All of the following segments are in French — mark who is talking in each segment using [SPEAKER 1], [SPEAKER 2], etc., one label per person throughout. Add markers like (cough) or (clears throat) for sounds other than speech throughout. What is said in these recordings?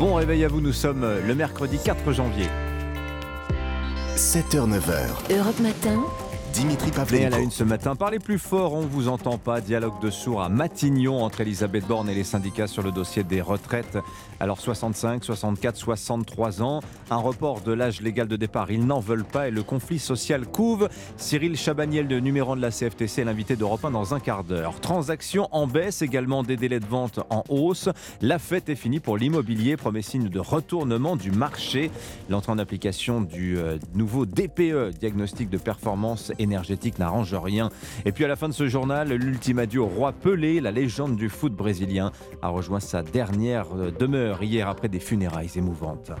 [SPEAKER 1] Bon réveil à vous, nous sommes le mercredi 4 janvier.
[SPEAKER 2] 7h-9h.
[SPEAKER 3] Europe Matin.
[SPEAKER 2] Dimitri
[SPEAKER 1] Et à la
[SPEAKER 2] Pavlenko.
[SPEAKER 1] une ce matin, parlez plus fort, on vous entend pas. Dialogue de sourds à Matignon entre Elisabeth Borne et les syndicats sur le dossier des retraites. Alors 65, 64, 63 ans, un report de l'âge légal de départ, ils n'en veulent pas et le conflit social couve. Cyril Chabaniel, le numéro de la CFTC, est l'invité d'Europe 1 dans un quart d'heure. Transactions en baisse, également des délais de vente en hausse. La fête est finie pour l'immobilier, premier signe de retournement du marché. L'entrée en application du euh, nouveau DPE, diagnostic de performance énergétique, n'arrange rien. Et puis à la fin de ce journal, l'ultime adieu au roi Pelé, la légende du foot brésilien, a rejoint sa dernière euh, demeure hier après des funérailles émouvantes.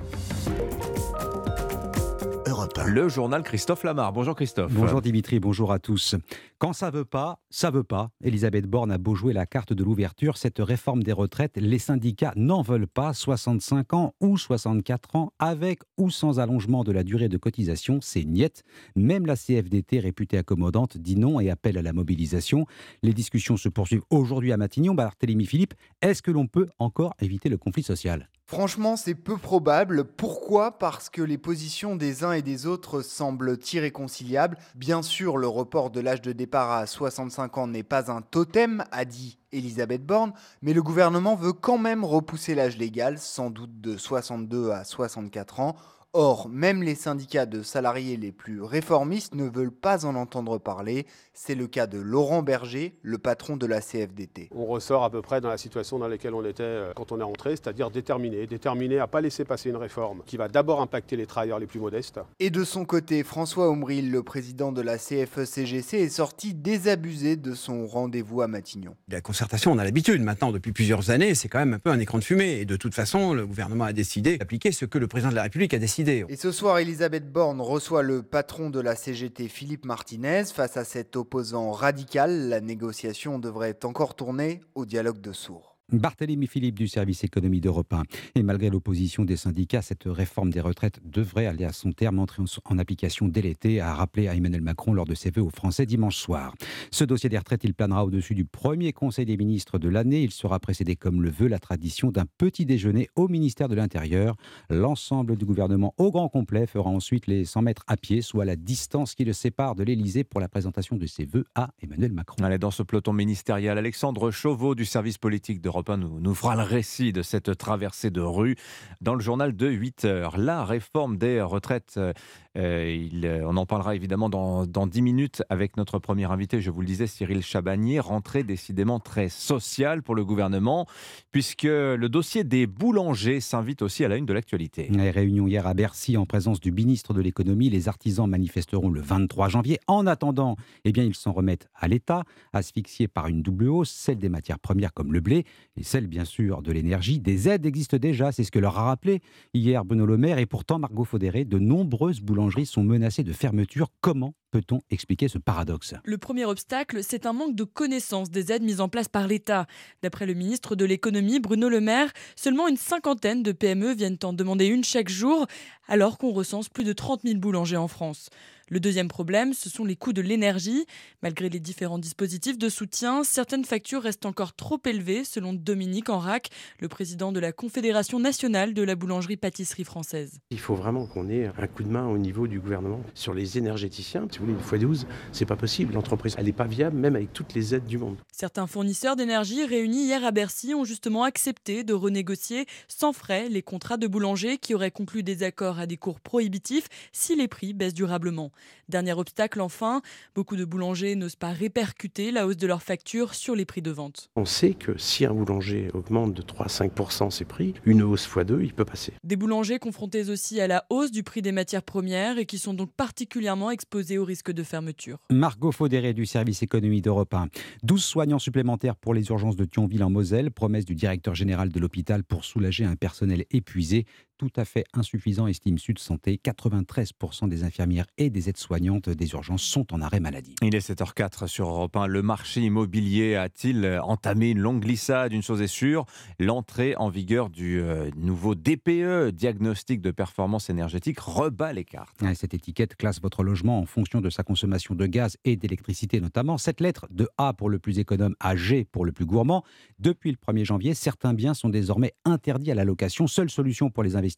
[SPEAKER 2] Europe 1.
[SPEAKER 1] Le journal Christophe Lamar. Bonjour Christophe.
[SPEAKER 4] Bonjour Dimitri, bonjour à tous. Quand ça veut pas, ça veut pas. Elisabeth Borne a beau jouer la carte de l'ouverture, cette réforme des retraites, les syndicats n'en veulent pas. 65 ans ou 64 ans, avec ou sans allongement de la durée de cotisation, c'est niette. Même la CFDT, réputée accommodante, dit non et appelle à la mobilisation. Les discussions se poursuivent aujourd'hui à Matignon. Barthélémy Philippe, est-ce que l'on peut encore éviter le conflit social?
[SPEAKER 5] Franchement, c'est peu probable. Pourquoi? Parce que les positions des uns et des autres semblent irréconciliables. Bien sûr, le report de l'âge de départ à 65 ans n'est pas un totem, a dit Elisabeth Borne, mais le gouvernement veut quand même repousser l'âge légal, sans doute de 62 à 64 ans. Or, même les syndicats de salariés les plus réformistes ne veulent pas en entendre parler. C'est le cas de Laurent Berger, le patron de la CFDT.
[SPEAKER 6] On ressort à peu près dans la situation dans laquelle on était euh, quand on est rentré, c'est-à-dire déterminé, déterminé à pas laisser passer une réforme qui va d'abord impacter les travailleurs les plus modestes.
[SPEAKER 5] Et de son côté, François Omril, le président de la CFE-CGC, est sorti désabusé de son rendez-vous à Matignon.
[SPEAKER 7] La concertation, on a l'habitude maintenant depuis plusieurs années, c'est quand même un peu un écran de fumée. Et de toute façon, le gouvernement a décidé d'appliquer ce que le président de la République a décidé.
[SPEAKER 5] Et ce soir, Elisabeth Borne reçoit le patron de la CGT, Philippe Martinez. Face à cet opposant radical, la négociation devrait encore tourner au dialogue de sourds.
[SPEAKER 4] Barthélémy Philippe du service économie d'Europe 1. Et malgré l'opposition des syndicats, cette réforme des retraites devrait aller à son terme, entrer en- application dès l'été, a rappelé à Emmanuel Macron lors de ses vœux aux Français dimanche soir. Ce dossier des retraites, il planera au-dessus du premier Conseil des ministres de l'année. Il sera précédé, comme le veut la tradition, d'un petit déjeuner au ministère de l'Intérieur. L'ensemble du gouvernement au grand complet fera ensuite les 100 mètres à pied, soit la distance qui le sépare de l'Élysée pour la présentation de ses vœux à Emmanuel Macron.
[SPEAKER 1] Allez, dans ce peloton ministériel, Alexandre Chauveau du service politique d'Europe 1 nous, nous fera le récit de cette traversée de rue dans le journal de 8 heures. La réforme des retraites, euh, euh, il, on en parlera évidemment dans, dans 10 minutes avec notre premier invité, je vous le disais, Cyril Chabagnier, rentrée décidément très sociale pour le gouvernement, puisque le dossier des boulangers s'invite aussi à la une de l'actualité.
[SPEAKER 4] Les réunions hier à Bercy en présence du ministre de l'économie. Les artisans manifesteront le 23 janvier. En attendant, eh bien, ils s'en remettent à l'État, asphyxié par une double hausse, celle des matières premières comme le blé et celle, bien sûr, de l'énergie. Des aides existent déjà, c'est ce que leur a rappelé hier Bruno Le Maire. Et pourtant, Margot Faudéré, de nombreuses boulangeries sont menacées de fermeture. Comment peut-on expliquer ce paradoxe?
[SPEAKER 8] Le premier obstacle, c'est un manque de connaissance des aides mises en place par l'État. D'après le ministre de l'économie, Bruno Le Maire, seulement une cinquantaine de PME viennent en demander une chaque jour, alors qu'on recense plus de 30 000 boulangers en France. Le deuxième problème, ce sont les coûts de l'énergie. Malgré les différents dispositifs de soutien, certaines factures restent encore trop élevées, selon Dominique Enrac, le président de la Confédération nationale de la boulangerie-pâtisserie française.
[SPEAKER 9] Il faut vraiment qu'on ait un coup de main au niveau du gouvernement sur les énergéticiens. Vous voulez, une fois 12, c'est pas possible. L'entreprise, elle n'est pas viable, même avec toutes les aides du monde.
[SPEAKER 8] Certains fournisseurs d'énergie réunis hier à Bercy ont justement accepté de renégocier sans frais les contrats de boulangers qui auraient conclu des accords à des cours prohibitifs si les prix baissent durablement. Dernier obstacle enfin, beaucoup de boulangers n'osent pas répercuter la hausse de leurs factures sur les prix de vente.
[SPEAKER 9] On sait que si un boulanger augmente de 3 à 5 ses prix, une hausse x 2, il peut passer.
[SPEAKER 8] Des boulangers confrontés aussi à la hausse du prix des matières premières et qui sont donc particulièrement exposés au de fermeture.
[SPEAKER 4] Margot Faudéré du service économie d'Europe 1. 12 soignants supplémentaires pour les urgences de Thionville en Moselle, promesse du directeur général de l'hôpital pour soulager un personnel épuisé. Tout à fait insuffisant, estime Sud Santé. 93% des infirmières et des aides-soignantes des urgences sont en arrêt maladie.
[SPEAKER 1] Il est 7h04 sur Europe 1. Le marché immobilier a-t-il entamé une longue glissade Une chose est sûre, l'entrée en vigueur du euh, nouveau DPE, diagnostic de performance énergétique, rebat les cartes.
[SPEAKER 4] Cette étiquette classe votre logement en fonction de sa consommation de gaz et d'électricité notamment. Cette lettre de A pour le plus économe à G pour le plus gourmand. Depuis le 1er janvier, certains biens sont désormais interdits à la location. Seule solution pour les investisseurs,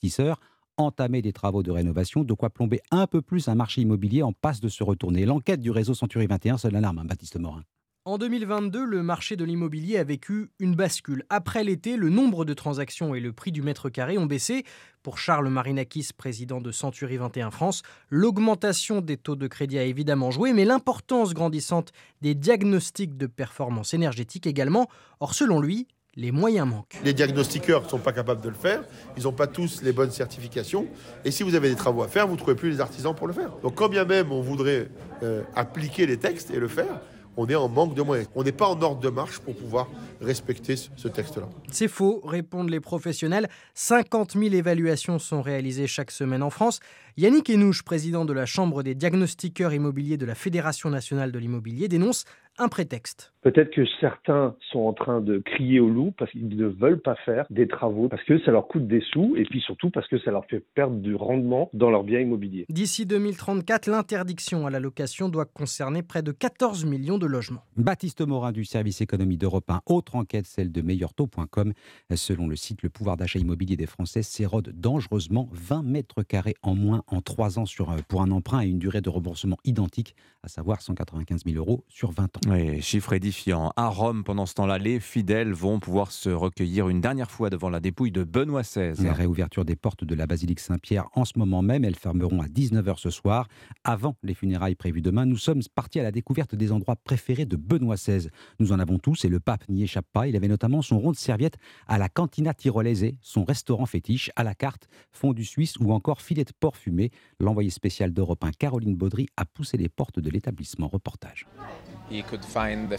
[SPEAKER 4] entamer des travaux de rénovation, de quoi plomber un peu plus un marché immobilier en passe de se retourner. L'enquête du réseau Century 21 seule alarme, hein, Baptiste Morin.
[SPEAKER 10] En 2022, le marché de l'immobilier a vécu une bascule. Après l'été, le nombre de transactions et le prix du mètre carré ont baissé. Pour Charles Marinakis, président de Century 21 France, l'augmentation des taux de crédit a évidemment joué, mais l'importance grandissante des diagnostics de performance énergétique également. Or, selon lui, les moyens manquent.
[SPEAKER 11] Les diagnostiqueurs ne sont pas capables de le faire, ils n'ont pas tous les bonnes certifications, et si vous avez des travaux à faire, vous ne trouvez plus les artisans pour le faire. Donc quand bien même on voudrait euh, appliquer les textes et le faire, on est en manque de moyens. On n'est pas en ordre de marche pour pouvoir respecter ce texte-là.
[SPEAKER 10] C'est faux, répondent les professionnels. 50 000 évaluations sont réalisées chaque semaine en France. Yannick Enouche, président de la Chambre des diagnostiqueurs immobiliers de la Fédération nationale de l'immobilier, dénonce un prétexte.
[SPEAKER 12] Peut-être que certains sont en train de crier au loup parce qu'ils ne veulent pas faire des travaux, parce que ça leur coûte des sous, et puis surtout parce que ça leur fait perdre du rendement dans leurs biens immobiliers.
[SPEAKER 10] D'ici 2034, l'interdiction à la location doit concerner près de 14 millions de logements.
[SPEAKER 4] Baptiste Morin du service économie d'Europe 1, autre enquête, celle de meilleurtaux.com. Selon le site, le pouvoir d'achat immobilier des Français s'érode dangereusement 20 mètres carrés en moins en 3 ans sur, pour un emprunt et une durée de remboursement identique, à savoir 195 000 euros sur 20 ans.
[SPEAKER 1] Oui, chiffre édifiant. À Rome, pendant ce temps-là, les fidèles vont pouvoir se recueillir une dernière fois devant la dépouille de Benoît XVI.
[SPEAKER 4] La réouverture des portes de la basilique Saint-Pierre en ce moment même, elles fermeront à 19h ce soir. Avant les funérailles prévues demain, nous sommes partis à la découverte des endroits préférés de Benoît XVI. Nous en avons tous et le pape n'y échappe pas. Il avait notamment son rond de serviette à la Cantina Tyrolaise, son restaurant fétiche à la carte, fondue suisse ou encore filet de porc fumé. L'envoyé spécial d'Europe 1, Caroline Baudry, a poussé les portes de l'établissement. Reportage.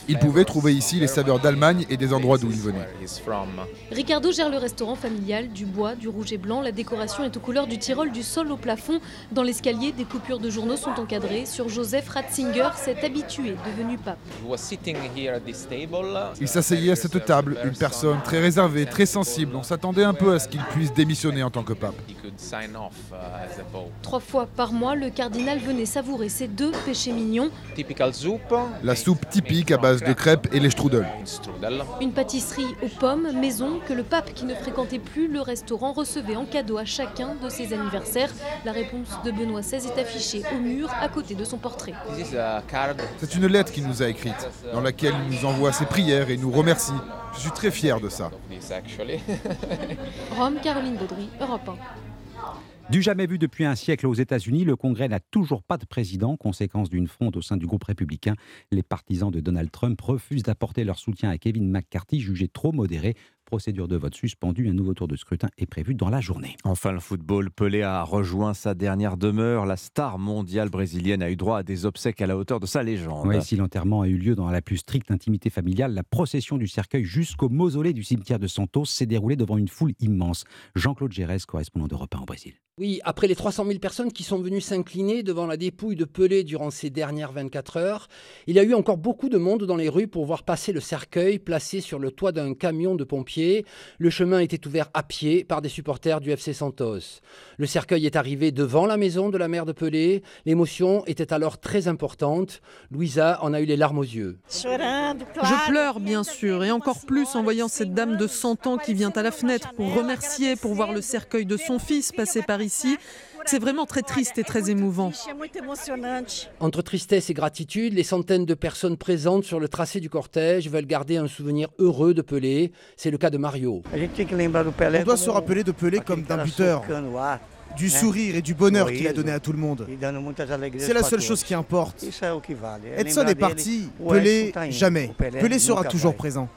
[SPEAKER 13] Il pouvait trouver ici les saveurs d'Allemagne et des endroits d'où il venait.
[SPEAKER 14] Ricardo gère le restaurant familial, du bois, du rouge et blanc. La décoration est aux couleurs du Tyrol, du sol au plafond. Dans l'escalier, des coupures de journaux sont encadrées. Sur Joseph Ratzinger, cet habitué devenu pape.
[SPEAKER 13] Il s'asseyait à cette table, une personne très réservée, très sensible. On s'attendait un peu à ce qu'il puisse démissionner en tant que pape.
[SPEAKER 14] Trois fois par mois, le cardinal venait savourer ses deux péchés mignons.
[SPEAKER 13] La soupe typique à base de crêpes et les strudels.
[SPEAKER 14] Une pâtisserie aux pommes, maison, que le pape qui ne fréquentait plus le restaurant recevait en cadeau à chacun de ses anniversaires. La réponse de Benoît XVI est affichée au mur à côté de son portrait.
[SPEAKER 13] C'est une lettre qu'il nous a écrite, dans laquelle il nous envoie ses prières et nous remercie. Je suis très fier de ça.
[SPEAKER 14] Rome, Caroline Baudry, Europe 1.
[SPEAKER 4] Du jamais vu depuis un siècle aux États-Unis, le Congrès n'a toujours pas de président, conséquence d'une fronde au sein du groupe républicain. Les partisans de Donald Trump refusent d'apporter leur soutien à Kevin McCarthy, jugé trop modéré. Procédure de vote suspendue, un nouveau tour de scrutin est prévu dans la journée.
[SPEAKER 1] Enfin, le football, Pelé a rejoint sa dernière demeure. La star mondiale brésilienne a eu droit à des obsèques à la hauteur de sa légende.
[SPEAKER 4] Oui, si l'enterrement a eu lieu dans la plus stricte intimité familiale, la procession du cercueil jusqu'au mausolée du cimetière de Santos s'est déroulée devant une foule immense. Jean-Claude Gérès, correspondant d'Europe 1 au Brésil.
[SPEAKER 15] Oui, après les 300 000 personnes qui sont venues s'incliner devant la dépouille de Pelé durant ces dernières 24 heures, il y a eu encore beaucoup de monde dans les rues pour voir passer le cercueil placé sur le toit d'un camion de pompiers. Le chemin était ouvert à pied par des supporters du FC Santos. Le cercueil est arrivé devant la maison de la mère de Pelé. L'émotion était alors très importante. Louisa en a eu les larmes aux yeux.
[SPEAKER 16] Je pleure, bien sûr, et encore plus en voyant cette dame de 100 ans qui vient à la fenêtre pour remercier, pour voir le cercueil de son fils passer par ici. C'est vraiment très triste et très émouvant.
[SPEAKER 15] Entre tristesse et gratitude, les centaines de personnes présentes sur le tracé du cortège veulent garder un souvenir heureux de Pelé. C'est le cas de Mario.
[SPEAKER 17] On doit se rappeler de Pelé comme d'un buteur, du sourire et du bonheur qu'il a donné à tout le monde. C'est la seule chose qui importe. Edson est parti, Pelé jamais. Pelé sera toujours présent.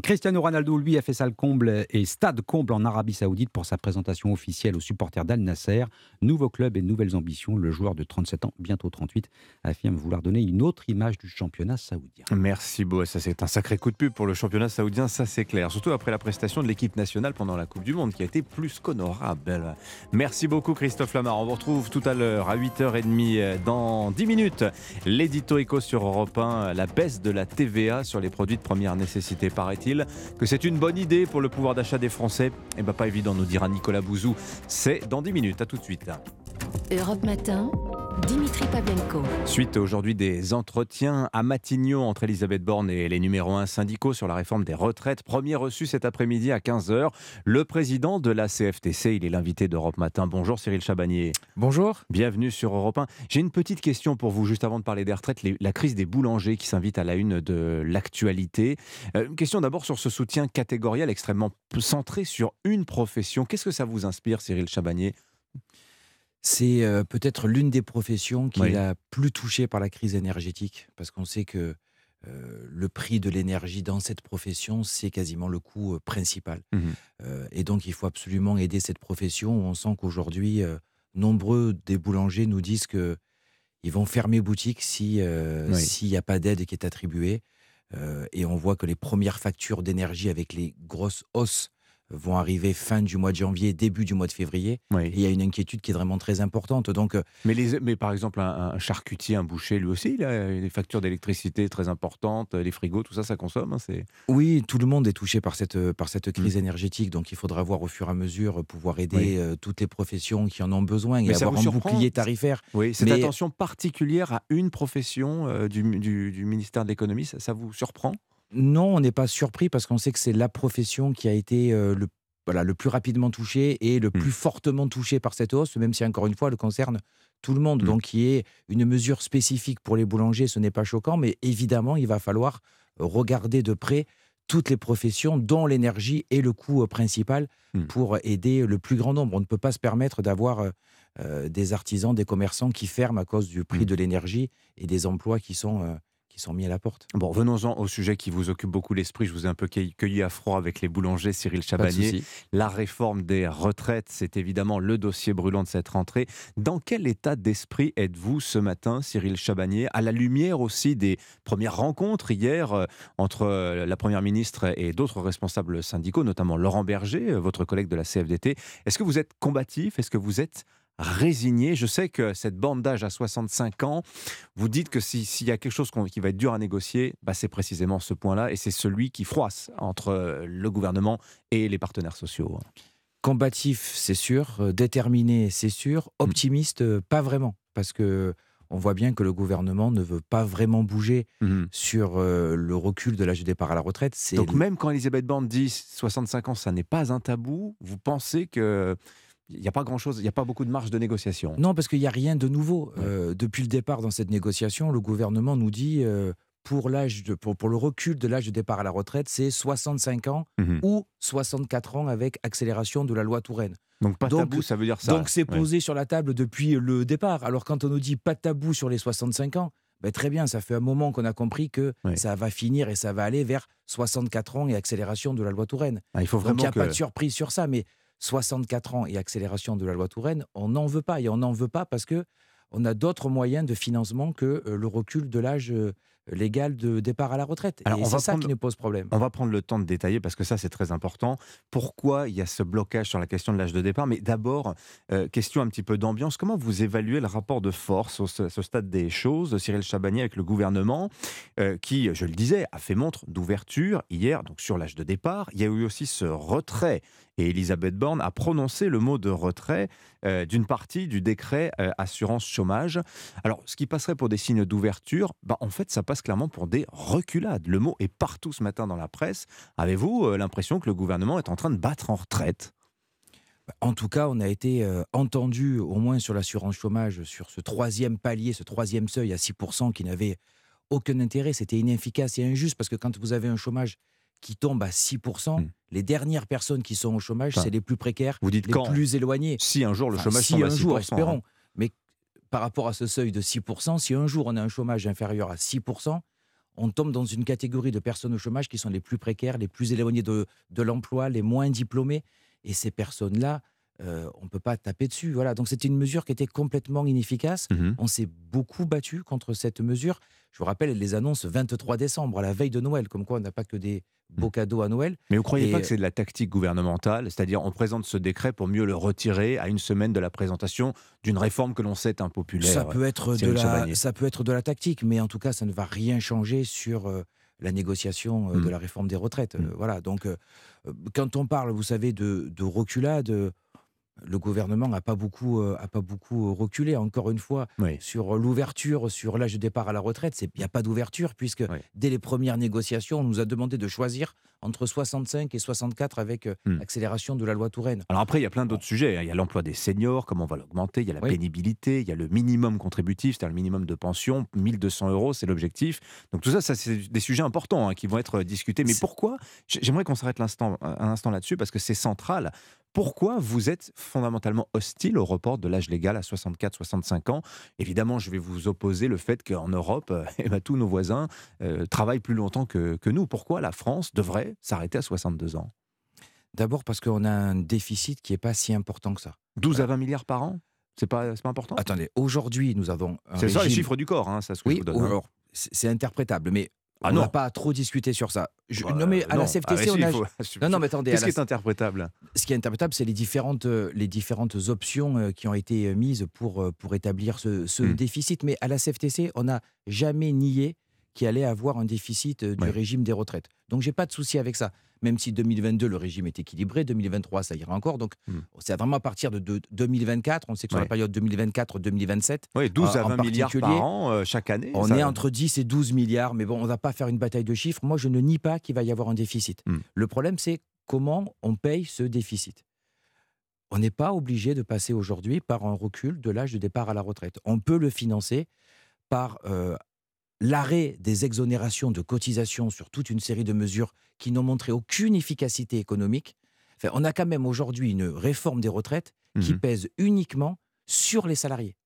[SPEAKER 4] Cristiano Ronaldo, lui, a fait salle comble et stade comble en Arabie Saoudite pour sa présentation officielle aux supporters d'Al Nasser. Nouveau club et nouvelles ambitions. Le joueur de 37 ans, bientôt 38, affirme vouloir donner une autre image du championnat saoudien.
[SPEAKER 1] Merci Beau. Ça, c'est un sacré coup de pub pour le championnat saoudien, ça c'est clair. Surtout après la prestation de l'équipe nationale pendant la Coupe du Monde qui a été plus qu'honorable. Merci beaucoup Christophe Lamar. On vous retrouve tout à l'heure à 8h30 dans 10 minutes. L'édito éco sur Europe 1, la baisse de la TVA sur les produits de première nécessité. Que c'est une bonne idée pour le pouvoir d'achat des Français Eh bien pas évident, nous dira Nicolas Bouzou. C'est dans 10 minutes. À tout de suite.
[SPEAKER 3] Europe Matin. Dimitri Pavlenko.
[SPEAKER 1] Suite aujourd'hui des entretiens à Matignon entre Elisabeth Borne et les numéros 1 syndicaux sur la réforme des retraites. Premier reçu cet après-midi à 15h. Le président de la CFTC, il est l'invité d'Europe Matin. Bonjour Cyril Chabagnier.
[SPEAKER 18] Bonjour.
[SPEAKER 1] Bienvenue sur Europe 1. J'ai une petite question pour vous juste avant de parler des retraites. la crise des boulangers qui s'invite à la une de l'actualité. Euh, une question d'abord sur ce soutien catégoriel extrêmement centré sur une profession. Qu'est-ce que ça vous inspire Cyril Chabagnier?
[SPEAKER 18] C'est euh, peut-être l'une des professions qui est la plus touchée par la crise énergétique, parce qu'on sait que euh, le prix de l'énergie dans cette profession, c'est quasiment le coût euh, principal. Mmh et donc, il faut absolument aider cette profession. On sent qu'aujourd'hui, nombreux des boulangers nous disent que ils vont fermer boutique si s'il n'y a pas d'aide qui est attribuée. et on voit que les premières factures d'énergie avec les grosses hausses vont arriver fin du mois de janvier, début du mois de février. Et il y a une inquiétude qui est vraiment très importante. Donc, euh,
[SPEAKER 1] mais, les, mais par exemple, un, charcutier, un boucher, lui aussi, il a des factures d'électricité très importantes, les frigos, tout ça, ça consomme. Hein,
[SPEAKER 18] oui, tout le monde est touché par cette, par cette crise mmh. énergétique. Donc il faudra voir au fur et à mesure pouvoir aider euh, toutes les professions qui en ont besoin et avoir un bouclier tarifaire.
[SPEAKER 1] Oui, cette attention particulière à une profession euh, du, du, ministère de l'économie, ça vous surprend?
[SPEAKER 18] Non, on n'est pas surpris parce qu'on sait que c'est la profession qui a été euh, le, voilà, le plus rapidement touchée et le mmh. plus fortement touchée par cette hausse, même si encore une fois, elle concerne tout le monde. Mmh. Donc, qui est une mesure spécifique pour les boulangers, ce n'est pas choquant, mais évidemment, il va falloir regarder de près toutes les professions dont l'énergie est le coût euh, principal mmh. pour aider le plus grand nombre. On ne peut pas se permettre d'avoir euh, des artisans, des commerçants qui ferment à cause du prix de l'énergie et des emplois qui sont qui sont mis à la porte.
[SPEAKER 1] Bon, venons-en au sujet qui vous occupe beaucoup l'esprit. Je vous ai un peu cueilli à froid avec les boulangers, Cyril Chabanier. La réforme des retraites, c'est évidemment le dossier brûlant de cette rentrée. Dans quel état d'esprit êtes-vous ce matin, Cyril Chabanier, à la lumière aussi des premières rencontres hier euh, entre euh, la Première ministre et d'autres responsables syndicaux, notamment Laurent Berger, euh, votre collègue de la CFDT Est-ce que vous êtes combatif? Est-ce que vous êtes résigné. Je sais que cette bande d'âge à 65 ans, vous dites que s'il y a quelque chose qui va être dur à négocier, bah c'est précisément ce point-là, et c'est celui qui froisse entre euh, le gouvernement et les partenaires sociaux.
[SPEAKER 18] Combatif, c'est sûr. Euh, déterminé, c'est sûr. Mm. Optimiste, euh, pas vraiment. Parce que on voit bien que le gouvernement ne veut pas vraiment bouger mm-hmm. sur le recul de l'âge de départ à la retraite.
[SPEAKER 1] Donc même quand Elisabeth Borne dit 65 ans, ça n'est pas un tabou, vous pensez que il n'y a pas grand-chose, il n'y a pas beaucoup de marge de négociation.
[SPEAKER 18] Non, parce qu'il n'y a rien de nouveau. Euh, depuis le départ dans cette négociation, le gouvernement nous dit euh, pour, l'âge de, pour, le recul de l'âge de départ à la retraite, c'est 65 ans mmh ou 64 ans avec accélération de la loi Touraine.
[SPEAKER 1] Donc pas de tabou, ça veut dire ça.
[SPEAKER 18] Donc c'est posé sur la table depuis le départ. Alors quand on nous dit pas de tabou sur les 65 ans, ben très bien, ça fait un moment qu'on a compris que ça va finir et ça va aller vers 64 ans et accélération de la loi Touraine.
[SPEAKER 1] Ah, il faut vraiment
[SPEAKER 18] Donc il n'y
[SPEAKER 1] a
[SPEAKER 18] pas de surprise sur ça, mais 64 ans et accélération de la loi Touraine, on n'en veut pas. Et on n'en veut pas parce que on a d'autres moyens de financement que euh, le recul de l'âge euh, légal de départ à la retraite. et c'est ça qui nous pose problème.
[SPEAKER 1] On va prendre le temps de détailler parce que ça, c'est très important. Pourquoi il y a ce blocage sur la question de l'âge de départ? Mais d'abord, euh, question un petit peu d'ambiance. Comment vous évaluez le rapport de force au ce stade des choses, Cyril Chabagnier avec le gouvernement, euh, qui, je le disais, a fait montre d'ouverture hier donc sur l'âge de départ. Il y a eu aussi ce retrait et Elisabeth Borne a prononcé le mot de retrait euh, d'une partie du décret assurance chômage. Alors, ce qui passerait pour des signes d'ouverture, bah, en fait, ça passe clairement pour des reculades. Le mot est partout ce matin dans la presse. Avez-vous euh, l'impression que le gouvernement est en train de battre en retraite?
[SPEAKER 18] En tout cas, on a été euh, entendu, au moins sur l'assurance chômage, sur ce troisième palier, ce troisième seuil à 6% qui n'avait aucun intérêt. C'était inefficace et injuste parce que quand vous avez un chômage qui tombe à 6%, hmm. les dernières personnes qui sont au chômage, c'est les plus précaires,
[SPEAKER 1] vous dites
[SPEAKER 18] les plus éloignés.
[SPEAKER 1] Si un jour le chômage tombe à 6%, jour, espérons.
[SPEAKER 18] Mais par rapport à ce seuil de 6%, si un jour on a un chômage inférieur à 6%, on tombe dans une catégorie de personnes au chômage qui sont les plus précaires, les plus éloignées de, de l'emploi, les moins diplômées. Et ces personnes-là, euh, on ne peut pas taper dessus. Voilà. Donc c'était une mesure qui était complètement inefficace.
[SPEAKER 1] Mhm.
[SPEAKER 18] On s'est beaucoup battu contre cette mesure. Je vous rappelle les annonces 23 décembre, à la veille de Noël, comme quoi on n'a pas que des beaux cadeaux à Noël.
[SPEAKER 1] Mais vous croyez
[SPEAKER 18] Et-
[SPEAKER 1] pas que c'est de la tactique gouvernementale C'est-à-dire, on présente ce décret pour mieux le retirer à une semaine de la présentation d'une réforme que l'on sait impopulaire.
[SPEAKER 18] Ça peut, être de la, ça peut être de la tactique, mais en tout cas, ça ne va rien changer sur euh, la négociation euh, de la réforme des retraites. Voilà. Donc, euh, quand on parle, vous savez, de, de reculade, le gouvernement n'a pas beaucoup, euh, a pas beaucoup reculé. Encore une fois,
[SPEAKER 1] Oui.
[SPEAKER 18] sur l'ouverture, sur l'âge de départ à la retraite, il n'y a pas d'ouverture puisque dès les premières négociations, on nous a demandé de choisir entre 65 et 64 avec euh,
[SPEAKER 1] Mm.
[SPEAKER 18] accélération de la loi Touraine.
[SPEAKER 1] Alors après, il y a plein d'autres sujets. hein. Il y a l'emploi des seniors, comment on va l'augmenter. Il y a la
[SPEAKER 18] Oui.
[SPEAKER 1] pénibilité, il y a le minimum contributif, c'est-à-dire le minimum de pension, 1200 euros, c'est l'objectif. Donc tout ça, ça c'est des sujets importants hein, qui vont être discutés. Mais pourquoi J'aimerais qu'on s'arrête l'instant- un instant là-dessus parce que c'est central. Pourquoi vous êtes fondamentalement hostile au report de l'âge légal à 64-65 ans? Évidemment, je vais vous opposer le fait qu'en Europe, euh, (laughs) eh ben, tous nos voisins euh, travaillent plus longtemps que, que nous. Pourquoi la France devrait s'arrêter à 62 ans
[SPEAKER 18] D'abord parce qu'on a un déficit qui n'est pas si important que ça.
[SPEAKER 1] 12 à 20 milliards par an? C'est pas, pas important?
[SPEAKER 18] Attendez, aujourd'hui, nous avons.
[SPEAKER 1] C'est ça les chiffres du corps, hein, ça ce que
[SPEAKER 18] Oui,
[SPEAKER 1] hein.
[SPEAKER 18] alors, c'est interprétable, mais
[SPEAKER 1] Ah
[SPEAKER 18] on n'a pas trop discuter sur ça. Je-
[SPEAKER 1] Bah,
[SPEAKER 18] non, mais à
[SPEAKER 1] non.
[SPEAKER 18] la CFTC,
[SPEAKER 1] Ah,
[SPEAKER 18] on a.
[SPEAKER 1] faut-
[SPEAKER 18] Non, non, (laughs) mais attendez.
[SPEAKER 1] Qu'est-ce
[SPEAKER 18] la
[SPEAKER 1] qui est interprétable?
[SPEAKER 18] Ce qui est interprétable, c'est les différentes, euh, les différentes options euh, qui ont été euh, mises pour, pour établir ce, ce
[SPEAKER 1] Hmm.
[SPEAKER 18] déficit. Mais à la CFTC, on n'a jamais nié qu'il allait avoir un déficit euh, du
[SPEAKER 1] Ouais.
[SPEAKER 18] régime des retraites. Donc, j'ai pas de souci avec ça. Même si 2022, le régime est équilibré, 2023, ça ira encore. Donc,
[SPEAKER 1] Hmm.
[SPEAKER 18] c'est vraiment à partir de, de 2024. On sait que sur
[SPEAKER 1] Ouais.
[SPEAKER 18] la période 2024-2027,
[SPEAKER 1] Oui, 12 à
[SPEAKER 18] en
[SPEAKER 1] 20 milliards par an euh, chaque année.
[SPEAKER 18] on
[SPEAKER 1] ça-
[SPEAKER 18] est entre 10 et 12 milliards, mais bon, on ne va pas faire une bataille de chiffres. Moi, je ne nie pas qu'il va y avoir un déficit.
[SPEAKER 1] Hmm.
[SPEAKER 18] Le problème, c'est comment on paye ce déficit. On n'est pas obligé de passer aujourd'hui par un recul de l'âge de départ à la retraite. On peut le financer par euh, l'arrêt des exonérations de cotisations sur toute une série de mesures qui n'ont montré aucune efficacité économique. Enfin, on a quand même aujourd'hui une réforme des retraites qui
[SPEAKER 1] Mhm.
[SPEAKER 18] pèse uniquement sur les salariés.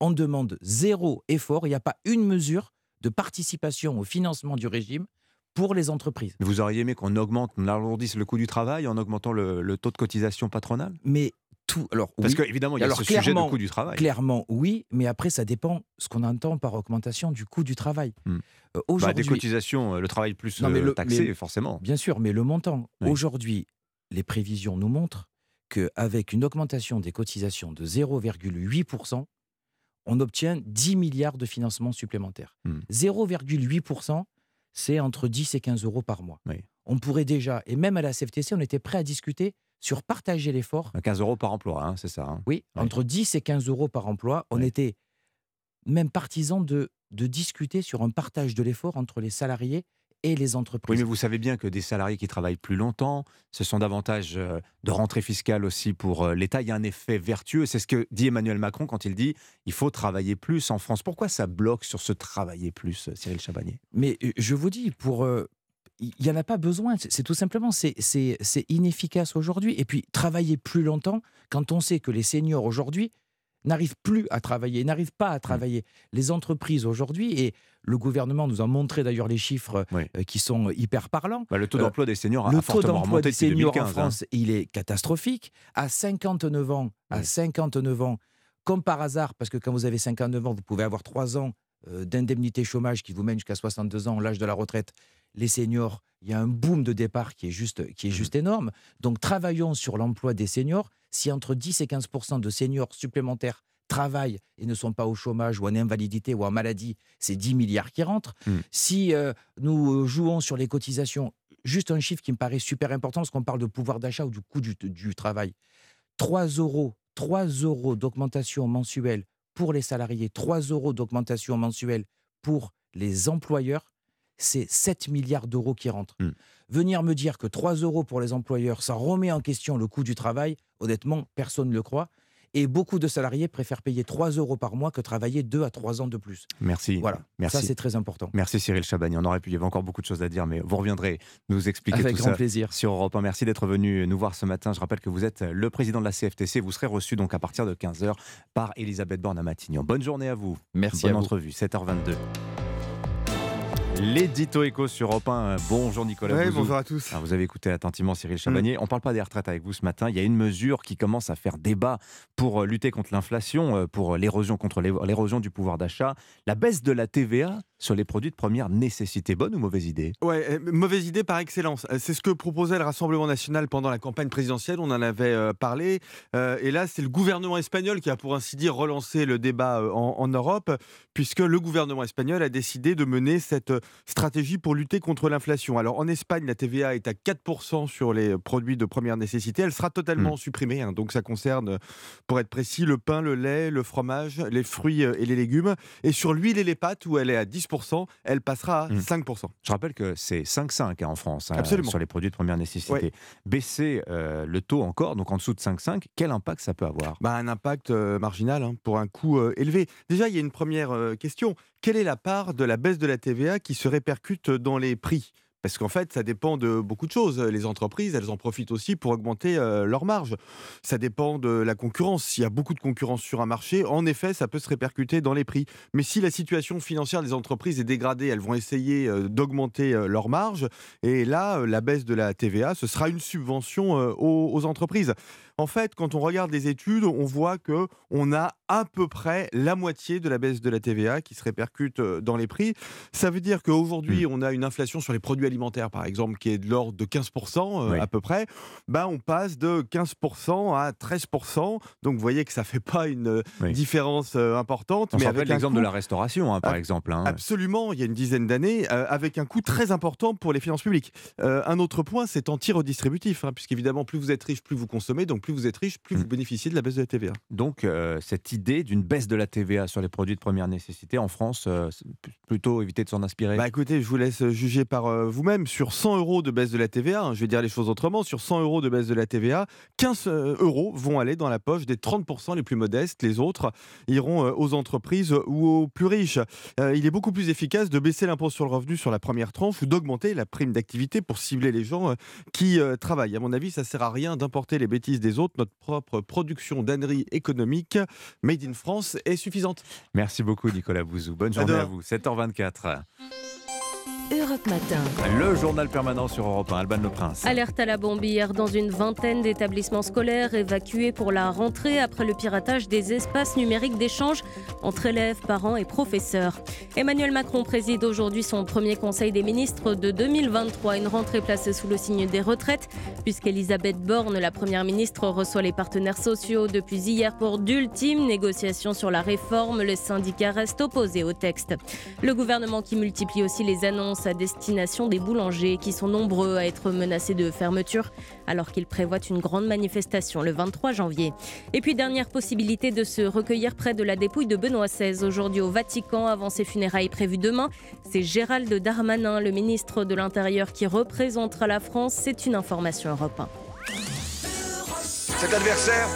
[SPEAKER 18] On demande zéro effort, il n'y a pas une mesure de participation au financement du régime pour les entreprises.
[SPEAKER 1] Vous auriez aimé qu'on augmente, on alourdisse le coût du travail en augmentant le, le taux de cotisation patronale?
[SPEAKER 18] Mais tout. Alors,
[SPEAKER 1] Parce
[SPEAKER 18] oui.
[SPEAKER 1] qu'évidemment, il y a
[SPEAKER 18] Alors,
[SPEAKER 1] ce sujet
[SPEAKER 18] clairement-
[SPEAKER 1] coût du travail.
[SPEAKER 18] Clairement, oui, mais après, ça dépend ce qu'on entend par augmentation du coût du travail.
[SPEAKER 1] Hmm.
[SPEAKER 18] Euh,
[SPEAKER 1] Bah,
[SPEAKER 18] aujourd'hui,
[SPEAKER 1] des cotisations, euh, le travail plus
[SPEAKER 18] Non, mais
[SPEAKER 1] euh,
[SPEAKER 18] le-
[SPEAKER 1] taxé,
[SPEAKER 18] mais-
[SPEAKER 1] forcément.
[SPEAKER 18] Bien sûr, mais le montant.
[SPEAKER 1] Oui.
[SPEAKER 18] Aujourd'hui, les prévisions nous montrent qu'avec une augmentation des cotisations de 0,8%, on obtient 10 milliards de financements supplémentaires.
[SPEAKER 1] Hmm.
[SPEAKER 18] 0,8%, c'est entre 10 et 15 euros par mois.
[SPEAKER 1] Oui.
[SPEAKER 18] On pourrait déjà, et même à la CFTC, on était prêt à discuter sur partager l'effort.
[SPEAKER 1] 15 euros par emploi, hein, c'est ça. hein.
[SPEAKER 18] Oui,
[SPEAKER 1] Ouais.
[SPEAKER 18] entre 10 et 15 euros par emploi. On
[SPEAKER 1] Ouais.
[SPEAKER 18] était même partisans de, de discuter sur un partage de l'effort entre les salariés et les
[SPEAKER 1] Oui,
[SPEAKER 18] entreprises.
[SPEAKER 1] mais vous savez bien que des salariés qui travaillent plus longtemps, ce sont davantage euh, de rentrée fiscale aussi pour euh, l'État. Il y a un effet vertueux. C'est ce que dit Emmanuel Macron quand il dit il faut travailler plus en France. Pourquoi ça bloque sur ce travailler plus, euh, Cyril Chabagnier
[SPEAKER 18] Mais euh, je vous dis, pour euh, il n'y en a pas besoin. C'est tout simplement, c'est- c'est c'est inefficace aujourd'hui. Et puis, travailler plus longtemps, quand on sait que les seniors aujourd'hui n'arrivent plus à travailler, n'arrivent pas à travailler. Les entreprises aujourd'hui, et le gouvernement nous a montré d'ailleurs les chiffres euh, qui sont hyper parlants.
[SPEAKER 1] Bah, le taux
[SPEAKER 18] Euh,
[SPEAKER 1] d'emploi des seniors a
[SPEAKER 18] le taux d'emploi des seniors
[SPEAKER 1] 2015.
[SPEAKER 18] en
[SPEAKER 1] hein.
[SPEAKER 18] France, il est catastrophique. À 59 ans, à 59 ans, comme par hasard, parce que quand vous avez 59 ans, vous pouvez avoir 3 ans euh, d'indemnité chômage qui vous mène jusqu'à 62 ans, l'âge de la retraite. Les seniors, il y a un boom de départ qui est juste, qui est juste énorme. Donc travaillons sur l'emploi des seniors. Si entre 10 et 15% de seniors supplémentaires travaillent et ne sont pas au chômage ou en invalidité ou en maladie, c'est 10 milliards qui rentrent.
[SPEAKER 1] Mmh.
[SPEAKER 18] Si euh, nous euh, jouons sur les cotisations, juste un chiffre qui me paraît super important, parce qu'on parle de pouvoir d'achat ou du coût du, du travail. 3 euros, 3 euros d'augmentation mensuelle pour les salariés, 3 euros d'augmentation mensuelle pour les employeurs, c'est 7 milliards d'euros qui rentrent.
[SPEAKER 1] Mmh.
[SPEAKER 18] Venir me dire que 3 euros pour les employeurs, ça remet en question le coût du travail, honnêtement, personne ne le croit. Et beaucoup de salariés préfèrent payer 3 euros par mois que travailler 2 à 3 ans de plus.
[SPEAKER 1] Merci.
[SPEAKER 18] Voilà,
[SPEAKER 1] Merci.
[SPEAKER 18] ça c'est très important.
[SPEAKER 1] Merci Cyril Chabagnier. On aurait pu, il y avait encore beaucoup de choses à dire, mais vous reviendrez nous expliquer
[SPEAKER 18] Avec
[SPEAKER 1] tout
[SPEAKER 18] grand
[SPEAKER 1] ça
[SPEAKER 18] plaisir.
[SPEAKER 1] sur Europe 1. Merci d'être venu nous voir ce matin. Je rappelle que vous êtes le président de la CFTC. Vous serez reçu donc à partir de 15h par Elisabeth Borne à Matignon. Bonne journée à vous.
[SPEAKER 18] Merci
[SPEAKER 1] Bonne
[SPEAKER 18] à vous.
[SPEAKER 1] entrevue, 7h22. L'édito éco sur Europe 1. Bonjour Nicolas.
[SPEAKER 19] Ouais, bonjour à tous.
[SPEAKER 1] Alors, vous avez écouté attentivement Cyril Chabagnier. On ne parle pas des retraites avec vous ce matin. Il y a une mesure qui commence à faire débat pour euh, lutter contre l'inflation, euh, pour l'érosion contre l'é- l'érosion du pouvoir d'achat. La baisse de la TVA sur les produits de première nécessité. Bonne ou mauvaise idée?
[SPEAKER 19] Ouais, euh, mauvaise idée par excellence. Euh, C'est ce que proposait le Rassemblement national pendant la campagne présidentielle. On en avait euh, parlé. Euh, et là, c'est le gouvernement espagnol qui a, pour ainsi dire, relancé le débat euh, en, en Europe, puisque le gouvernement espagnol a décidé de mener cette euh, stratégie pour lutter contre l'inflation. Alors, en Espagne, la TVA est à 4% sur les produits de première nécessité. Elle sera totalement supprimée. hein. donc, ça concerne, pour être précis, le pain, le lait, le fromage, les fruits euh, et les légumes. Et sur l'huile et les pâtes, où elle est à 10%, elle passera à 5%.
[SPEAKER 1] Je rappelle que c'est 5,5 hein, en France hein, sur les produits de première nécessité.
[SPEAKER 19] Ouais.
[SPEAKER 1] Baisser euh, le taux encore, donc en dessous de 5,5, quel impact ça peut avoir?
[SPEAKER 19] Bah, Un impact euh, marginal hein, pour un coût euh, élevé. Déjà, il y a une première question. Quelle est la part de la baisse de la TVA qui se répercute dans les prix? Parce qu'en fait, ça dépend de beaucoup de choses. Les entreprises, elles en profitent aussi pour augmenter euh, leurs marges. Ça dépend de la concurrence. S'il y a beaucoup de concurrence sur un marché, en effet, ça peut se répercuter dans les prix. Mais si la situation financière des entreprises est dégradée, elles vont essayer euh, d'augmenter euh, leurs marges. Et là, euh, la baisse de la TVA, ce sera une subvention euh, aux, aux entreprises. En fait, quand on regarde les études, on voit que on a à peu près la moitié de la baisse de la TVA qui se répercute euh, dans les prix. Ça veut dire qu'aujourd'hui, on a une inflation sur les produits alimentaires, par exemple, qui est de l'ordre de 15% euh,
[SPEAKER 1] Oui.
[SPEAKER 19] à peu près. Ben, on passe de 15% à 13%. Donc, vous voyez que ça fait pas une euh,
[SPEAKER 1] Oui.
[SPEAKER 19] différence importante.
[SPEAKER 1] On
[SPEAKER 19] mais avec
[SPEAKER 1] l'exemple de la restauration, hein, par
[SPEAKER 19] Ah,
[SPEAKER 1] exemple. hein.
[SPEAKER 19] Absolument, il y a une dizaine d'années, euh, avec un coût très important pour les finances publiques. Euh, un autre point, c'est anti-redistributif, hein, puisqu'évidemment, plus vous êtes riche, plus vous consommez, donc plus vous êtes riche, plus vous bénéficiez de la baisse de la TVA.
[SPEAKER 1] Donc, euh, cette idée d'une baisse de la TVA sur les produits de première nécessité en France, euh, plutôt éviter de s'en inspirer.
[SPEAKER 19] Bah écoutez, je vous laisse juger par euh, vous-même. Sur 100 euros de baisse de la TVA, hein, je vais dire les choses autrement, sur 100 euros de baisse de la TVA, 15 euh, euros vont aller dans la poche des 30% les plus modestes. Les autres iront aux entreprises ou aux plus riches. Il est beaucoup plus efficace de baisser l'impôt sur le revenu sur la première tranche ou d'augmenter la prime d'activité pour cibler les gens qui travaillent. À mon avis, ça sert à rien d'importer les bêtises des autres. Notre propre production d'âneries économiques made in France est suffisante.
[SPEAKER 1] Merci beaucoup, Nicolas Bouzou. Bonne journée à vous. 7h24.
[SPEAKER 3] Europe Matin.
[SPEAKER 1] Le journal permanent sur Europe 1. Alban Le Prince.
[SPEAKER 20] Alerte à la bombe hier dans une vingtaine d'établissements scolaires évacués pour la rentrée après le piratage des espaces numériques d'échange entre élèves, parents et professeurs. Emmanuel Macron préside aujourd'hui son premier conseil des ministres de 2023, une rentrée placée sous le signe des retraites, puisqu'Elisabeth Borne, la première ministre, reçoit les partenaires sociaux depuis hier pour d'ultimes négociations sur la réforme. Les syndicats restent opposés au texte. Le gouvernement qui multiplie aussi les annonces à destination des boulangers qui sont nombreux à être menacés de fermeture alors qu'il prévoit une grande manifestation le 23 janvier. Et puis dernière possibilité de se recueillir près de la dépouille de Benoît XVI aujourd'hui au Vatican avant ses funérailles prévues demain. C'est Gérald Darmanin, le ministre de l'Intérieur qui représentera la France. C'est une information Europe 1.
[SPEAKER 21] Cet adversaire,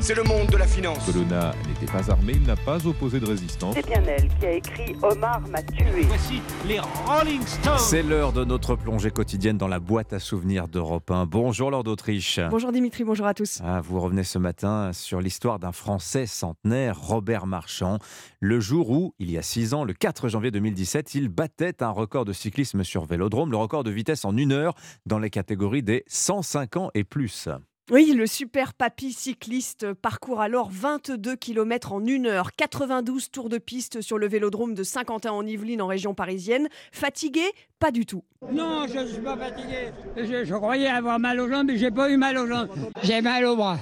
[SPEAKER 21] c'est le monde de la finance.
[SPEAKER 22] Colonna n'était pas armé, il n'a pas opposé de résistance.
[SPEAKER 23] C'est bien elle qui a écrit Omar m'a tué.
[SPEAKER 22] Voici les Rolling Stones.
[SPEAKER 1] C'est l'heure de notre plongée quotidienne dans la boîte à souvenirs d'Europe 1. Bonjour Lord d'Autriche.
[SPEAKER 24] Bonjour Dimitri, bonjour à tous.
[SPEAKER 1] Ah, vous revenez ce matin sur l'histoire d'un Français centenaire, Robert Marchand, le jour où, il y a six ans, le 4 janvier 2017, il battait un record de cyclisme sur vélodrome, le record de vitesse en une heure dans les catégories des 105 ans et plus.
[SPEAKER 24] Oui, le super papy cycliste parcourt alors 22 km en une heure, 92 tours de piste sur le vélodrome de Saint-Quentin en Yvelines en région parisienne. Fatigué? Pas du tout.
[SPEAKER 25] Non, je ne suis pas fatigué. Je, croyais avoir mal aux jambes, mais j'ai pas eu mal aux jambes. J'ai mal au bras.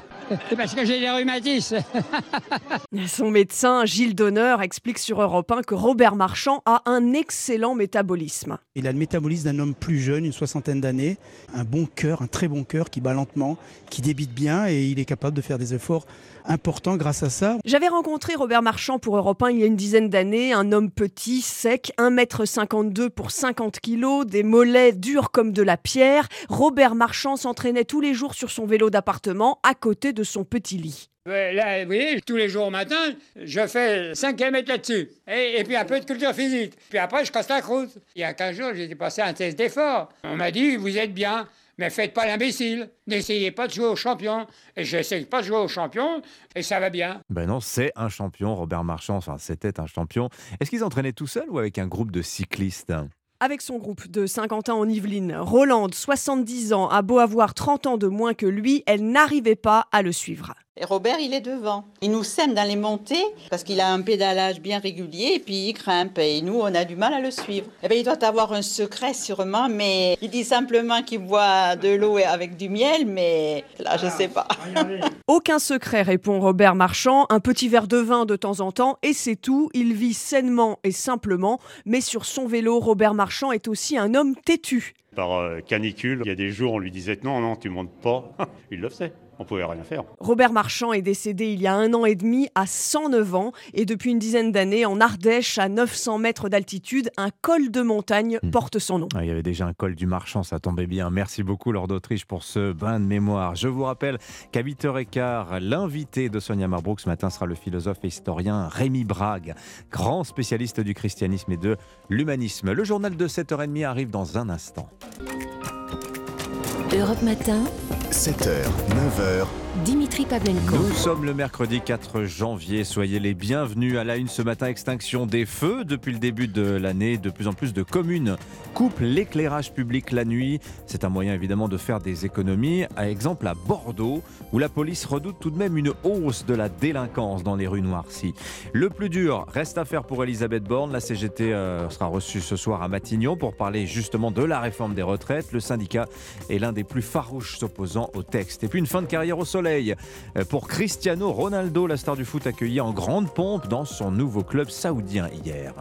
[SPEAKER 25] C'est parce que j'ai des rhumatismes. (laughs)
[SPEAKER 24] Son médecin, Gilles Donner, explique sur Europe 1 que Robert Marchand a un excellent métabolisme.
[SPEAKER 26] Il a le métabolisme d'un homme plus jeune, une soixantaine d'années, un bon cœur, un très bon cœur qui bat lentement, qui débite bien et il est capable de faire des efforts importants grâce à ça.
[SPEAKER 24] J'avais rencontré Robert Marchand pour Europe 1 il y a une dizaine d'années, un homme petit, sec, 1m52 pour 50 kg, des mollets durs comme de la pierre. Robert Marchand s'entraînait tous les jours sur son vélo d'appartement à côté de son petit lit.
[SPEAKER 25] Là, vous voyez, tous les jours au matin, je fais 5 km là-dessus. Et, et puis un peu de culture physique. Puis après, je casse la croûte. Il y a 15 jours, j'ai passé un test d'effort. On m'a dit, vous êtes bien. Mais faites pas l'imbécile. N'essayez pas de jouer au champion. Et j'essaye pas de jouer au champion et ça va bien.
[SPEAKER 1] Ben non, c'est un champion, Robert Marchand. Enfin, c'était un champion. Est-ce qu'ils entraînaient tout seuls ou avec un groupe de cyclistes?
[SPEAKER 24] Avec son groupe de Saint-Quentin en Yvelines, Rolande, 70 ans, a beau avoir 30 ans de moins que lui, elle n'arrivait pas à le suivre.
[SPEAKER 23] Et Robert, il est devant. Il nous sème dans les montées parce qu'il a un pédalage bien régulier et puis il grimpe. Et nous, on a du mal à le suivre. Eh bien, il doit avoir un secret sûrement, mais il dit simplement qu'il boit de l'eau avec du miel, mais là, je sais pas. (laughs)
[SPEAKER 24] Aucun secret, répond Robert Marchand. Un petit verre de vin de temps en temps et c'est tout. Il vit sainement et simplement, mais sur son vélo, Robert Marchand est aussi un homme têtu.
[SPEAKER 27] Par euh, canicule, il y a des jours, on lui disait non, non, tu montes pas. (laughs) il le faisait on pouvait rien faire.
[SPEAKER 24] Robert Marchand est décédé il y a un an et demi à 109 ans et depuis une dizaine d'années en Ardèche à 900 mètres d'altitude, un col de montagne hmm. porte son nom.
[SPEAKER 1] Ah, il y avait déjà un col du Marchand, ça tombait bien. Merci beaucoup Lord d'Autriche pour ce bain de mémoire. Je vous rappelle qu'à 8h15, l'invité de Sonia Marbrook ce matin sera le philosophe et historien Rémi Brague, grand spécialiste du christianisme et de l'humanisme. Le journal de 7h30 arrive dans un instant.
[SPEAKER 3] Europe Matin.
[SPEAKER 28] 7h, 9h.
[SPEAKER 3] Dimitri Pavlenko.
[SPEAKER 1] Nous sommes le mercredi 4 janvier. Soyez les bienvenus à la une ce matin. Extinction des feux. Depuis le début de l'année, de plus en plus de communes coupent l'éclairage public la nuit. C'est un moyen évidemment de faire des économies. À exemple à Bordeaux, où la police redoute tout de même une hausse de la délinquance dans les rues noircies. Le plus dur reste à faire pour Elisabeth Borne. La CGT euh, sera reçue ce soir à Matignon pour parler justement de la réforme des retraites. Le syndicat est l'un des plus farouches s'opposant au texte. Et puis une fin de carrière au sol euh, pour Cristiano Ronaldo, la star du foot accueilli en grande pompe dans son nouveau club saoudien hier.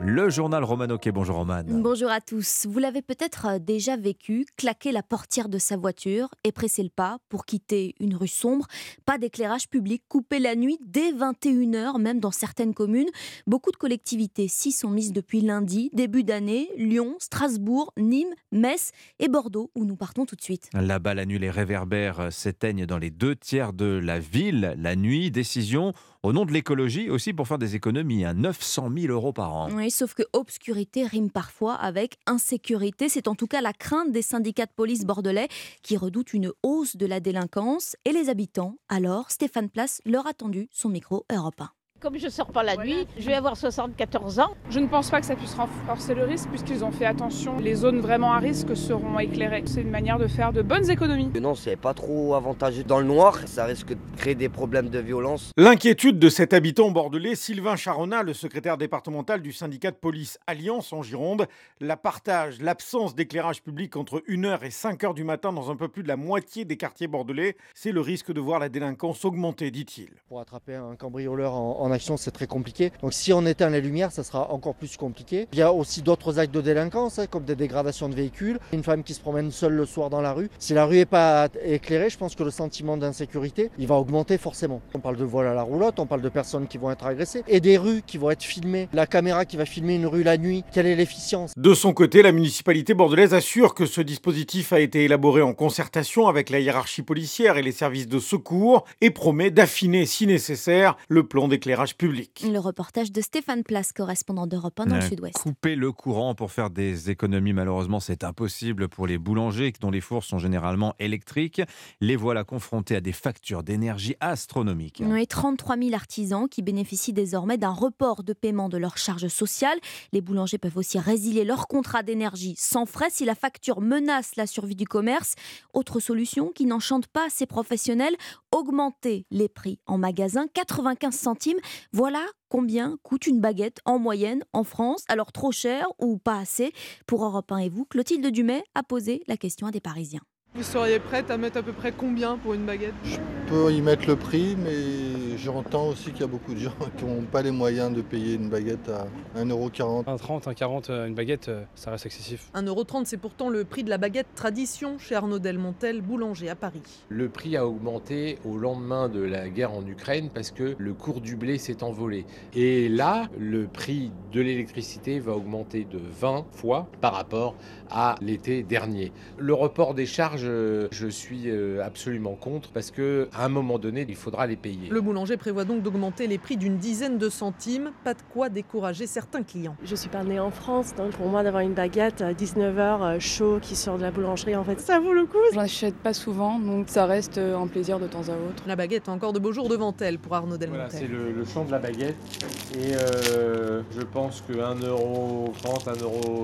[SPEAKER 1] Le journal Romano bonjour Roman.
[SPEAKER 29] Bonjour à tous. Vous l'avez peut-être euh, déjà vécu, claquer la portière de sa voiture et presser le pas pour quitter une rue sombre. Pas d'éclairage public, coupé la nuit dès 21h, même dans certaines communes. Beaucoup de collectivités s'y sont mises depuis lundi, début d'année. Lyon, Strasbourg, Nîmes, Metz et Bordeaux, où nous partons tout de suite.
[SPEAKER 1] Là-bas, la nuit, les réverbères euh, s'éteignent dans les deux tiers de la ville. La nuit, décision au nom de l'écologie, aussi pour faire des économies, à 900 000 euros par an.
[SPEAKER 29] Oui, sauf que obscurité rime parfois avec insécurité. C'est en tout cas la crainte des syndicats de police bordelais qui redoutent une hausse de la délinquance. Et les habitants, alors, Stéphane Place leur a tendu son micro européen.
[SPEAKER 30] Comme je ne sors pas la nuit, je vais avoir 74 ans.
[SPEAKER 31] Je ne pense pas que ça puisse renforcer le risque puisqu'ils ont fait attention. Les zones vraiment à risque seront éclairées. C'est une manière de faire de bonnes économies.
[SPEAKER 32] Non, c'est pas trop avantageux dans le noir. Ça risque de créer des problèmes de violence.
[SPEAKER 33] L'inquiétude de cet habitant bordelais, Sylvain Charonna, le secrétaire départemental du syndicat de police Alliance en Gironde, la partage, l'absence d'éclairage public entre 1h et 5h du matin dans un peu plus de la moitié des quartiers bordelais, c'est le risque de voir la délinquance augmenter, dit-il.
[SPEAKER 34] Pour attraper un cambrioleur en action, c'est très compliqué. Donc si on éteint les lumières, ça sera encore plus compliqué. Il y a aussi d'autres actes de délinquance, hein, comme des dégradations de véhicules. Une femme qui se promène seule le soir dans la rue. Si la rue n'est pas éclairée, je pense que le sentiment d'insécurité, il va augmenter forcément. On parle de vol à la roulotte, on parle de personnes qui vont être agressées et des rues qui vont être filmées. La caméra qui va filmer une rue la nuit, quelle est l'efficience?
[SPEAKER 33] De son côté, la municipalité bordelaise assure que ce dispositif a été élaboré en concertation avec la hiérarchie policière et les services de secours et promet d'affiner si nécessaire le plan d'éclairage public.
[SPEAKER 29] Le reportage de Stéphane Place, correspondant d'Europe 1 dans le sud-ouest.
[SPEAKER 1] Couper le courant pour faire des économies, malheureusement, c'est impossible pour les boulangers dont les fours sont généralement électriques. Les voilà confrontés à des factures d'énergie astronomiques.
[SPEAKER 29] Oui, 33 000 artisans qui bénéficient désormais d'un report de paiement de leurs charges sociales. Les boulangers peuvent aussi résilier leur contrat d'énergie sans frais si la facture menace la survie du commerce. Autre solution qui n'enchante pas ces professionnels, augmenter les prix en magasin, 95 centimes. Voilà combien coûte une baguette en moyenne en France. Alors trop cher ou pas assez? Pour Europe 1 et vous, Clotilde Dumais a posé la question à des Parisiens.
[SPEAKER 31] Vous seriez prête à mettre à peu près combien pour une baguette?
[SPEAKER 35] Je peux y mettre le prix, mais j'entends aussi qu'il y a beaucoup de gens (laughs) qui n'ont pas les moyens de payer une baguette à 1,40€.
[SPEAKER 36] 1,30€, 1,40€, une baguette, euh, ça reste excessif.
[SPEAKER 16] 1,30€, c'est pourtant le prix de la baguette tradition chez Arnaud Delmontel, boulanger à Paris.
[SPEAKER 37] Le prix a augmenté au lendemain de la guerre en Ukraine parce que le cours du blé s'est envolé. Et là, le prix de l'électricité va augmenter de 20 fois par rapport à l'été dernier. Le report des charges je, je suis euh, absolument contre parce que à un moment donné, il faudra les payer.
[SPEAKER 16] Le boulanger prévoit donc d'augmenter les prix d'une dizaine de centimes, pas de quoi décourager certains clients.
[SPEAKER 38] Je suis pas née en France, donc pour moi d'avoir une baguette à 19h chaud qui sort de la boulangerie, en fait, ça vaut le coup.
[SPEAKER 8] J'en achète pas souvent, donc ça reste un plaisir de temps à autre.
[SPEAKER 16] La baguette a encore de beaux jours devant elle pour Arnaud Delmontel.
[SPEAKER 37] Voilà, c'est le, le champ de la baguette. Et euh, je pense que 1,30€,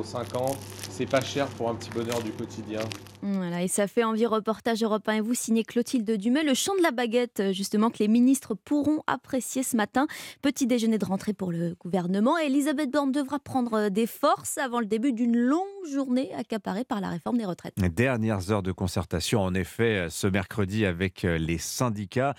[SPEAKER 37] 1,50€, c'est pas cher pour un petit bonheur du quotidien.
[SPEAKER 29] Voilà, et ça fait envie reportage européen et vous signez Clotilde Dumais, le chant de la baguette justement que les ministres pourront apprécier ce matin. Petit déjeuner de rentrée pour le gouvernement. Elisabeth Borne devra prendre des forces avant le début d'une longue journée accaparée par la réforme des retraites.
[SPEAKER 1] Dernières heures de concertation en effet ce mercredi avec les syndicats.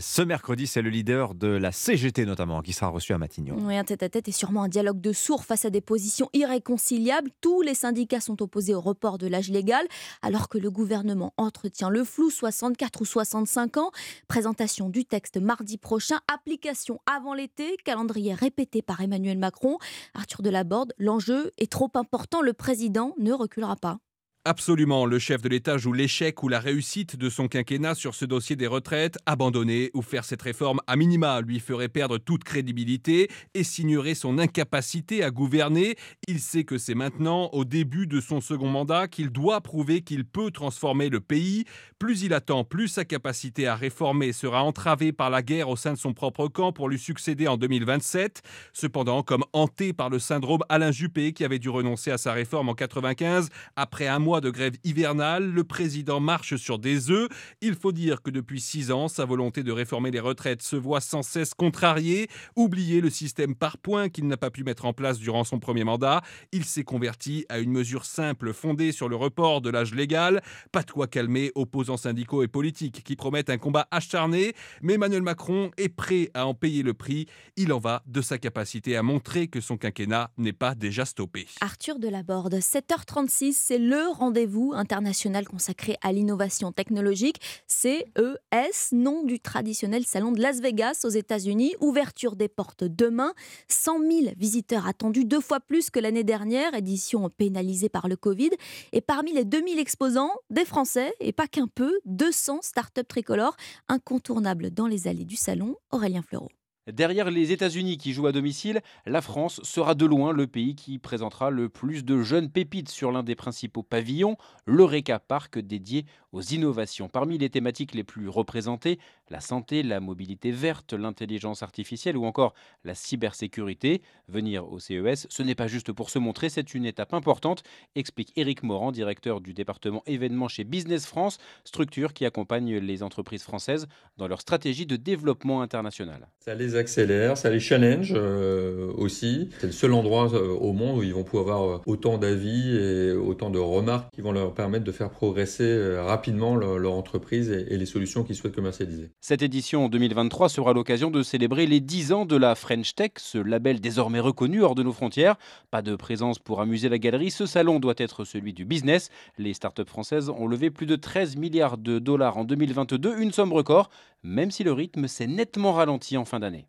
[SPEAKER 1] Ce mercredi, c'est le leader de la CGT notamment qui sera reçu à Matignon.
[SPEAKER 29] Oui, un tête-à-tête et sûrement un dialogue de sourds face à des positions irréconciliables. Tous les syndicats sont opposés au report de l'âge légal alors que le gouvernement entretient le flou 64 ou 65 ans. Présentation du texte mardi prochain, application avant l'été, calendrier répété par Emmanuel Macron. Arthur Delaborde, l'enjeu est trop important, le président ne reculera pas.
[SPEAKER 39] Absolument, le chef de l'État joue l'échec ou la réussite de son quinquennat sur ce dossier des retraites. Abandonner ou faire cette réforme à minima lui ferait perdre toute crédibilité et signerait son incapacité à gouverner. Il sait que c'est maintenant, au début de son second mandat, qu'il doit prouver qu'il peut transformer le pays. Plus il attend, plus sa capacité à réformer sera entravée par la guerre au sein de son propre camp pour lui succéder en 2027. Cependant, comme hanté par le syndrome Alain Juppé qui avait dû renoncer à sa réforme en 95 après un mois de grève hivernale, le président marche sur des œufs. Il faut dire que depuis six ans, sa volonté de réformer les retraites se voit sans cesse contrariée. Oubliez le système par points qu'il n'a pas pu mettre en place durant son premier mandat. Il s'est converti à une mesure simple fondée sur le report de l'âge légal. Pas de quoi calmer opposants syndicaux et politiques qui promettent un combat acharné. Mais Emmanuel Macron est prêt à en payer le prix. Il en va de sa capacité à montrer que son quinquennat n'est pas déjà stoppé.
[SPEAKER 29] Arthur Delaborde, 7h36, c'est le rendez-vous international consacré à l'innovation technologique, CES, nom du traditionnel salon de Las Vegas aux États-Unis. Ouverture des portes demain. 100 000 visiteurs attendus, deux fois plus que l'année dernière, édition pénalisée par le Covid. Et parmi les 2000 exposants, des Français, et pas qu'un peu, 200 startups tricolores incontournables dans les allées du salon. Aurélien Fleureau.
[SPEAKER 40] Derrière les États-Unis qui jouent à domicile, la France sera de loin le pays qui présentera le plus de jeunes pépites sur l'un des principaux pavillons, l'Eureka Park dédié aux innovations. Parmi les thématiques les plus représentées, la santé, la mobilité verte, l'intelligence artificielle ou encore la cybersécurité. Venir au CES, ce n'est pas juste pour se montrer, c'est une étape importante, explique Éric Morand, directeur du département événements chez Business France, structure qui accompagne les entreprises françaises dans leur stratégie de développement international.
[SPEAKER 41] Accélère, ça les challenge euh, aussi. C'est le seul endroit euh, au monde où ils vont pouvoir avoir autant d'avis et autant de remarques qui vont leur permettre de faire progresser euh, rapidement leur, entreprise et, et les solutions qu'ils souhaitent commercialiser.
[SPEAKER 40] Cette édition 2023 sera l'occasion de célébrer les 10 ans de la French Tech, ce label désormais reconnu hors de nos frontières. Pas de présence pour amuser la galerie, ce salon doit être celui du business. Les startups françaises ont levé plus de 13 milliards de dollars en 2022, une somme record, même si le rythme s'est nettement ralenti en fin d'année.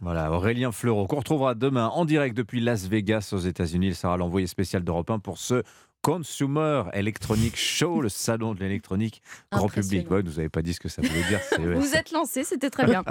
[SPEAKER 1] Voilà, Aurélien Fleureau, qu'on retrouvera demain en direct depuis Las Vegas aux États-Unis. Il sera l'envoyé spécial d'Europe 1 pour ce Consumer Electronic Show, le salon de l'électronique grand public. Ouais, vous n'avez pas dit ce que ça voulait dire.
[SPEAKER 29] Vous êtes lancé, c'était très bien.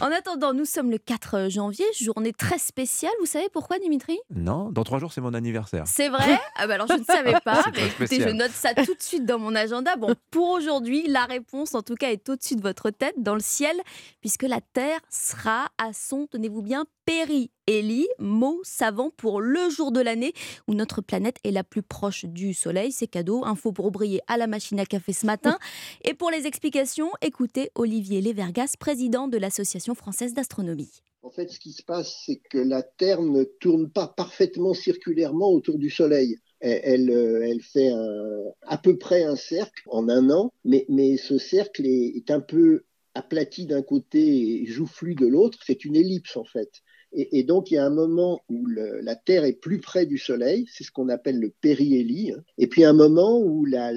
[SPEAKER 29] en attendant, nous sommes le 4 janvier, journée très spéciale. Vous savez pourquoi, Dimitri?
[SPEAKER 1] Non, dans trois jours, c'est mon anniversaire.
[SPEAKER 29] C'est vrai? (laughs) Ah bah Alors, je ne savais pas. Mais écoutez, je note ça tout de suite dans mon agenda. Bon, pour aujourd'hui, la réponse, en tout cas, est au-dessus de votre tête, dans le ciel, puisque la Terre sera à son, tenez-vous bien, péri-hélie, mot savant pour le jour de l'année où notre planète est la plus proche du Soleil. C'est cadeau, info pour briller à la machine à café ce matin. (laughs) Et pour les explications, écoutez Olivier Lévergas, président de l'Association française d'astronomie.
[SPEAKER 42] En fait, ce qui se passe, c'est que la Terre ne tourne pas parfaitement circulairement autour du Soleil. Elle, elle, euh, elle fait un- à peu près un cercle en un an, mais, mais ce cercle est, est un peu aplati d'un côté et joufflu de l'autre. C'est une ellipse, en fait. Et, donc, il y a un moment où la Terre est plus près du Soleil, c'est ce qu'on appelle le périhélie, hein. et puis un moment où la,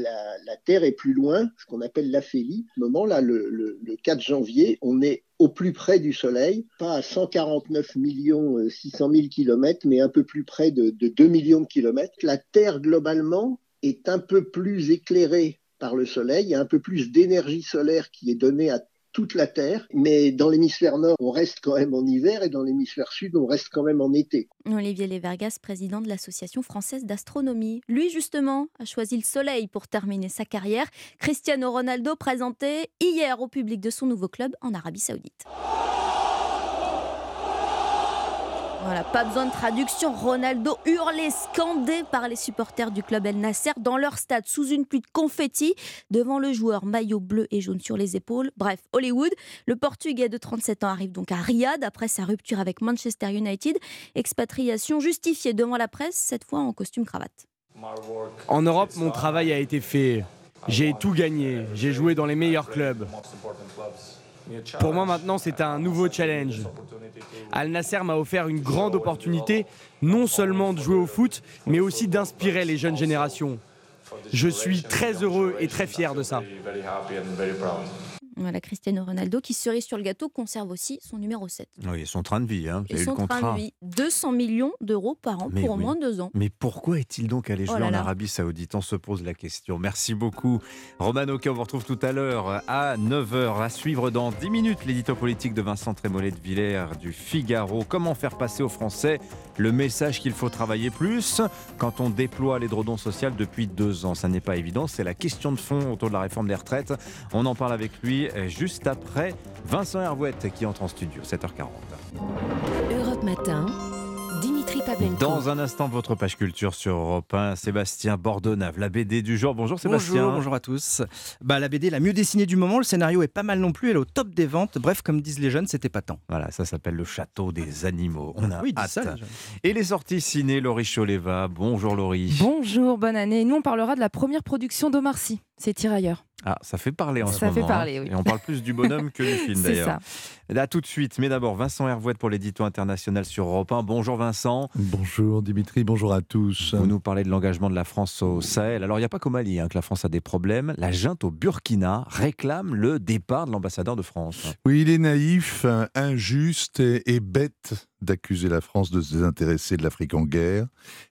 [SPEAKER 42] Terre est plus loin, ce qu'on appelle l'aphélie. Ce moment-là, le, le- le 4 janvier, on est au plus près du Soleil, pas à 149 millions euh, 600 000 kilomètres, mais un peu plus près de, de 2 millions de kilomètres. La Terre, globalement, est un peu plus éclairée par le soleil. Il y a un peu plus d'énergie solaire qui est donnée à toute la Terre, mais dans l'hémisphère nord, on reste quand même en hiver et dans l'hémisphère sud, on reste quand même en été.
[SPEAKER 29] Olivier Levergas, président de l'Association française d'astronomie. Lui, justement, a choisi le soleil pour terminer sa carrière. Cristiano Ronaldo présenté hier au public de son nouveau club en Arabie Saoudite. Voilà, pas besoin de traduction. Ronaldo hurlé, scandé par les supporters du club El Nasser dans leur stade sous une pluie de confettis devant le joueur maillot bleu et jaune sur les épaules. Bref, Hollywood. Le Portugais de 37 ans arrive donc à Riyad après sa rupture avec Manchester United. Expatriation justifiée devant la presse, cette fois en costume cravate.
[SPEAKER 43] En Europe, mon travail a été fait. J'ai tout gagné. J'ai joué dans les meilleurs clubs. Pour moi maintenant, c'est un nouveau challenge. Al Nasser m'a offert une grande opportunité, non seulement de jouer au foot, mais aussi d'inspirer les jeunes générations. Je suis très heureux et très fier de ça.
[SPEAKER 29] Voilà, Cristiano Ronaldo qui, cerise sur le gâteau, conserve aussi son numéro 7.
[SPEAKER 1] Oui, son train de vie. Hein.
[SPEAKER 29] Et son train de vie, 200 millions d'euros par an pour au moins deux ans.
[SPEAKER 1] Mais pourquoi est-il donc allé jouer en Arabie Saoudite? On se pose la question. Merci beaucoup. Roman Oka, on vous retrouve tout à l'heure à 9h. À suivre dans 10 minutes l'édito politique de Vincent Trémollet de Villers du Figaro. Comment faire passer aux Français le message qu'il faut travailler plus quand on déploie les drodons sociaux depuis deux ans? Ça n'est pas évident. C'est la question de fond autour de la réforme des retraites. On en parle avec lui juste après Vincent Hervouette qui entre en studio, 7h40.
[SPEAKER 3] Europe Matin. Dimitri Pavlenko.
[SPEAKER 1] Dans un instant, votre page culture sur Europe 1, Sébastien Bordonnave, la BD du jour. Bonjour Sébastien.
[SPEAKER 7] Bonjour, bonjour à tous. Bah, la BD la mieux dessinée du moment, le scénario est pas mal non plus, elle est au top des ventes. Bref, comme disent les jeunes, c'était pas tant.
[SPEAKER 1] Voilà, ça s'appelle Le Château des Animaux. On a
[SPEAKER 7] oui,
[SPEAKER 1] hâte.
[SPEAKER 7] Ça,
[SPEAKER 1] Et les sorties ciné, Laurie Choleva. Bonjour Laurie.
[SPEAKER 44] Bonjour, bonne année. Nous, on parlera de la première production d'Omar Sy. C'est Tirailleurs.
[SPEAKER 1] Ah, ça fait parler en
[SPEAKER 44] ça
[SPEAKER 1] ce moment.
[SPEAKER 44] Ça fait parler,
[SPEAKER 1] hein.
[SPEAKER 44] oui.
[SPEAKER 1] Et on parle plus du bonhomme que du (laughs) film d'ailleurs.
[SPEAKER 44] C'est ça.
[SPEAKER 1] Là, tout de suite, mais d'abord, Vincent Hervouette pour l'édito international sur Europe 1. Bonjour Vincent.
[SPEAKER 45] Bonjour Dimitri, bonjour à tous.
[SPEAKER 1] Vous nous parlez de l'engagement de la France au Sahel. Alors, il n'y a pas qu'au Mali hein, que la France a des problèmes. La junte au Burkina réclame le départ de l'ambassadeur de France.
[SPEAKER 45] Oui, il est naïf, injuste et, et bête d'accuser la France de se désintéresser de l'Afrique en guerre.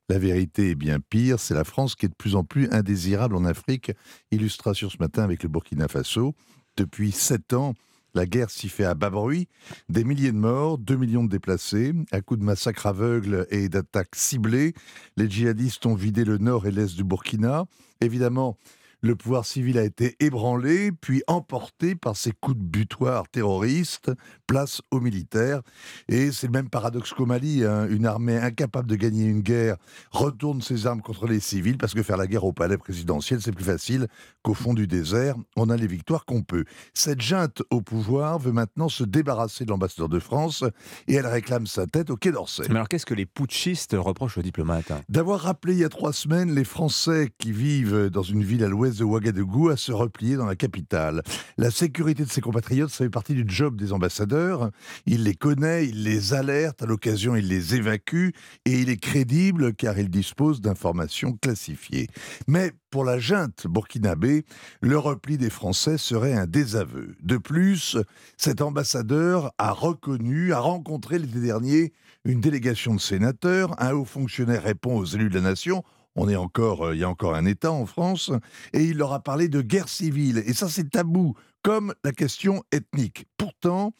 [SPEAKER 45] La vérité est bien pire, c'est la France qui est de plus en plus indésirable en Afrique. Illustration ce matin avec le Burkina Faso. Depuis sept ans, la guerre s'y fait à bas bruit. Des milliers de morts, 2 millions de déplacés. À coups de massacres aveugles et d'attaques ciblées, les djihadistes ont vidé le nord et l'est du Burkina. Évidemment, le pouvoir civil a été ébranlé, puis emporté par ces coups de butoir terroristes, place aux militaires. Et c'est le même paradoxe qu'au Mali, hein. une armée incapable de gagner une guerre retourne ses armes contre les civils, parce que faire la guerre au palais présidentiel, c'est plus facile qu'au fond du désert, on a les victoires qu'on peut. Cette junte au pouvoir veut maintenant se débarrasser de l'ambassadeur de France, et elle réclame sa tête au Quai d'Orsay.
[SPEAKER 1] Mais alors qu'est-ce que les putschistes reprochent aux diplomates
[SPEAKER 45] D'avoir rappelé il y a trois semaines les Français qui vivent dans une ville à l'ouest de Ouagadougou à se replier dans la capitale. La sécurité de ses compatriotes, ça fait partie du job des ambassadeurs. Il les connaît, il les alerte, à l'occasion il les évacue, et il est crédible car il dispose d'informations classifiées. Mais pour la junte burkinabé, le repli des Français serait un désaveu. De plus, cet ambassadeur a reconnu, a rencontré l'été dernier une délégation de sénateurs, un haut fonctionnaire répond aux élus de la nation, on est encore, il y a encore un État en France, et il leur a parlé de guerre civile. Et ça, c'est tabou, comme la question ethnique. Pourtant,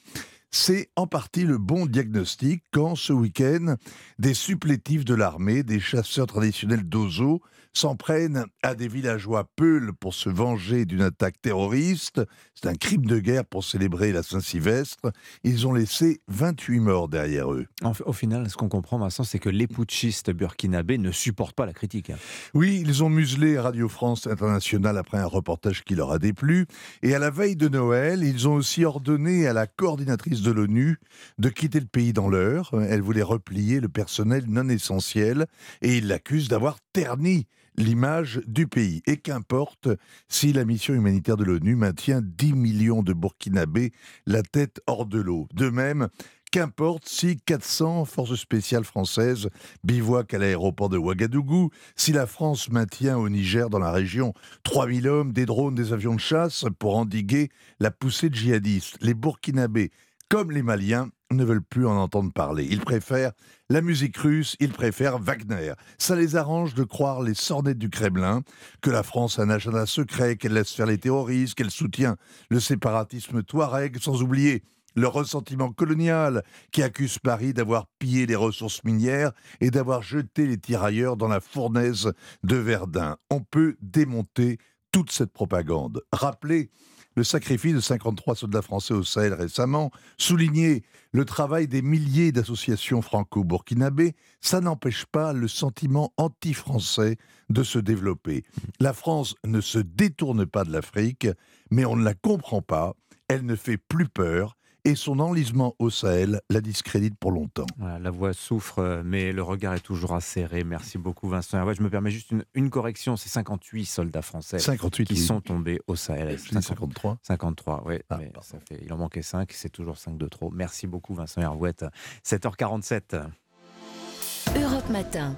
[SPEAKER 45] c'est en partie le bon diagnostic quand, ce week-end, des supplétifs de l'armée, des chasseurs traditionnels d'Ozo, s'en prennent à des villageois peuls pour se venger d'une attaque terroriste. C'est un crime de guerre pour célébrer la Saint-Sylvestre. Ils ont laissé 28 morts derrière eux.
[SPEAKER 1] Au final, ce qu'on comprend, Vincent, c'est que les putschistes burkinabés ne supportent pas la critique. hein.
[SPEAKER 45] Oui, ils ont muselé Radio France Internationale après un reportage qui leur a déplu. Et à la veille de Noël, ils ont aussi ordonné à la coordinatrice de l'ONU de quitter le pays dans l'heure. Elle voulait replier le personnel non essentiel et ils l'accusent d'avoir terni l'image du pays. Et qu'importe si la mission humanitaire de l'ONU maintient 10 millions de Burkinabés la tête hors de l'eau. De même, Qu'importe si 400 forces spéciales françaises bivouaquent à l'aéroport de Ouagadougou, si la France maintient au Niger, dans la région, 3000 hommes, des drones, des avions de chasse pour endiguer la poussée de djihadistes. Les Burkinabés, comme les Maliens, ne veulent plus en entendre parler. Ils préfèrent la musique russe, ils préfèrent Wagner. Ça les arrange de croire les sornettes du Kremlin, que la France a un agenda secret, qu'elle laisse faire les terroristes, qu'elle soutient le séparatisme touareg, sans oublier le ressentiment colonial qui accuse Paris d'avoir pillé les ressources minières et d'avoir jeté les tirailleurs dans la fournaise de Verdun. On peut démonter toute cette propagande. Rappelez le sacrifice de 53 soldats français au Sahel récemment, souligner le travail des milliers d'associations franco-burkinabées, ça n'empêche pas le sentiment anti-français de se développer. La France ne se détourne pas de l'Afrique, mais on ne la comprend pas, elle ne fait plus peur, et son enlisement au Sahel la discrédite pour longtemps.
[SPEAKER 1] la voix souffre, euh, mais le regard est toujours acéré. Merci beaucoup, Vincent Hervé. Je me permets juste une, correction c'est 58 soldats français
[SPEAKER 45] 58,
[SPEAKER 1] qui sont tombés au Sahel.
[SPEAKER 45] 53
[SPEAKER 1] 53, oui. Ah, ça fait, il en manquait 5, c'est toujours 5 de trop. Merci beaucoup, Vincent Hervouette. 7h47.
[SPEAKER 46] Europe Matin.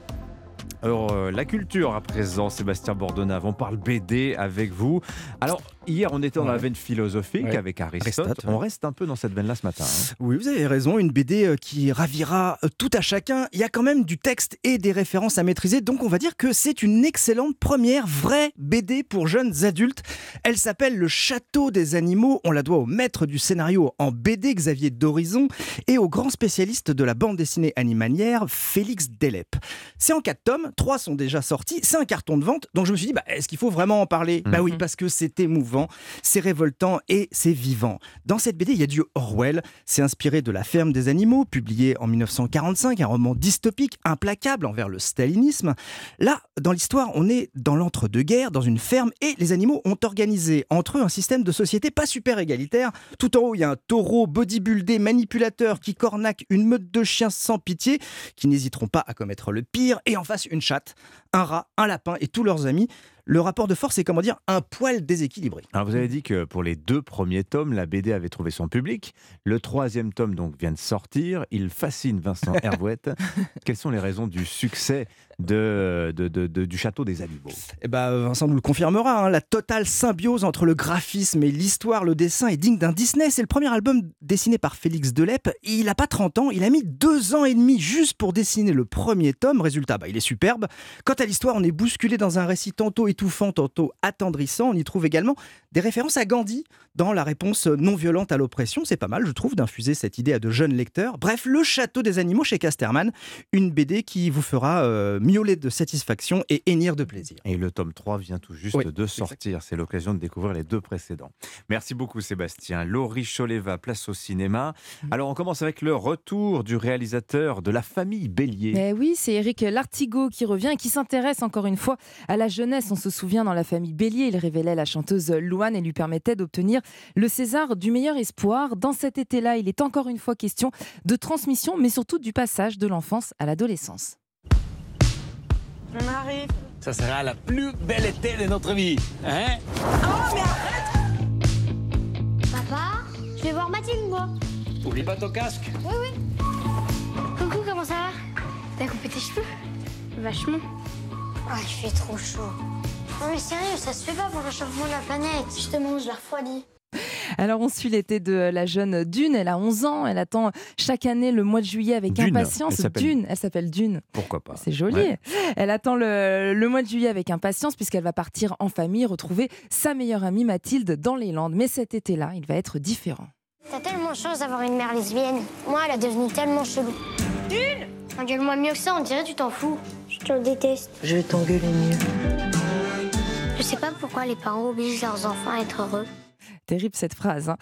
[SPEAKER 1] Alors, euh, la culture à présent, Sébastien Bordonnave, on parle BD avec vous. Alors, hier, on était dans la veine philosophique avec Aristote. On reste un peu dans cette veine-là ce matin. Hein.
[SPEAKER 7] Oui, vous avez raison, une BD euh, qui ravira euh, tout à chacun. Il y a quand même du texte et des références à maîtriser, donc on va dire que c'est une excellente première vraie BD pour jeunes adultes. Elle s'appelle Le Château des Animaux. On la doit au maître du scénario en BD, Xavier Dorizon, et au grand spécialiste de la bande dessinée animalière, Félix Delep. C'est en quatre tomes trois sont déjà sortis, c'est un carton de vente, donc je me suis dit, bah, est-ce qu'il faut vraiment en parler? Bah oui, mhm. parce que c'est émouvant, c'est révoltant et c'est vivant. Dans cette BD, il y a du Orwell, c'est inspiré de La ferme des animaux, publié en 1945, un roman dystopique, implacable envers le stalinisme. Là, dans l'histoire, on est dans l'entre-deux-guerres, dans une ferme, et les animaux ont organisé entre eux un système de société pas super égalitaire. Tout en haut, il y a un taureau bodybuildé, manipulateur, qui cornaque une meute de chiens sans pitié, qui n'hésiteront pas à commettre le pire, et en face, une chatte, un rat, un lapin et tous leurs amis le rapport de force est, comment dire, un poil déséquilibré.
[SPEAKER 1] Alors vous avez dit que pour les deux premiers tomes, la BD avait trouvé son public. Le troisième tome donc vient de sortir. Il fascine Vincent (laughs) Hervouette. Quelles sont les raisons du succès de, du château des animaux?
[SPEAKER 7] Eh ben, Vincent nous le confirmera. Hein. la totale symbiose entre le graphisme et l'histoire, le dessin est digne d'un Disney. C'est le premier album dessiné par Félix Delep. Il n'a pas 30 ans. Il a mis deux ans et demi juste pour dessiner le premier tome. Résultat, bah, il est superbe. Quant l'histoire, on est bousculé dans un récit tantôt étouffant, tantôt attendrissant. On y trouve également des références à Gandhi dans la réponse non violente à l'oppression. C'est pas mal, je trouve, d'infuser cette idée à de jeunes lecteurs. Bref, Le Château des Animaux chez Casterman, une BD qui vous fera euh, miauler de satisfaction et hennir de plaisir.
[SPEAKER 1] Et le tome 3 vient tout juste de sortir. C'est l'occasion de découvrir les deux précédents. Merci beaucoup, Sébastien. Laurie Choleva, place au cinéma. Mm. Alors, on commence avec le retour du réalisateur de La famille Bélier.
[SPEAKER 47] Eh oui, c'est Eric Lartigot qui revient et qui s'intéresse encore une fois à la jeunesse. On se souvient dans La famille Bélier, il révélait la chanteuse Louane et lui permettait d'obtenir le César du meilleur espoir. Dans cet été-là, il est encore une fois question de transmission, mais surtout du passage de l'enfance à l'adolescence.
[SPEAKER 3] On arrive.
[SPEAKER 48] Ça sera la plus belle été de notre vie, hein?
[SPEAKER 3] Oh, mais arrête
[SPEAKER 49] Papa, je vais voir Mathilde, moi.
[SPEAKER 48] Oublie pas ton casque.
[SPEAKER 49] Oui, oui. Coucou, comment ça va? T'as coupé tes cheveux? Vachement. Ah, il fait trop chaud. Non mais sérieux, ça se fait pas pour le réchauffement de la planète. Justement, je la refroidis.
[SPEAKER 47] Alors on suit l'été de la jeune Dune, elle a 11 ans, elle attend chaque année le mois de juillet avec impatience. Dune, elle s'appelle Dune.
[SPEAKER 1] Pourquoi pas
[SPEAKER 47] C'est joli. Elle attend le, mois de juillet avec impatience puisqu'elle va partir en famille retrouver sa meilleure amie Mathilde dans les Landes. Mais cet été-là, il va être différent.
[SPEAKER 49] T'as tellement de chance d'avoir une mère lesbienne. Moi, elle a devenu tellement chelou. Dune Engueule-moi mieux que ça, on dirait tu t'en fous. Je te déteste.
[SPEAKER 3] Je vais t'engueuler mieux.
[SPEAKER 49] Je sais pas pourquoi les parents obligent leurs enfants à être heureux.
[SPEAKER 47] Terrible cette phrase. Hein.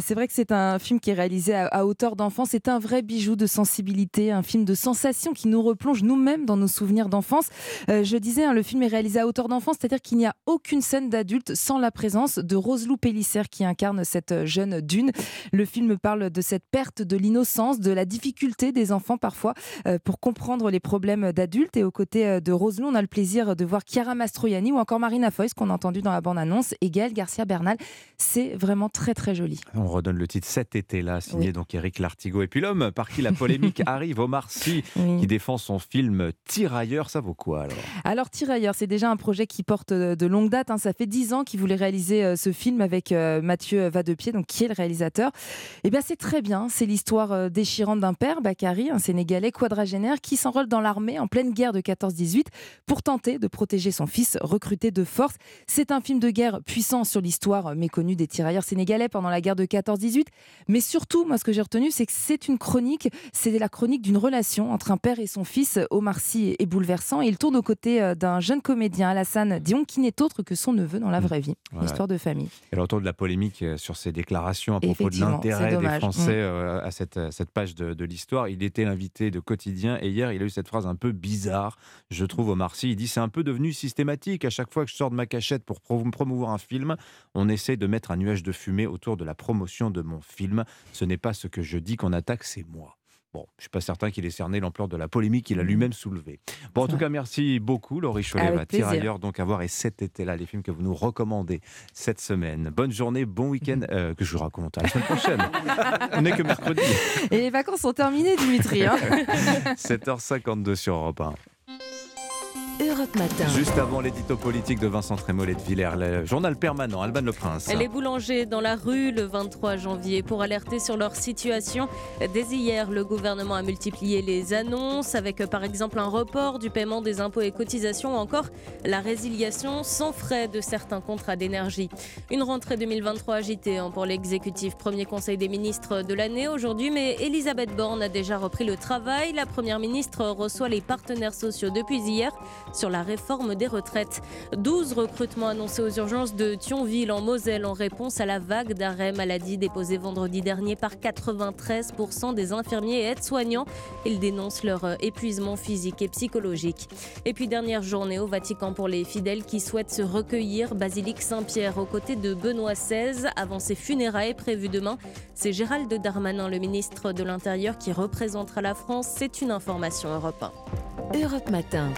[SPEAKER 47] C'est vrai que c'est un film qui est réalisé à, hauteur d'enfant. C'est un vrai bijou de sensibilité, un film de sensation qui nous replonge nous-mêmes dans nos souvenirs d'enfance. Euh, je disais, hein, le film est réalisé à hauteur d'enfant, c'est-à-dire qu'il n'y a aucune scène d'adulte sans la présence de Roselou Pélissère qui incarne cette jeune Dune. Le film parle de cette perte de l'innocence, de la difficulté des enfants parfois euh, pour comprendre les problèmes d'adultes. Et aux côtés euh, de Roselou, on a le plaisir de voir Chiara Mastroianni ou encore Marina Foïs qu'on a entendu dans la bande-annonce et Gaël Garcia Bernal. C'est
[SPEAKER 44] c'est vraiment très très joli.
[SPEAKER 1] On redonne le titre cet été-là, signé donc Eric Lartigot. Et puis l'homme par qui la polémique (laughs) arrive, Omar Sy, qui défend son film Tirailleurs, ça vaut quoi alors
[SPEAKER 44] Alors Tirailleurs, c'est déjà un projet qui porte de longue date. Hein. Ça fait dix ans qu'il voulait réaliser euh, ce film avec euh, Mathieu Vadepied, donc qui est le réalisateur. Et eh bien c'est très bien. C'est l'histoire euh, déchirante d'un père, Bakary, un Sénégalais quadragénaire, qui s'enrôle dans l'armée en pleine guerre de 14-18 pour tenter de protéger son fils recruté de force. C'est un film de guerre puissant sur l'histoire méconnue des tirailleurs sénégalais pendant la guerre de 14-18. Mais surtout, moi, ce que j'ai retenu, c'est que c'est une chronique, c'est la chronique d'une relation entre un père et son fils. Omar Sy est bouleversant. Et il tourne aux côtés euh, d'un jeune comédien, Alassane Dion, qui n'est autre que son neveu dans la vraie vie. Histoire de famille.
[SPEAKER 1] Et autour de la polémique euh, sur ses déclarations à propos de l'intérêt des Français mm. euh, à cette, cette page de, de l'histoire, il était l'invité de Quotidien et hier, il a eu cette phrase un peu bizarre, je trouve, Omar Sy. Il dit c'est un peu devenu systématique. À chaque fois que je sors de ma cachette pour promouvoir un film, on essaie de mettre un nuage de fumée autour de la promotion de mon film. Ce n'est pas ce que je dis qu'on attaque, c'est moi. Bon, je ne suis pas certain qu'il ait cerné l'ampleur de la polémique qu'il a mmh. lui-même soulevée. Bon, en tout cas, merci beaucoup, Laurie Cholet. va ailleurs donc à voir. Et cet été-là, les films que vous nous recommandez cette semaine. Bonne journée, bon week-end, mmh. euh, que je vous raconte à la semaine prochaine. On (laughs) n'est que mercredi.
[SPEAKER 44] Et les vacances sont terminées, Dimitri. (laughs)
[SPEAKER 1] 7h52 sur Europe 1.
[SPEAKER 3] Europe Matin.
[SPEAKER 1] Juste avant l'édito politique de Vincent Trémollet de Villers, le journal permanent, Alban Le Prince.
[SPEAKER 20] Les boulangers dans la rue le 23 janvier pour alerter sur leur situation. Dès hier, le gouvernement a multiplié les annonces avec par exemple un report du paiement des impôts et cotisations ou encore la résiliation sans frais de certains contrats d'énergie. Une rentrée 2023 agitée hein, pour l'exécutif. Premier conseil des ministres de l'année aujourd'hui, mais Elisabeth Borne a déjà repris le travail. La première ministre reçoit les partenaires sociaux depuis hier sur la réforme des retraites. 12 recrutements annoncés aux urgences de Thionville en Moselle en réponse à la vague d'arrêt maladie déposée vendredi dernier par 93% des infirmiers et aides-soignants. Ils dénoncent leur épuisement physique et psychologique. Et puis dernière journée au Vatican pour les fidèles qui souhaitent se recueillir. Basilique Saint-Pierre aux côtés de Benoît XVI avant ses funérailles prévues demain. C'est Gérald Darmanin, le ministre de l'Intérieur, qui représentera la France. C'est une information Europe
[SPEAKER 3] 1. Europe Matin.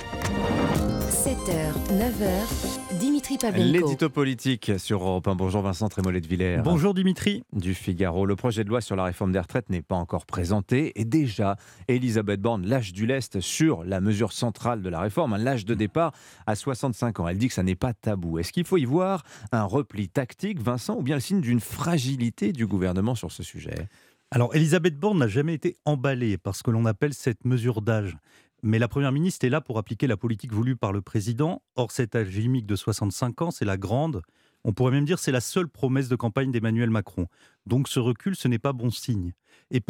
[SPEAKER 3] 7h, 9h, Dimitri Pavlenko.
[SPEAKER 1] L'édito politique sur Europe 1. Bonjour Vincent Trémollet de Villers.
[SPEAKER 49] Bonjour Dimitri.
[SPEAKER 1] Du Figaro. Le projet de loi sur la réforme des retraites n'est pas encore présenté. Et déjà, Elisabeth Borne lâche du lest sur la mesure centrale de la réforme, l'âge de départ à 65 ans. Elle dit que ça n'est pas tabou. Est-ce qu'il faut y voir un repli tactique, Vincent, ou bien le signe d'une fragilité du gouvernement sur ce sujet?
[SPEAKER 49] Alors, Elisabeth Borne n'a jamais été emballée par ce que l'on appelle cette mesure d'âge. Mais la Première ministre est là pour appliquer la politique voulue par le président. Or, cet âge limite de 65 ans, c'est la grande, on pourrait même dire c'est la seule promesse de campagne d'Emmanuel Macron. Donc ce recul, ce n'est pas bon signe. Et,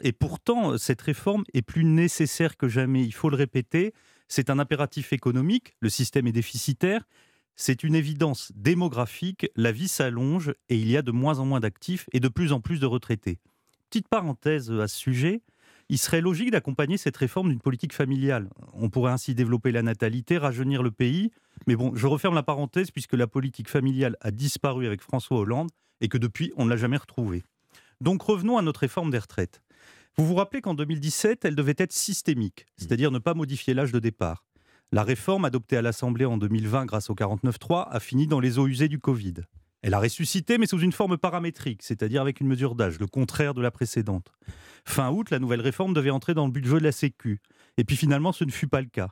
[SPEAKER 49] et pourtant, cette réforme est plus nécessaire que jamais. Il faut le répéter, c'est un impératif économique, le système est déficitaire, c'est une évidence démographique, la vie s'allonge et il y a de moins en moins d'actifs et de plus en plus de retraités. Petite parenthèse à ce sujet, il serait logique d'accompagner cette réforme d'une politique familiale. On pourrait ainsi développer la natalité, rajeunir le pays. Mais bon, je referme la parenthèse puisque la politique familiale a disparu avec François Hollande et que depuis, on ne l'a jamais retrouvée. Donc revenons à notre réforme des retraites. Vous vous rappelez qu'en 2017, elle devait être systémique, c'est-à-dire ne pas modifier l'âge de départ. La réforme adoptée à l'Assemblée en 2020 grâce au 49.3 a fini dans les eaux usées du Covid. Elle a ressuscité, mais sous une forme paramétrique, c'est-à-dire avec une mesure d'âge, le contraire de la précédente. Fin août, la nouvelle réforme devait entrer dans le budget de la Sécu. Et puis finalement, ce ne fut pas le cas.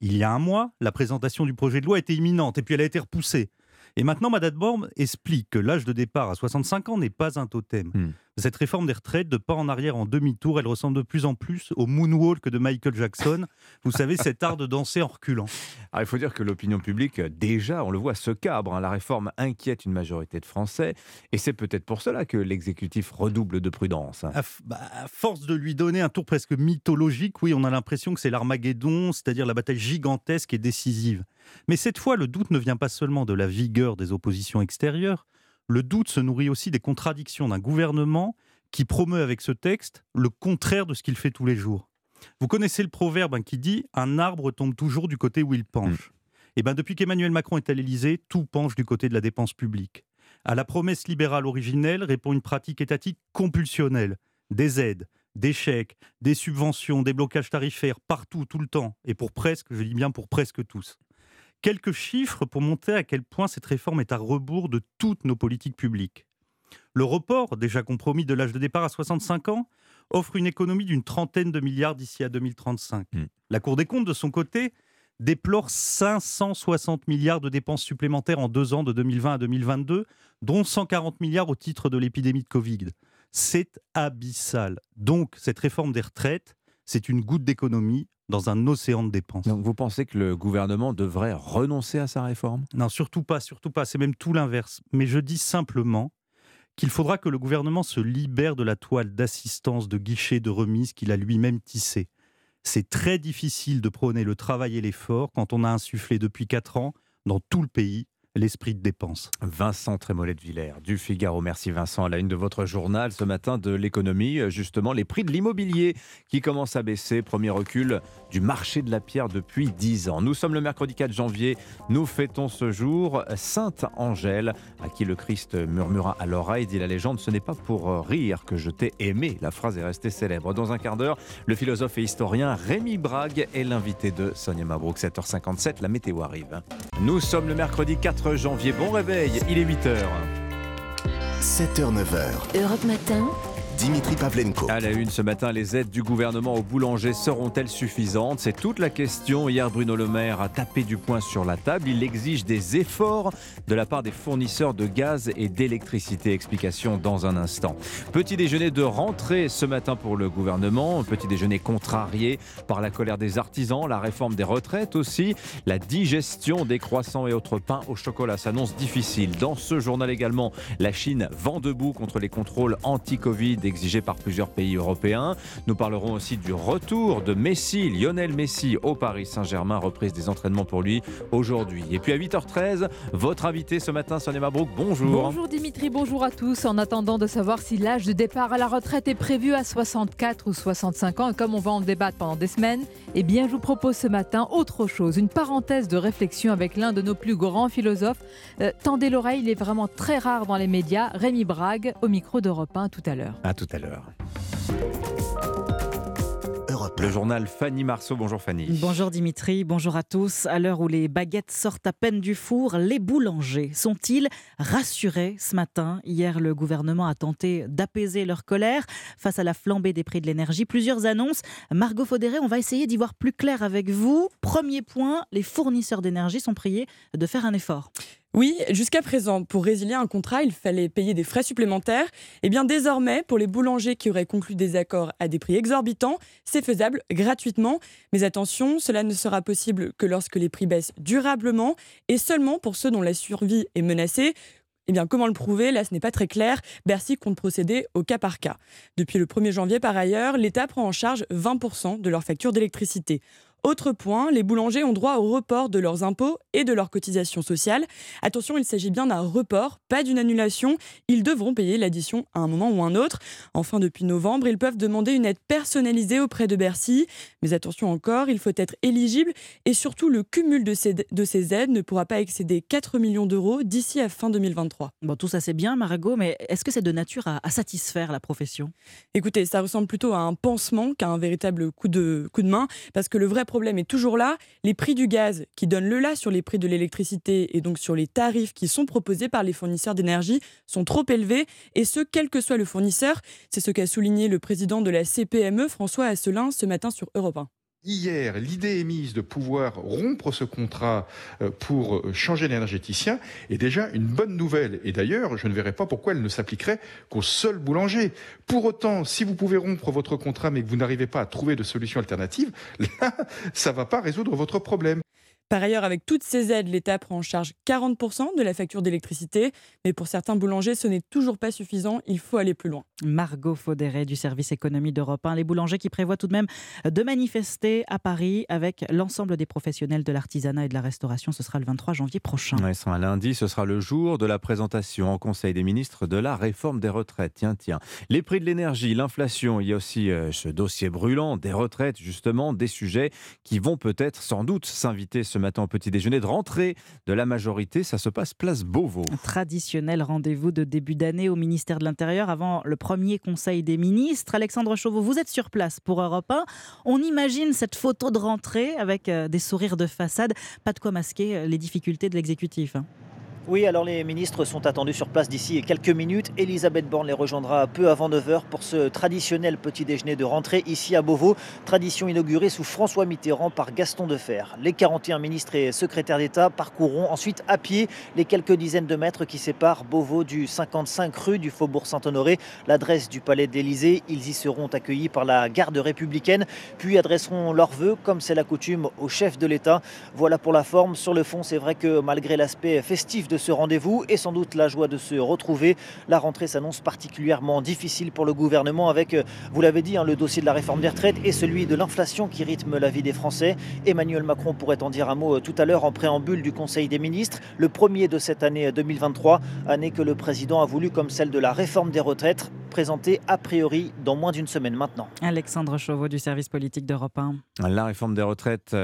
[SPEAKER 49] Il y a un mois, la présentation du projet de loi était imminente, et puis elle a été repoussée. Et maintenant, Madame Borne explique que l'âge de départ à 65 ans n'est pas un totem. Hmm. Cette réforme des retraites, de pas en arrière en demi-tour, elle ressemble de plus en plus au moonwalk de Michael Jackson. Vous savez, cet art de danser en reculant.
[SPEAKER 1] Alors, il faut dire que l'opinion publique, déjà, on le voit, se cabre. Hein. La réforme inquiète une majorité de Français. Et c'est peut-être pour cela que l'exécutif redouble de prudence. Hein.
[SPEAKER 49] Bah, à, force de lui donner un tour presque mythologique, oui, on a l'impression que c'est l'Armageddon, c'est-à-dire la bataille gigantesque et décisive. Mais cette fois, le doute ne vient pas seulement de la vigueur des oppositions extérieures, le doute se nourrit aussi des contradictions d'un gouvernement qui promeut avec ce texte le contraire de ce qu'il fait tous les jours. Vous connaissez le proverbe hein, qui dit Un arbre tombe toujours du côté où il penche. Mm. Et eh ben depuis qu'Emmanuel Macron est à l'Élysée, tout penche du côté de la dépense publique. À la promesse libérale originelle répond une pratique étatique compulsionnelle. Des aides, des chèques, des subventions, des blocages tarifaires, partout, tout le temps, et pour presque, je dis bien pour presque tous. Quelques chiffres pour montrer à quel point cette réforme est à rebours de toutes nos politiques publiques. Le report, déjà compromis de l'âge de départ à 65 ans, offre une économie d'une trentaine de milliards d'ici à 2035.
[SPEAKER 1] Hmm.
[SPEAKER 49] La Cour des comptes, de son côté, déplore 560 milliards de dépenses supplémentaires en deux ans de 2020 à 2022, dont 140 milliards au titre de l'épidémie de Covid. C'est abyssal. Donc, cette réforme des retraites, c'est une goutte d'économie dans un océan de dépenses.
[SPEAKER 1] Donc vous pensez que le gouvernement devrait renoncer à sa réforme?
[SPEAKER 49] Non, surtout pas, surtout pas. C'est même tout l'inverse. Mais je dis simplement qu'il faudra que le gouvernement se libère de la toile d'assistance, de guichet, de remise qu'il a lui-même tissée. C'est très difficile de prôner le travail et l'effort quand on a insufflé depuis quatre ans dans tout le pays l'esprit de dépense.
[SPEAKER 1] Vincent Trémollet de Villers, du Figaro. Merci Vincent. À la une de votre journal ce matin de l'économie, justement, les prix de l'immobilier qui commencent à baisser. Premier recul du marché de la pierre depuis 10 ans. Nous sommes le mercredi 4 janvier. Nous fêtons ce jour Sainte Angèle, à qui le Christ murmura à l'oreille, dit la légende, ce n'est pas pour rire que je t'ai aimé. La phrase est restée célèbre. Dans un quart d'heure, le philosophe et historien Rémi Brague est l'invité de Sonia Mabrouk. 7h57, la météo arrive. Nous sommes le mercredi 4 janvier. Bon réveil, il est 8h.
[SPEAKER 3] 7h, 9h. Europe Matin. Dimitri Pavlenko.
[SPEAKER 1] À la une ce matin, les aides du gouvernement aux boulangers seront-elles suffisantes? C'est toute la question. Hier, Bruno Le Maire a tapé du poing sur la table. Il exige des efforts de la part des fournisseurs de gaz et d'électricité. Explication dans un instant. Petit déjeuner de rentrée ce matin pour le gouvernement. Petit déjeuner contrarié par la colère des artisans, la réforme des retraites aussi. La digestion des croissants et autres pains au chocolat s'annonce difficile. Dans ce journal également, la Chine vend debout contre les contrôles anti-Covid exigé par plusieurs pays européens. Nous parlerons aussi du retour de Messi, Lionel Messi au Paris Saint-Germain, reprise des entraînements pour lui aujourd'hui. Et puis à 8h13, votre invité ce matin, Sonia Mabrouk, bonjour.
[SPEAKER 47] Bonjour Dimitri, bonjour à tous. En attendant de savoir si l'âge de départ à la retraite est prévu à 64 ou 65 ans, et comme on va en débattre pendant des semaines, eh bien je vous propose ce matin autre chose, une parenthèse de réflexion avec l'un de nos plus grands philosophes. Euh, tendez l'oreille, il est vraiment très rare dans les médias, Rémi Brague, au micro d'Europe 1 tout à l'heure.
[SPEAKER 1] À tout à l'heure. Le journal Fanny Marceau. Bonjour Fanny.
[SPEAKER 50] Bonjour Dimitri, bonjour à tous. À l'heure où les baguettes sortent à peine du four, les boulangers sont-ils rassurés ce matin? Hier, le gouvernement a tenté d'apaiser leur colère face à la flambée des prix de l'énergie. Plusieurs annonces. Margot Faudéré, on va essayer d'y voir plus clair avec vous. Premier point, les fournisseurs d'énergie sont priés de faire un effort.
[SPEAKER 8] Oui, jusqu'à présent, pour résilier un contrat, il fallait payer des frais supplémentaires. Et bien désormais, pour les boulangers qui auraient conclu des accords à des prix exorbitants, c'est faisable gratuitement. Mais attention, cela ne sera possible que lorsque les prix baissent durablement et seulement pour ceux dont la survie est menacée. Eh bien, comment le prouver? Là, ce n'est pas très clair. Bercy compte procéder au cas par cas. Depuis le 1er janvier, par ailleurs, l'État prend en charge 20% de leur facture d'électricité. Autre point, les boulangers ont droit au report de leurs impôts et de leurs cotisations sociales. Attention, il s'agit bien d'un report, pas d'une annulation. Ils devront payer l'addition à un moment ou un autre. Enfin, depuis novembre, ils peuvent demander une aide personnalisée auprès de Bercy. Mais attention encore, il faut être éligible et surtout le cumul de ces, de ces aides ne pourra pas excéder 4 millions d'euros d'ici à fin 2023.
[SPEAKER 50] Bon, tout ça c'est bien, Margot, mais est-ce que c'est de nature à, à, satisfaire la profession?
[SPEAKER 8] Écoutez, ça ressemble plutôt à un pansement qu'à un véritable coup de, coup de main, parce que le vrai problème est toujours là. Les prix du gaz qui donnent le là sur les prix de l'électricité et donc sur les tarifs qui sont proposés par les fournisseurs d'énergie sont trop élevés et ce, quel que soit le fournisseur. C'est ce qu'a souligné le président de la CPME, François Asselin, ce matin sur Europe 1.
[SPEAKER 51] Hier, l'idée émise de pouvoir rompre ce contrat euh, pour changer l'énergéticien est déjà une bonne nouvelle. Et d'ailleurs, je ne verrais pas pourquoi elle ne s'appliquerait qu'aux seuls boulangers. Pour autant, si vous pouvez rompre votre contrat mais que vous n'arrivez pas à trouver de solution alternative, (laughs) là, ça ne va pas résoudre votre problème.
[SPEAKER 8] Par ailleurs, avec toutes ces aides, l'État prend en charge 40% de la facture d'électricité. Mais pour certains boulangers, ce n'est toujours pas suffisant. Il faut aller plus loin.
[SPEAKER 50] Margot Faudéré du service économie d'Europe 1. Les boulangers qui prévoient tout de même de manifester à Paris avec l'ensemble des professionnels de l'artisanat et de la restauration. Ce sera le 23 janvier prochain.
[SPEAKER 1] Ouais, un lundi, ce sera le jour de la présentation en Conseil des ministres de la réforme des retraites. Tiens, tiens. Les prix de l'énergie, l'inflation, il y a aussi euh, ce dossier brûlant des retraites, justement, des sujets qui vont peut-être, sans doute, s'inviter ce matin au petit déjeuner de rentrée de la majorité. Ça se passe place Beauvau.
[SPEAKER 50] Traditionnel rendez-vous de début d'année au ministère de l'Intérieur avant le premier conseil des ministres. Alexandre Chauveau, vous êtes sur place pour Europe 1. On imagine cette photo de rentrée avec euh, des sourires de façade. Pas de quoi masquer euh, les difficultés de l'exécutif.
[SPEAKER 52] Oui, alors les ministres sont attendus sur place d'ici quelques minutes. Elisabeth Borne les rejoindra peu avant 9h pour ce traditionnel petit déjeuner de rentrée ici à Beauvau, tradition inaugurée sous François Mitterrand par Gaston Defer. Les 41 ministres et secrétaires d'État parcourront ensuite à pied les quelques dizaines de mètres qui séparent Beauvau du 55 rue du Faubourg Saint-Honoré, l'adresse du Palais de l'Élysée. Ils y seront accueillis par la garde républicaine, puis adresseront leurs vœux, comme c'est la coutume, au chef de l'État. Voilà pour la forme. Sur le fond, c'est vrai que malgré l'aspect festif de de ce rendez-vous et sans doute la joie de se retrouver. La rentrée s'annonce particulièrement difficile pour le gouvernement avec, euh, vous l'avez dit, hein, le dossier de la réforme des retraites et celui de l'inflation qui rythme la vie des Français. Emmanuel Macron pourrait en dire un mot euh, tout à l'heure en préambule du Conseil des ministres, le premier de cette année 2023, euh, année que le président a voulu comme celle de la réforme des retraites, présentée a priori dans moins d'une semaine maintenant.
[SPEAKER 50] Alexandre Chauveau du service politique d'Europe 1.
[SPEAKER 1] La réforme des retraites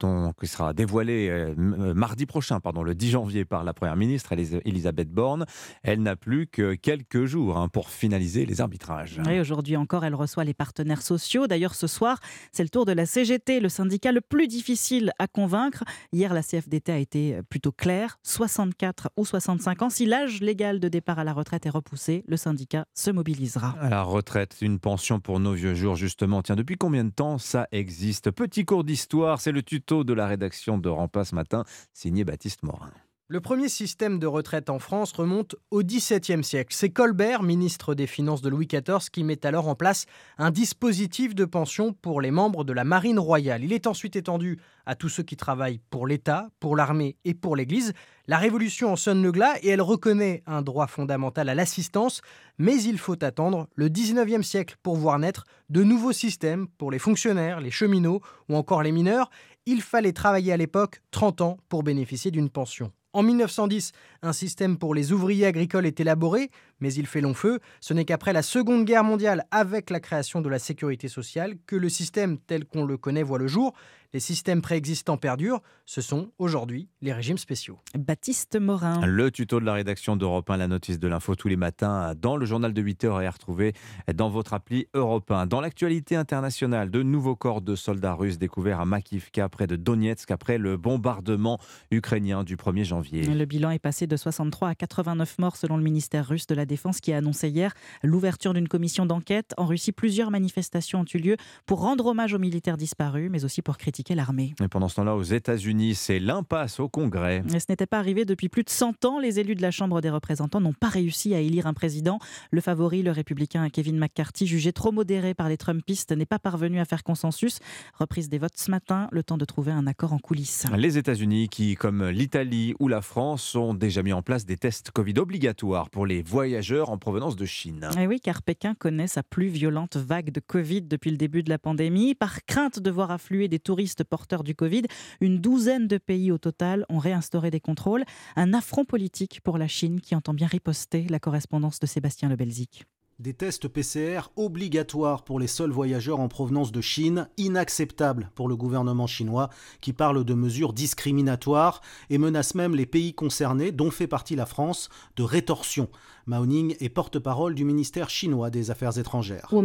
[SPEAKER 1] dont, qui sera dévoilée mardi prochain, pardon, le 10 janvier par la Première ministre, Elisabeth Borne. Elle n'a plus que quelques jours hein, pour finaliser les arbitrages.
[SPEAKER 50] Et aujourd'hui encore, elle reçoit les partenaires sociaux. D'ailleurs, ce soir, c'est le tour de la CGT, le syndicat le plus difficile à convaincre. Hier, la CFDT a été plutôt claire 64 ou 65 ans. Si l'âge légal de départ à la retraite est repoussé, le syndicat se mobilisera.
[SPEAKER 1] À la retraite, une pension pour nos vieux jours, justement. Tiens, depuis combien de temps ça existe? Petit cours d'histoire, c'est le tuto de la rédaction de Rampas ce matin, signé Baptiste Morin.
[SPEAKER 53] Le premier système de retraite en France remonte au XVIIe siècle. C'est Colbert, ministre des Finances de Louis XIV, qui met alors en place un dispositif de pension pour les membres de la Marine royale. Il est ensuite étendu à tous ceux qui travaillent pour l'État, pour l'armée et pour l'Église. La Révolution en sonne le glas et elle reconnaît un droit fondamental à l'assistance, mais il faut attendre le XIXe siècle pour voir naître de nouveaux systèmes pour les fonctionnaires, les cheminots ou encore les mineurs. Il fallait travailler à l'époque 30 ans pour bénéficier d'une pension. En 1910, un système pour les ouvriers agricoles est élaboré, mais il fait long feu. Ce n'est qu'après la Seconde Guerre mondiale, avec la création de la sécurité sociale, que le système tel qu'on le connaît voit le jour. Les systèmes préexistants perdurent. Ce sont aujourd'hui les régimes spéciaux.
[SPEAKER 50] Baptiste Morin.
[SPEAKER 1] Le tuto de la rédaction d'Europe 1, la notice de l'info tous les matins dans le journal de 8 heures et à retrouver dans votre appli Europe 1. Dans l'actualité internationale, de nouveaux corps de soldats russes découverts à Makivka, près de Donetsk, après le bombardement ukrainien du 1er janvier.
[SPEAKER 50] Le bilan est passé de 63 à 89 morts selon le ministère russe de la Défense qui a annoncé hier l'ouverture d'une commission d'enquête. En Russie, plusieurs manifestations ont eu lieu pour rendre hommage aux militaires disparus, mais aussi pour critiquer l'armée.
[SPEAKER 1] Et pendant ce temps-là, aux États-Unis, c'est l'impasse au Congrès.
[SPEAKER 50] Et ce n'était pas arrivé depuis plus de 100 ans. Les élus de la Chambre des représentants n'ont pas réussi à élire un président. Le favori, le républicain Kevin McCarthy, jugé trop modéré par les Trumpistes, n'est pas parvenu à faire consensus. Reprise des votes ce matin, le temps de trouver un accord en coulisses.
[SPEAKER 1] Les États-Unis, qui, comme l'Italie ou la France, ont déjà mis en place des tests Covid obligatoires pour les voyageurs en provenance de Chine.
[SPEAKER 50] Et eh oui, car Pékin connaît sa plus violente vague de Covid depuis le début de la pandémie. Par crainte de voir affluer des touristes porteurs du Covid. Une douzaine de pays au total ont réinstauré des contrôles. Un affront politique pour la Chine qui entend bien riposter la correspondance de Sébastien Le Belzic.
[SPEAKER 54] Des tests PCR obligatoires pour les seuls voyageurs en provenance de Chine, inacceptable pour le gouvernement chinois qui parle de mesures discriminatoires et menace même les pays concernés, dont fait partie la France, de rétorsion. Mao Ning est porte-parole du ministère chinois des Affaires étrangères.
[SPEAKER 55] Nous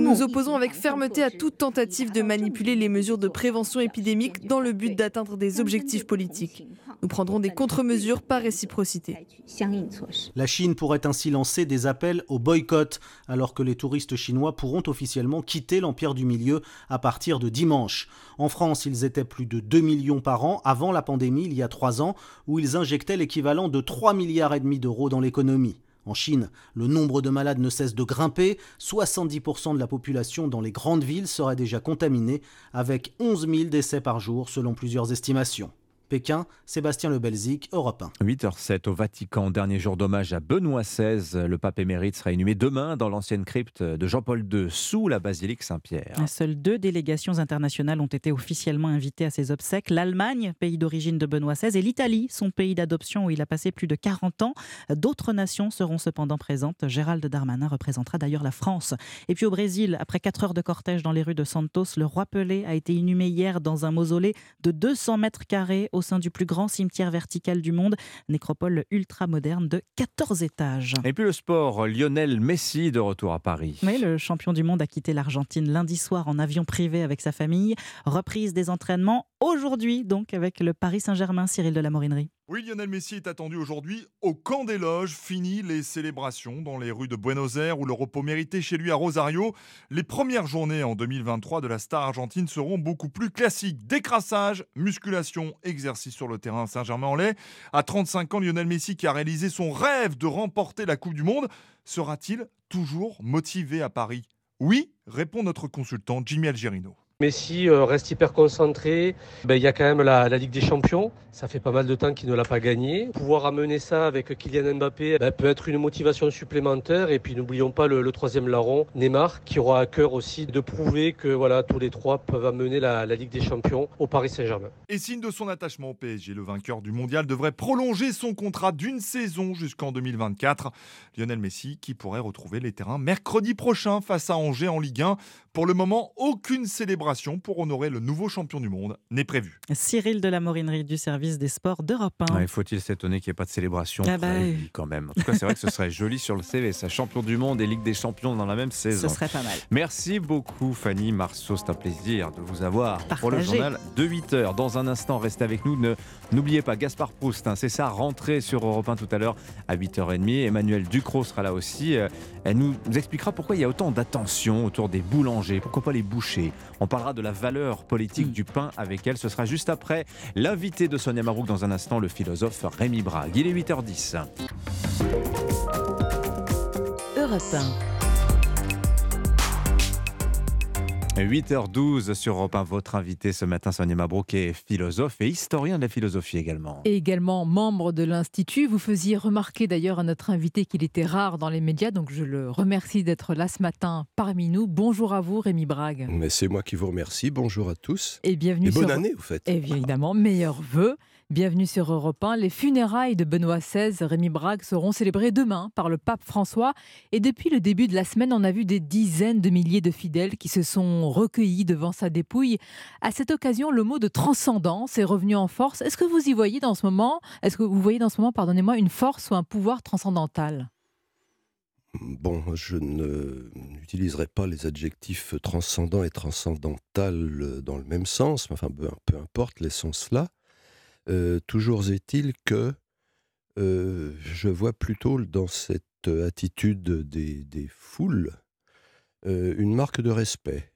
[SPEAKER 55] nous opposons avec fermeté à toute tentative de manipuler les mesures de prévention épidémique dans le but d'atteindre des objectifs politiques. Nous prendrons des contre-mesures par réciprocité.
[SPEAKER 54] La Chine pourrait ainsi lancer des appels au boycott, alors que les touristes chinois pourront officiellement quitter l'Empire du Milieu à partir de dimanche. En France, ils étaient plus de 2 millions par an avant la pandémie il y a 3 ans, où ils injectaient l'équivalent de 3 milliards et demi d'euros dans les en Chine, le nombre de malades ne cesse de grimper. 70% de la population dans les grandes villes serait déjà contaminée, avec 11 000 décès par jour selon plusieurs estimations. Pékin, Sébastien Le Belzic, Europe 1.
[SPEAKER 1] 8h07 au Vatican, dernier jour d'hommage à Benoît XVI. Le pape émérite sera inhumé demain dans l'ancienne crypte de Jean-Paul II, sous la basilique Saint-Pierre.
[SPEAKER 50] Seules deux délégations internationales ont été officiellement invitées à ses obsèques. L'Allemagne, pays d'origine de Benoît XVI, et l'Italie, son pays d'adoption où il a passé plus de 40 ans. D'autres nations seront cependant présentes. Gérald Darmanin représentera d'ailleurs la France. Et puis au Brésil, après 4 heures de cortège dans les rues de Santos, le roi Pelé a été inhumé hier dans un mausolée de 200 mètres carrés au sein du plus grand cimetière vertical du monde, nécropole ultra moderne de 14 étages.
[SPEAKER 1] Et puis le sport, Lionel Messi de retour à Paris.
[SPEAKER 50] Oui, le champion du monde a quitté l'Argentine lundi soir en avion privé avec sa famille. Reprise des entraînements aujourd'hui donc avec le Paris Saint-Germain, Cyril de la Morinerie.
[SPEAKER 22] Oui, Lionel Messi est attendu aujourd'hui au camp des loges. Fini les célébrations dans les rues de Buenos Aires ou le repos mérité chez lui à Rosario. Les premières journées en 2023 de la star argentine seront beaucoup plus classiques. Décrassage, musculation, exercice sur le terrain Saint-Germain-en-Laye. À 35 ans, Lionel Messi qui a réalisé son rêve de remporter la Coupe du Monde sera-t-il toujours motivé à Paris? Oui, répond notre consultant Jimmy Algerino.
[SPEAKER 56] Messi euh, reste hyper concentré. Ben, il y a quand même la, Ligue des Champions. Ça fait pas mal de temps qu'il ne l'a pas gagné. Pouvoir amener ça avec Kylian Mbappé ben, peut être une motivation supplémentaire. Et puis n'oublions pas le, troisième larron, Neymar, qui aura à cœur aussi de prouver que voilà, tous les trois peuvent amener la Ligue des Champions au Paris Saint-Germain.
[SPEAKER 22] Et signe de son attachement au PSG, le vainqueur du mondial devrait prolonger son contrat d'une saison jusqu'en 2024. Lionel Messi qui pourrait retrouver les terrains mercredi prochain face à Angers en Ligue 1. Pour le moment, aucune célébration pour honorer le nouveau champion du monde n'est prévue.
[SPEAKER 50] Cyril de la Morinerie du service des sports d'Europe 1.
[SPEAKER 1] Faut-il s'étonner qu'il n'y ait pas de célébration
[SPEAKER 50] ah bah
[SPEAKER 1] quand même En tout cas, c'est vrai que ce serait (laughs) joli sur le CV, ça champion du monde et Ligue des champions dans la même saison.
[SPEAKER 50] Ce serait pas mal.
[SPEAKER 1] Merci beaucoup Fanny Marceau, c'est un plaisir de vous avoir pour le journal de 8 heures. Dans un instant, restez avec nous. N'oubliez pas Gaspard Proust, hein, c'est ça, rentrée sur Europe 1 tout à l'heure à 8h30. Emmanuel Ducrot sera là aussi. Euh, elle nous expliquera pourquoi il y a autant d'attention autour des boulangers, pourquoi pas les bouchers. On parlera de la valeur politique mm. du pain avec elle. Ce sera juste après l'invité de Sonia Marouk dans un instant, le philosophe Rémi Brague. Il est 8h10.
[SPEAKER 50] Europe
[SPEAKER 1] 8h12 sur Europe 1, votre invité ce matin, Sonia Mabrouk, est philosophe et historien de la philosophie également.
[SPEAKER 47] Et également membre de l'Institut. Vous faisiez remarquer d'ailleurs à notre invité qu'il était rare dans les médias, donc je le remercie d'être là ce matin parmi nous. Bonjour à vous, Rémi Brague.
[SPEAKER 57] Mais c'est moi qui vous remercie. Bonjour à tous.
[SPEAKER 47] Et bienvenue
[SPEAKER 57] et bonne année, au fait.
[SPEAKER 47] Évidemment, meilleurs vœux. Bienvenue sur Europe 1. Les funérailles de Benoît XVI, Rémi Brague, seront célébrées demain par le pape François. Et depuis le début de la semaine, on a vu des dizaines de milliers de fidèles qui se sont recueillis devant sa dépouille. À cette occasion, le mot de transcendance est revenu en force. Est-ce que vous y voyez dans ce moment, est-ce que vous voyez dans ce moment, pardonnez-moi, une force ou un pouvoir transcendantal?
[SPEAKER 57] Bon, je n'utiliserai pas les adjectifs transcendant et transcendantal dans le même sens, enfin, peu, peu importe, laissons cela. Toujours est-il que je vois plutôt dans cette attitude des, foules une marque de respect.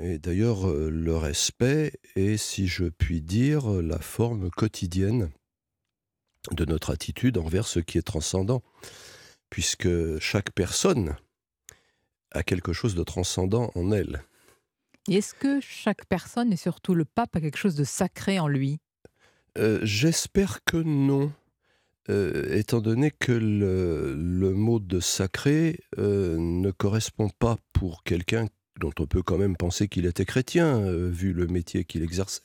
[SPEAKER 57] Et d'ailleurs, le respect est, si je puis dire, la forme quotidienne de notre attitude envers ce qui est transcendant, puisque chaque personne a quelque chose de transcendant en elle.
[SPEAKER 47] Est-ce que chaque personne, et surtout le pape, a quelque chose de sacré en lui?
[SPEAKER 57] Euh, j'espère que non. Euh, étant donné que le, mot de sacré euh, ne correspond pas pour quelqu'un dont on peut quand même penser qu'il était chrétien, vu le métier qu'il exerçait.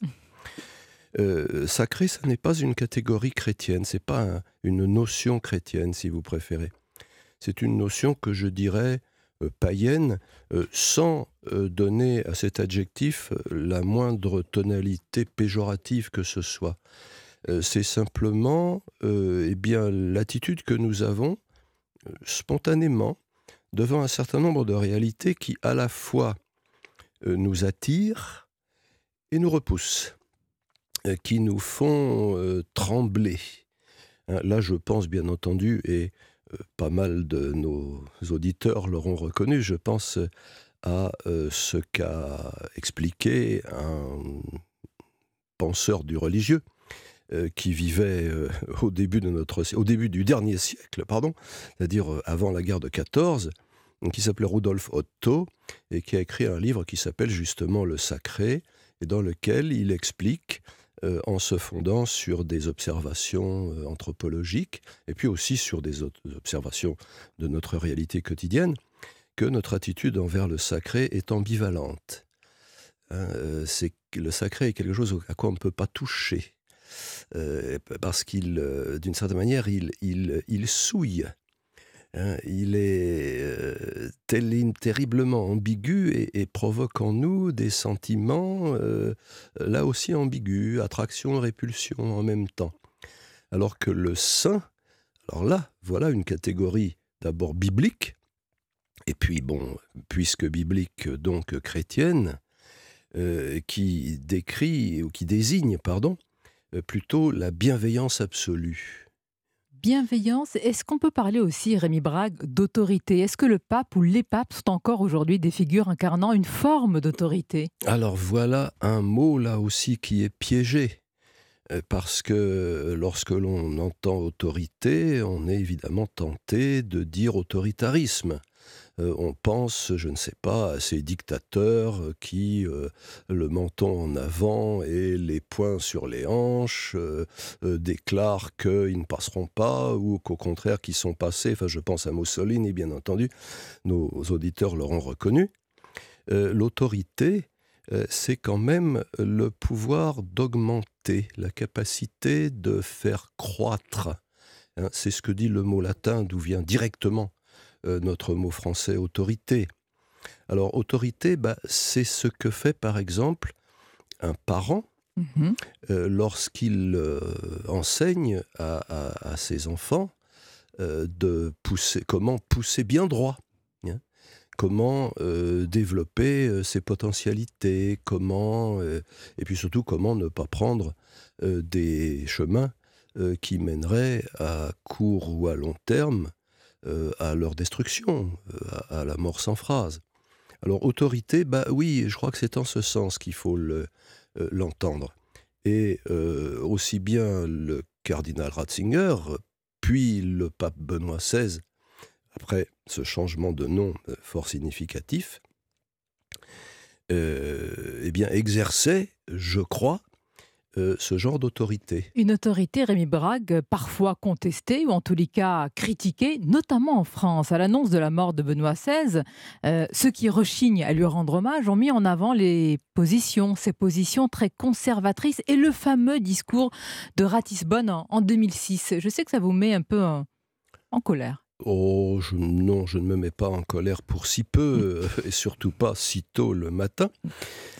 [SPEAKER 57] sacré, ce n'est pas une catégorie chrétienne, c'est pas une notion chrétienne, si vous préférez. C'est une notion que je dirais païenne, sans donner à cet adjectif la moindre tonalité péjorative que ce soit. C'est simplement eh bien l'attitude que nous avons spontanément devant un certain nombre de réalités qui à la fois nous attirent et nous repoussent, qui nous font trembler. Hein, là, je pense bien entendu, et pas mal de nos auditeurs l'auront reconnu, je pense à euh, ce qu'a expliqué un penseur du religieux euh, qui vivait euh, au début de notre au début du dernier siècle, pardon, c'est-à-dire avant la guerre de 14, qui s'appelait Rudolf Otto et qui a écrit un livre qui s'appelle justement Le Sacré et dans lequel il explique en se fondant sur des observations anthropologiques et puis aussi sur des observations de notre réalité quotidienne, que notre attitude envers le sacré est ambivalente. Hein, euh, c'est le sacré est quelque chose à quoi on ne peut pas toucher. parce qu'il, d'une certaine manière, il, il souille Hein, il est euh, terriblement ambigu et, provoque en nous des sentiments euh, là aussi ambigus, attraction et répulsion en même temps. Alors que le saint, alors là, voilà une catégorie d'abord biblique, et puis bon, puisque biblique donc chrétienne, euh, qui décrit ou qui désigne, pardon, euh, plutôt la bienveillance absolue.
[SPEAKER 47] Bienveillance, est-ce qu'on peut parler aussi, Rémi Brague, d'autorité? Est-ce que le pape ou les papes sont encore aujourd'hui des figures incarnant une forme d'autorité?
[SPEAKER 57] Alors voilà un mot là aussi qui est piégé. Euh, parce que lorsque l'on entend autorité, on est évidemment tenté de dire autoritarisme. Euh, on pense, je ne sais pas, à ces dictateurs qui, euh, le menton en avant et les poings sur les hanches, déclarent qu'ils ne passeront pas ou qu'au contraire qu'ils sont passés. Enfin, je pense à Mussolini, bien entendu. Nos auditeurs l'auront reconnu. L'autorité, c'est quand même le pouvoir d'augmenter, la capacité de faire croître. Hein. c'est ce que dit le mot latin d'où vient directement euh, notre mot français autorité. Alors autorité, bah, c'est ce que fait par exemple un parent mmh euh, lorsqu'il euh, enseigne à, ses enfants de pousser, comment pousser bien droit comment euh, développer ses potentialités, comment, et puis surtout comment ne pas prendre des chemins qui mèneraient à court ou à long terme à leur destruction, à, la mort sans phrase. Alors autorité, bah oui, je crois que c'est en ce sens qu'il faut l'entendre. et aussi bien le cardinal Ratzinger, puis le pape Benoît XVI, après ce changement de nom euh, fort significatif, euh, eh bien, exerçait, je crois, euh, ce genre d'autorité.
[SPEAKER 47] Une autorité, Rémi Brague, parfois contestée ou en tous les cas critiquée, notamment en France. À l'annonce de la mort de Benoît XVI, ceux qui rechignent à lui rendre hommage ont mis en avant les positions, ces positions très conservatrices et le fameux discours de Ratisbonne en 2006. Je sais que ça vous met un peu en colère.
[SPEAKER 57] Oh, non, je ne me mets pas en colère pour si peu, euh, et surtout pas si tôt le matin.
[SPEAKER 47] Vous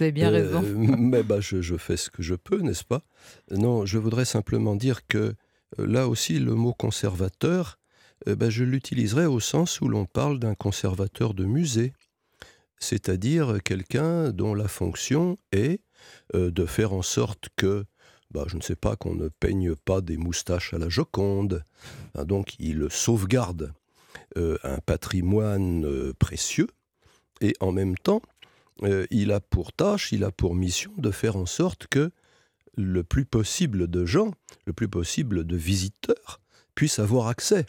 [SPEAKER 47] avez bien raison. Euh, (laughs)
[SPEAKER 57] mais bah, je, fais ce que je peux, n'est-ce pas? Non, je voudrais simplement dire que euh, là aussi, le mot conservateur, bah, je l'utiliserai au sens où l'on parle d'un conservateur de musée, c'est-à-dire quelqu'un dont la fonction est de faire en sorte que bah, je ne sais pas, qu'on ne peigne pas des moustaches à la Joconde. Hein, donc il sauvegarde euh, un patrimoine euh, précieux et en même temps, euh, il a pour tâche, il a pour mission de faire en sorte que le plus possible de gens, le plus possible de visiteurs puissent avoir accès.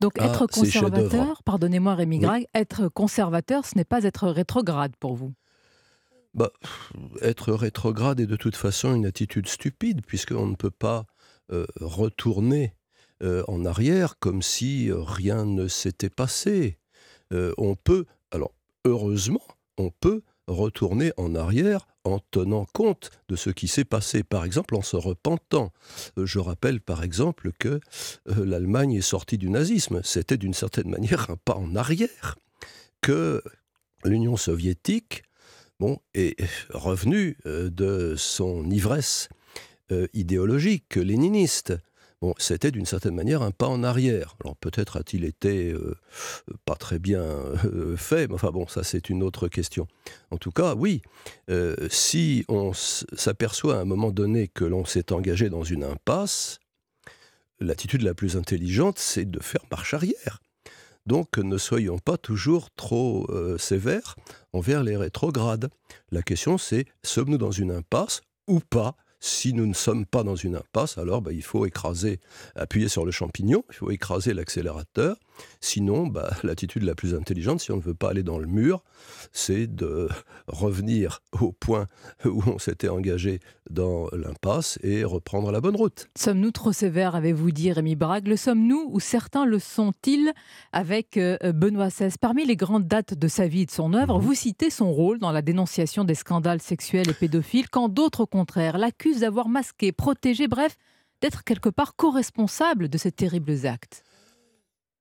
[SPEAKER 47] Donc être conservateur, pardonnez-moi Rémi Grag, être conservateur, ce n'est pas être rétrograde pour vous
[SPEAKER 57] bah, Être rétrograde est de toute façon une attitude stupide, puisqu'on ne peut pas euh, retourner euh, en arrière comme si rien ne s'était passé. Euh, on peut, alors heureusement, on peut retourner en arrière en tenant compte de ce qui s'est passé, par exemple en se repentant. Je rappelle par exemple que l'Allemagne est sortie du nazisme. C'était d'une certaine (laughs) manière un pas en arrière. Que l'Union soviétique bon, est revenu euh, de son ivresse euh, idéologique léniniste. Bon, c'était d'une certaine manière un pas en arrière. Alors peut-être a-t-il été euh, pas très bien fait, mais enfin bon, ça c'est une autre question. En tout cas, oui, si on s'aperçoit à un moment donné que l'on s'est engagé dans une impasse, l'attitude la plus intelligente, c'est de faire marche arrière. Donc ne soyons pas toujours trop euh, sévères envers les rétrogrades. La question c'est, sommes-nous dans une impasse ou pas? Si nous ne sommes pas dans une impasse, alors bah, il faut écraser, appuyer sur le champignon, il faut écraser l'accélérateur. Sinon, bah, l'attitude la plus intelligente, si on ne veut pas aller dans le mur, c'est de revenir au point où on s'était engagé dans l'impasse et reprendre la bonne route.
[SPEAKER 47] Sommes-nous trop sévères, avez-vous dit, Rémi Brague? Le sommes-nous ou certains le sont-ils avec euh, Benoît XVI Parmi les grandes dates de sa vie et de son œuvre, mhm. vous citez son rôle dans la dénonciation des scandales sexuels et pédophiles, quand d'autres, au contraire, l'accusent d'avoir masqué, protégé, bref, d'être quelque part co-responsable de ces terribles actes.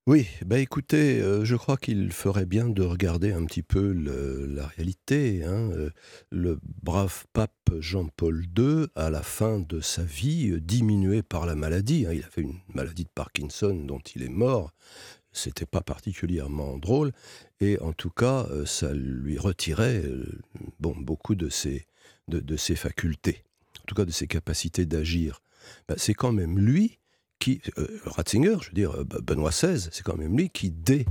[SPEAKER 57] Oui, bah écoutez, euh, je crois qu'il ferait bien de regarder un petit peu la réalité. Hein. Euh, le brave pape Jean-Paul II, à la fin de sa vie, euh, diminué par la maladie, hein, il avait une maladie de Parkinson dont il est mort, c'était pas particulièrement drôle, et en tout cas, ça lui retirait bon, beaucoup de ses, de ses facultés. en tout cas de ses capacités d'agir, bah, c'est quand même lui qui, Ratzinger, je veux dire, Benoît XVI, c'est quand même lui qui, dès,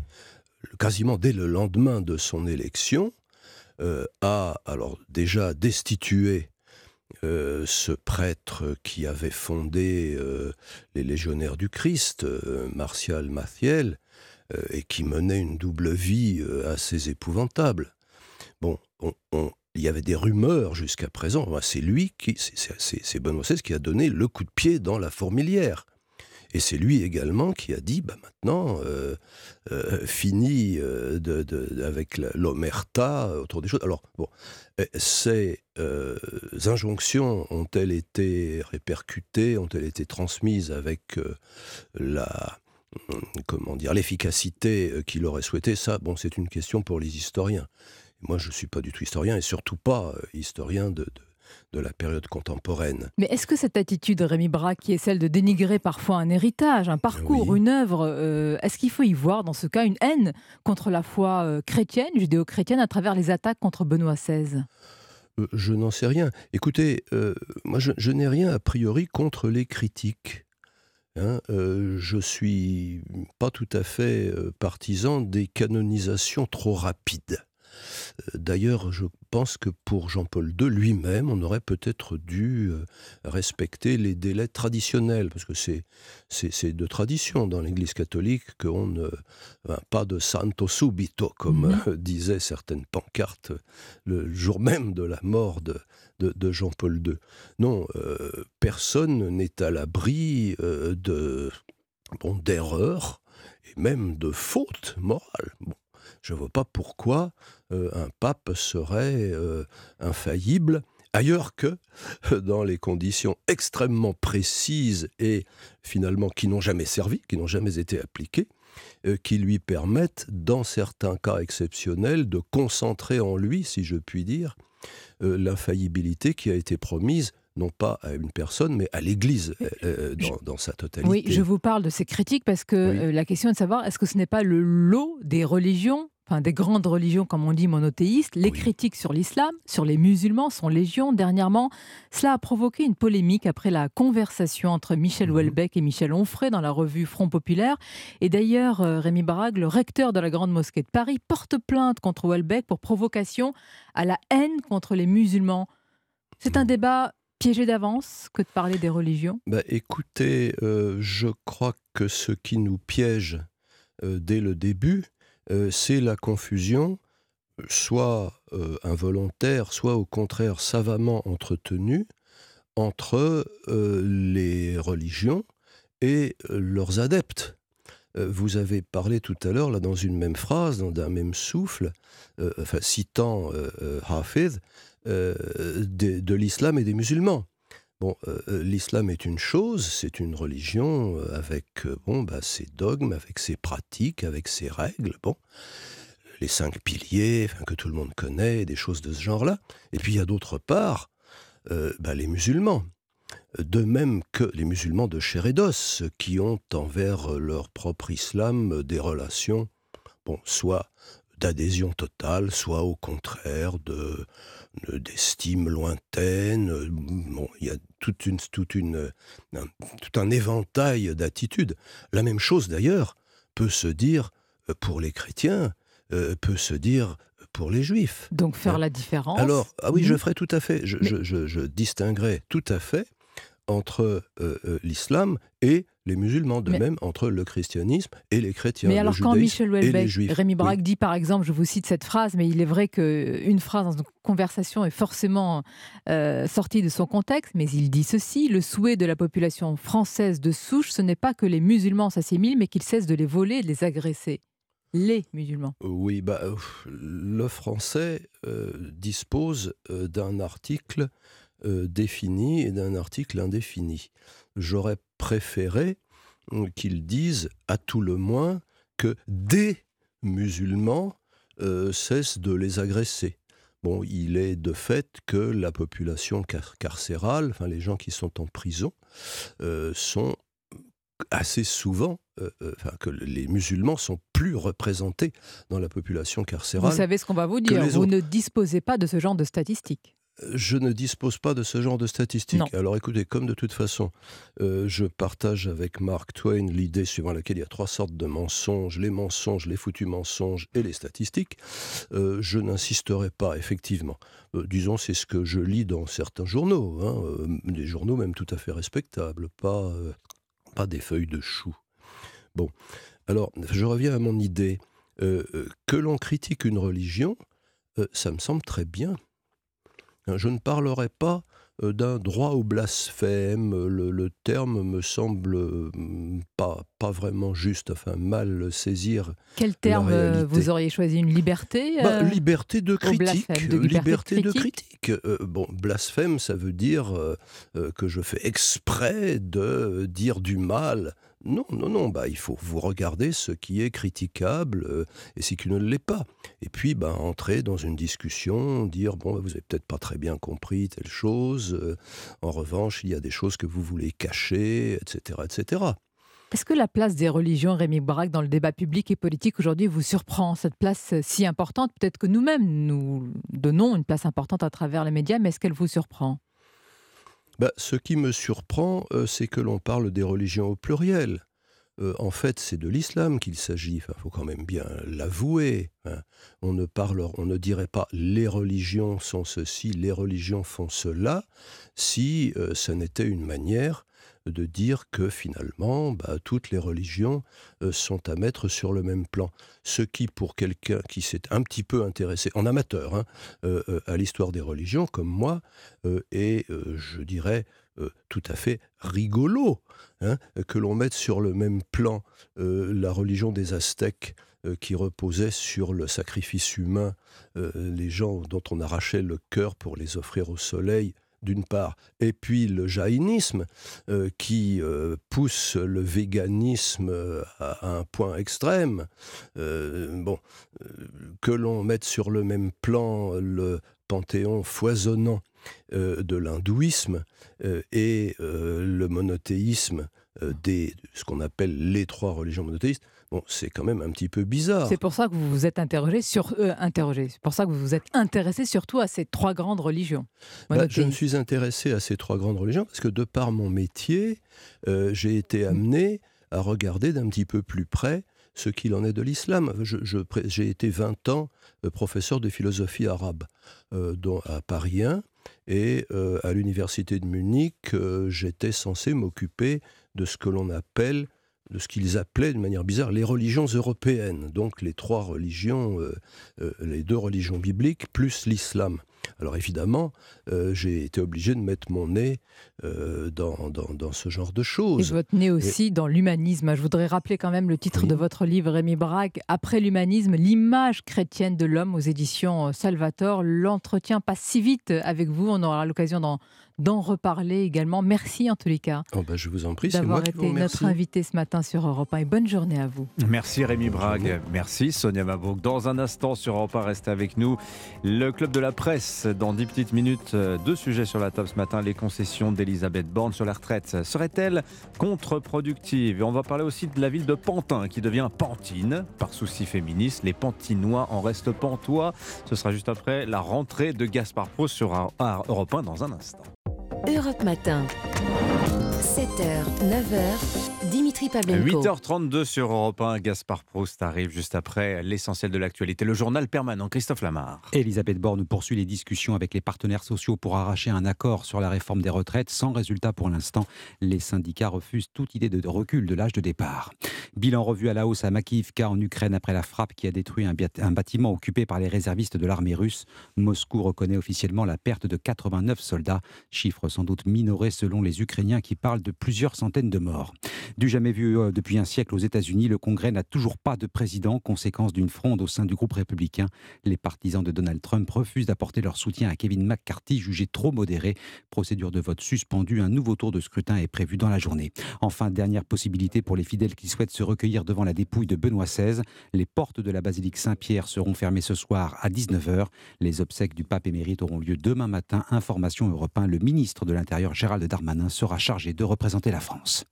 [SPEAKER 57] quasiment dès le lendemain de son élection, a alors déjà destitué euh, ce prêtre qui avait fondé euh, les Légionnaires du Christ, euh, Martial Mathiel, et qui menait une double vie assez épouvantable. Bon, il y avait des rumeurs jusqu'à présent. C'est lui qui, c'est Benoît XVI qui a donné le coup de pied dans la fourmilière. Et c'est lui également qui a dit, bah maintenant, euh, euh, fini euh, de, avec l'omerta autour des choses. Alors, bon, ces injonctions ont-elles été répercutées, ont-elles été transmises avec la l'efficacité qu'il aurait souhaité? Ça, bon, c'est une question pour les historiens. Moi, je suis pas du tout historien et surtout pas historien de la période contemporaine.
[SPEAKER 47] Mais est-ce que cette attitude, Rémi Braque, qui est celle de dénigrer parfois un héritage, un parcours, une œuvre, euh, est-ce qu'il faut y voir dans ce cas une haine contre la foi euh, chrétienne, judéo-chrétienne, à travers les attaques contre Benoît XVI
[SPEAKER 57] euh, Je n'en sais rien. Écoutez, moi je, n'ai rien a priori contre les critiques. Hein. je suis pas tout à fait partisan des canonisations trop rapides. D'ailleurs, je pense que pour Jean-Paul II lui-même, on aurait peut-être dû euh, respecter les délais traditionnels, parce que c'est, c'est, de tradition dans l'Église catholique qu'on ne. pas de santo subito, comme mhm. disaient certaines pancartes le jour même de la mort de, de, Jean-Paul II. Non, euh, personne n'est à l'abri euh, de, bon, d'erreurs et même de fautes morales. Je ne vois pas pourquoi euh, un pape serait euh, infaillible ailleurs que dans les conditions extrêmement précises et finalement qui n'ont jamais servi, qui n'ont jamais été appliquées, euh, qui lui permettent, dans certains cas exceptionnels, de concentrer en lui, si je puis dire, l'infaillibilité qui a été promise non pas à une personne, mais à l'Église dans, sa totalité.
[SPEAKER 47] Oui, je vous parle de ces critiques parce que la question est de savoir, est-ce que ce n'est pas le lot des religions des grandes religions, comme on dit, monothéistes, les critiques sur l'islam, sur les musulmans sont légion. Dernièrement, cela a provoqué une polémique après la conversation entre Michel mmh et Michel Onfray dans la revue Front Populaire. Et d'ailleurs, euh, Rémi Barag, le recteur de la Grande Mosquée de Paris, porte plainte contre Houellebecq pour provocation à la haine contre les musulmans. C'est un débat piégé d'avance que de parler des religions
[SPEAKER 57] bah, Écoutez, euh, je crois que ce qui nous piège euh, dès le début, euh, c'est la confusion, soit euh, involontaire, soit au contraire savamment entretenue, entre euh, les religions et leurs adeptes. Vous avez parlé tout à l'heure, là, dans une même phrase, dans un même souffle, enfin, citant Hafez, de, de l'islam et des musulmans. Bon, l'islam est une chose, c'est une religion avec bon, bah, ses dogmes, avec ses pratiques, avec ses règles. Bon, les cinq piliers, que tout le monde connaît, des choses de ce genre-là. Et puis il y a d'autre part bah, les musulmans. De même que les musulmans de chair qui ont envers leur propre islam des relations, bon, soit d'adhésion totale, soit au contraire de d'estime lointaine. Bon, il y a toute une, toute une, un, tout un éventail d'attitudes. La même chose d'ailleurs peut se dire pour les chrétiens, euh, peut se dire pour les juifs.
[SPEAKER 47] Donc faire hein. la différence.
[SPEAKER 57] Alors, ah oui, je ferai tout à fait, je, je, je, distinguerai tout à fait entre euh, euh, l'islam et les musulmans, de même entre le christianisme et les chrétiens.
[SPEAKER 47] Mais alors quand Michel Houellebecq, Rémi Braque dit par exemple, je vous cite cette phrase, mais il est vrai qu'une phrase dans une conversation est forcément euh, sortie de son contexte, mais il dit ceci, le souhait de la population française de souche, ce n'est pas que les musulmans s'assimilent, mais qu'ils cessent de les voler et de les agresser. Les musulmans.
[SPEAKER 57] Oui, bah, le français dispose d'un article défini et d'un article indéfini. J'aurais préféré euh, qu'ils disent à tout le moins que des musulmans euh, cessent de les agresser. Bon, il est de fait que la population carcérale, enfin les gens qui sont en prison, sont assez souvent, enfin, que les musulmans sont plus représentés dans la population carcérale.
[SPEAKER 47] Vous savez ce qu'on va vous dire, vous ne disposez pas de ce genre de statistiques.
[SPEAKER 57] Je ne dispose pas de ce genre de statistiques. Alors écoutez, comme de toute façon, euh, je partage avec Mark Twain l'idée suivant laquelle il y a trois sortes de mensonges, les mensonges, les foutus mensonges et les statistiques, euh, je n'insisterai pas, effectivement. Euh, disons, c'est ce que je lis dans certains journaux, hein, des journaux même tout à fait respectables, pas, pas des feuilles de chou. Bon, alors je reviens à mon idée. que l'on critique une religion, ça me semble très bien. Je ne parlerai pas euh, d'un droit au blasphème. Le, terme me semble pas, pas vraiment juste, enfin mal saisir.
[SPEAKER 47] Quel terme euh, vous auriez choisi Une liberté
[SPEAKER 57] bah, euh, Liberté de critique. liberté, de critique. bon, blasphème, ça veut dire que je fais exprès de dire du mal non, non, non, bah, il faut vous regarder ce qui est critiquable euh, et ce qui ne l'est pas. Et puis, bah, entrer dans une discussion, dire, bon, bah, vous n'avez peut-être pas très bien compris telle chose, euh, en revanche, il y a des choses que vous voulez cacher, etc. etc.
[SPEAKER 47] Est-ce que la place des religions, Rémi Braque, dans le débat public et politique aujourd'hui vous surprend, cette place si importante Peut-être que nous-mêmes, nous donnons une place importante à travers les médias, mais est-ce qu'elle vous surprend?
[SPEAKER 57] Bah, ce qui me surprend, euh, c'est que l'on parle des religions au pluriel. Euh, en fait, c'est de l'islam qu'il s'agit. Il faut quand même bien l'avouer. Hein. On ne parle, on ne dirait pas les religions sont ceci, les religions font cela, si euh, ce n'était une manière de dire que finalement, bah, toutes les religions euh, sont à mettre sur le même plan. Ce qui, pour quelqu'un qui s'est un petit peu intéressé, en amateur, hein, euh, euh, à l'histoire des religions, comme moi, est, je dirais, tout à fait rigolo, hein, que l'on mette sur le même plan la religion des Aztèques qui reposait sur le sacrifice humain, les gens dont on arrachait le cœur pour les offrir au soleil, d'une part, et puis le jaïnisme euh, qui euh, pousse le véganisme euh, à, un point extrême. bon, que l'on mette sur le même plan le panthéon foisonnant de l'hindouisme et le monothéisme des ce qu'on appelle les trois religions monothéistes. Bon, c'est quand même un petit peu bizarre.
[SPEAKER 47] C'est pour ça que vous vous êtes interrogé sur euh, interrogé. C'est pour ça que vous vous êtes intéressé surtout à ces trois grandes religions.
[SPEAKER 57] Bah, je me suis intéressé à ces trois grandes religions parce que de par mon métier, euh, j'ai été mmh. amené à regarder d'un petit peu plus près ce qu'il en est de l'islam. J'ai été 20 ans euh, professeur de philosophie arabe dont, à Paris 1 et à l'université de Munich, j'étais censé m'occuper de ce que l'on appelle de ce qu'ils appelaient de manière bizarre les religions européennes, donc les trois religions, euh, euh, les deux religions bibliques plus l'islam. Alors évidemment, euh, j'ai été obligé de mettre mon nez dans, dans, ce genre de choses.
[SPEAKER 47] Et votre nez aussi dans l'humanisme. Je voudrais rappeler quand même le titre de votre livre, Rémi Braque, Après l'humanisme, l'image chrétienne de l'homme aux éditions Salvator. L'entretien passe si vite avec vous, on aura l'occasion d'en d'en reparler également. Merci en tous les cas.
[SPEAKER 57] Oh, bah, je vous en prie,
[SPEAKER 47] d'avoir été notre invité ce matin sur Europe 1 et bonne journée à vous.
[SPEAKER 1] Merci Rémi Brague, merci Sonia Mabrouk. Dans un instant sur Europe 1, restez avec nous. Le club de la presse, dans 10 petites minutes, deux sujets sur la table ce matin. Les concessions d'Elisabeth Borne sur la retraite seraient-elles contre-productives? Et on va parler aussi de la ville de Pantin qui devient Pantine par souci féministe. Les Pantinois en restent pantois. Ce sera juste après la rentrée de Gaspard Pro sur Europe 1 dans un instant.
[SPEAKER 3] Europe Matin. 7h, 9h, Dimitri Pavlenko.
[SPEAKER 1] 8h32 sur Europe 1, Gaspard Proust arrive juste après l'essentiel de l'actualité, le journal permanent, Christophe Lamar.
[SPEAKER 4] Elisabeth Borne poursuit les discussions avec les partenaires sociaux pour arracher un accord sur la réforme des retraites, sans résultat pour l'instant. Les syndicats refusent toute idée de recul de l'âge de départ. Bilan revu à la hausse à Makivka en Ukraine après la frappe qui a détruit un, un bâtiment occupé par les réservistes de l'armée russe. Moscou reconnaît officiellement la perte de 89 soldats, chiffre sans doute minoré selon les Ukrainiens qui parlent de plusieurs centaines de morts. Du jamais vu euh, depuis un siècle aux États-Unis, le Congrès n'a toujours pas de président, conséquence d'une fronde au sein du groupe républicain. Les partisans de Donald Trump refusent d'apporter leur soutien à Kevin McCarthy, jugé trop modéré. Procédure de vote suspendue, un nouveau tour de scrutin est prévu dans la journée. Enfin, dernière possibilité pour les fidèles qui souhaitent se recueillir devant la dépouille de Benoît XVI. Les portes de la basilique Saint-Pierre seront fermées ce soir à 19h. Les obsèques du pape émérite auront lieu demain matin. Information européen, le ministre de l'Intérieur Gérald Darmanin sera chargé de représenter la France.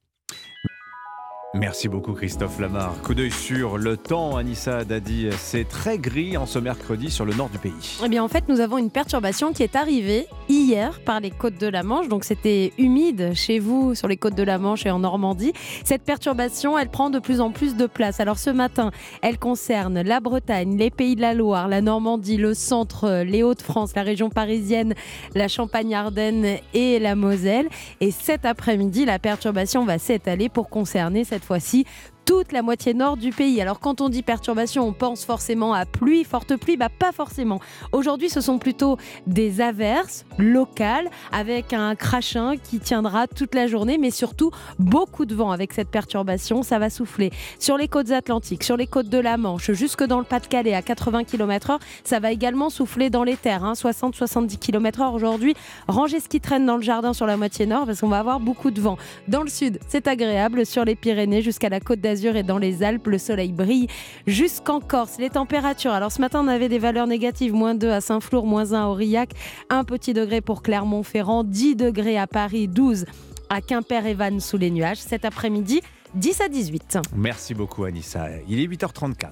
[SPEAKER 1] Merci beaucoup Christophe Lamar. Coup d'œil sur le temps, Anissa Dadi. C'est très gris en ce mercredi sur le nord du pays.
[SPEAKER 58] Eh bien en fait nous avons une perturbation qui est arrivée hier par les côtes de la Manche. Donc c'était humide chez vous sur les côtes de la Manche et en Normandie. Cette perturbation elle prend de plus en plus de place. Alors ce matin elle concerne la Bretagne, les pays de la Loire, la Normandie, le centre, les Hauts-de-France, la région parisienne, la Champagne-Ardenne et la Moselle. Et cet après-midi la perturbation va s'étaler pour concerner cette fois-ci toute la moitié nord du pays. Alors quand on dit perturbation, on pense forcément à pluie, forte pluie, bah pas forcément. Aujourd'hui, ce sont plutôt des averses locales avec un crachin qui tiendra toute la journée, mais surtout beaucoup de vent avec cette perturbation. Ça va souffler sur les côtes atlantiques, sur les côtes de la Manche, jusque dans le Pas-de-Calais à 80 km/h. Ça va également souffler dans les terres, 60-70 km/h aujourd'hui. Rangez ce qui traîne dans le jardin sur la moitié nord parce qu'on va avoir beaucoup de vent. Dans le sud, c'est agréable sur les Pyrénées jusqu'à la côte d'Azur et dans les Alpes, le soleil brille jusqu'en Corse. Les températures, alors ce matin on avait des valeurs négatives, moins 2 à Saint-Flour, moins 1 à Aurillac, un petit degré pour Clermont-Ferrand, 10 degrés à Paris, 12 à Quimper et Vannes sous les nuages. Cet après-midi, 10 à 18.
[SPEAKER 1] Merci beaucoup Anissa. Il est 8h34.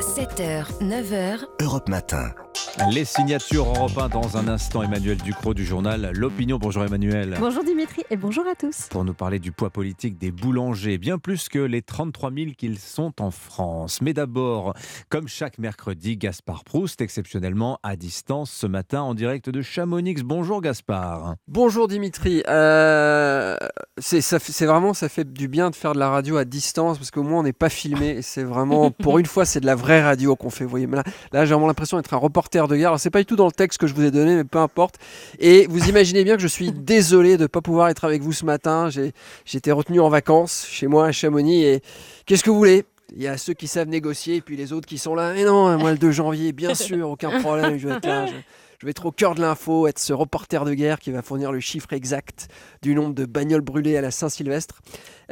[SPEAKER 59] 7h, 9h.
[SPEAKER 3] Europe Matin.
[SPEAKER 1] Les signatures Europe 1 dans un instant. Emmanuel Ducrot du journal L'Opinion. Bonjour Emmanuel.
[SPEAKER 60] Bonjour Dimitri et bonjour à tous.
[SPEAKER 1] Pour nous parler du poids politique des boulangers, bien plus que les 33 000 qu'ils sont en France. Mais d'abord, comme chaque mercredi, Gaspard Proust, exceptionnellement à distance ce matin en direct de Chamonix. Bonjour Gaspard.
[SPEAKER 61] Bonjour Dimitri. Euh, c'est vraiment, ça fait du bien de faire de la radio à distance parce qu'au moins on n'est pas filmé. C'est vraiment, pour une fois, c'est de la vraie radio qu'on fait. Vous voyez, là, là j'ai vraiment l'impression d'être un reporter de guerre. C'est pas du tout dans le texte que je vous ai donné, mais peu importe. Et vous imaginez bien que je suis désolé de ne pas pouvoir être avec vous ce matin. J'ai été retenu en vacances chez moi à Chamonix. Et qu'est-ce que vous voulez? Il y a ceux qui savent négocier et puis les autres qui sont là. Mais non, moi le 2 janvier, bien (laughs) sûr, aucun problème, je vais être là. Je, je vais être au cœur de l'info, être ce reporter de guerre qui va fournir le chiffre exact du nombre de bagnoles brûlées à la Saint-Sylvestre.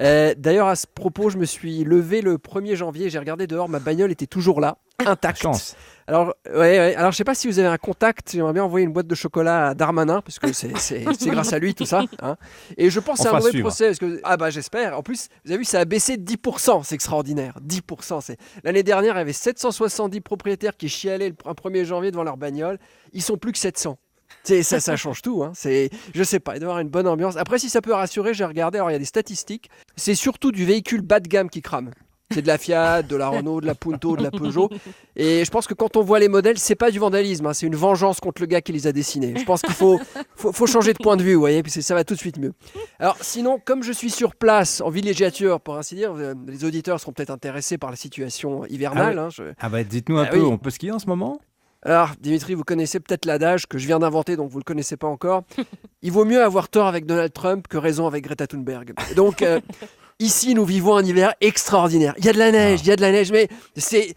[SPEAKER 61] Euh, D'ailleurs, à ce propos, je me suis levé le 1er janvier, j'ai regardé dehors, ma bagnole était toujours là, intacte.
[SPEAKER 1] Chance.
[SPEAKER 61] Alors, ouais, ouais. Alors, je sais pas si vous avez un contact. J'aimerais bien envoyer une boîte de chocolat à Darmanin, parce que c'est (laughs) grâce à lui tout ça. hein. Et je pense
[SPEAKER 1] On
[SPEAKER 61] que c'est un mauvais
[SPEAKER 1] suivre.
[SPEAKER 61] procès. Parce que, ah bah j'espère. En plus, vous avez vu, ça a baissé de 10%. C'est extraordinaire. 10%. c'est- L'année dernière, il y avait 770 propriétaires qui chialaient le 1er janvier devant leur bagnole. Ils sont plus que 700. C'est- ça, ça change tout. Hein. C'est, je sais pas, il doit y avoir une bonne ambiance. Après, si ça peut rassurer, j'ai regardé. Alors, il y a des statistiques. C'est surtout du véhicule bas de gamme qui crame. C'est de la Fiat, de la Renault, de la Punto, de la Peugeot. Et je pense que quand on voit les modèles, c'est pas du vandalisme, hein, c'est une vengeance contre le gars qui les a dessinés. Je pense qu'il faut, faut, faut changer de point de vue, vous voyez, puis ça va tout de suite mieux. Alors sinon, comme je suis sur place, en villégiature, pour ainsi dire, euh, les auditeurs seront peut-être intéressés par la situation hivernale.
[SPEAKER 1] Ah
[SPEAKER 61] hein,
[SPEAKER 1] ouais.
[SPEAKER 61] je-
[SPEAKER 1] Ah bah dites-nous un
[SPEAKER 61] Ah
[SPEAKER 1] peu,
[SPEAKER 61] oui.
[SPEAKER 1] on peut skier en ce moment?
[SPEAKER 61] Alors, Dimitri, vous connaissez peut-être l'adage que je viens d'inventer, donc vous le connaissez pas encore. Il vaut mieux avoir tort avec Donald Trump que raison avec Greta Thunberg. Donc, euh, (laughs) ici, nous vivons un hiver extraordinaire. Il y a de la neige, il y a de la neige, mais c'est.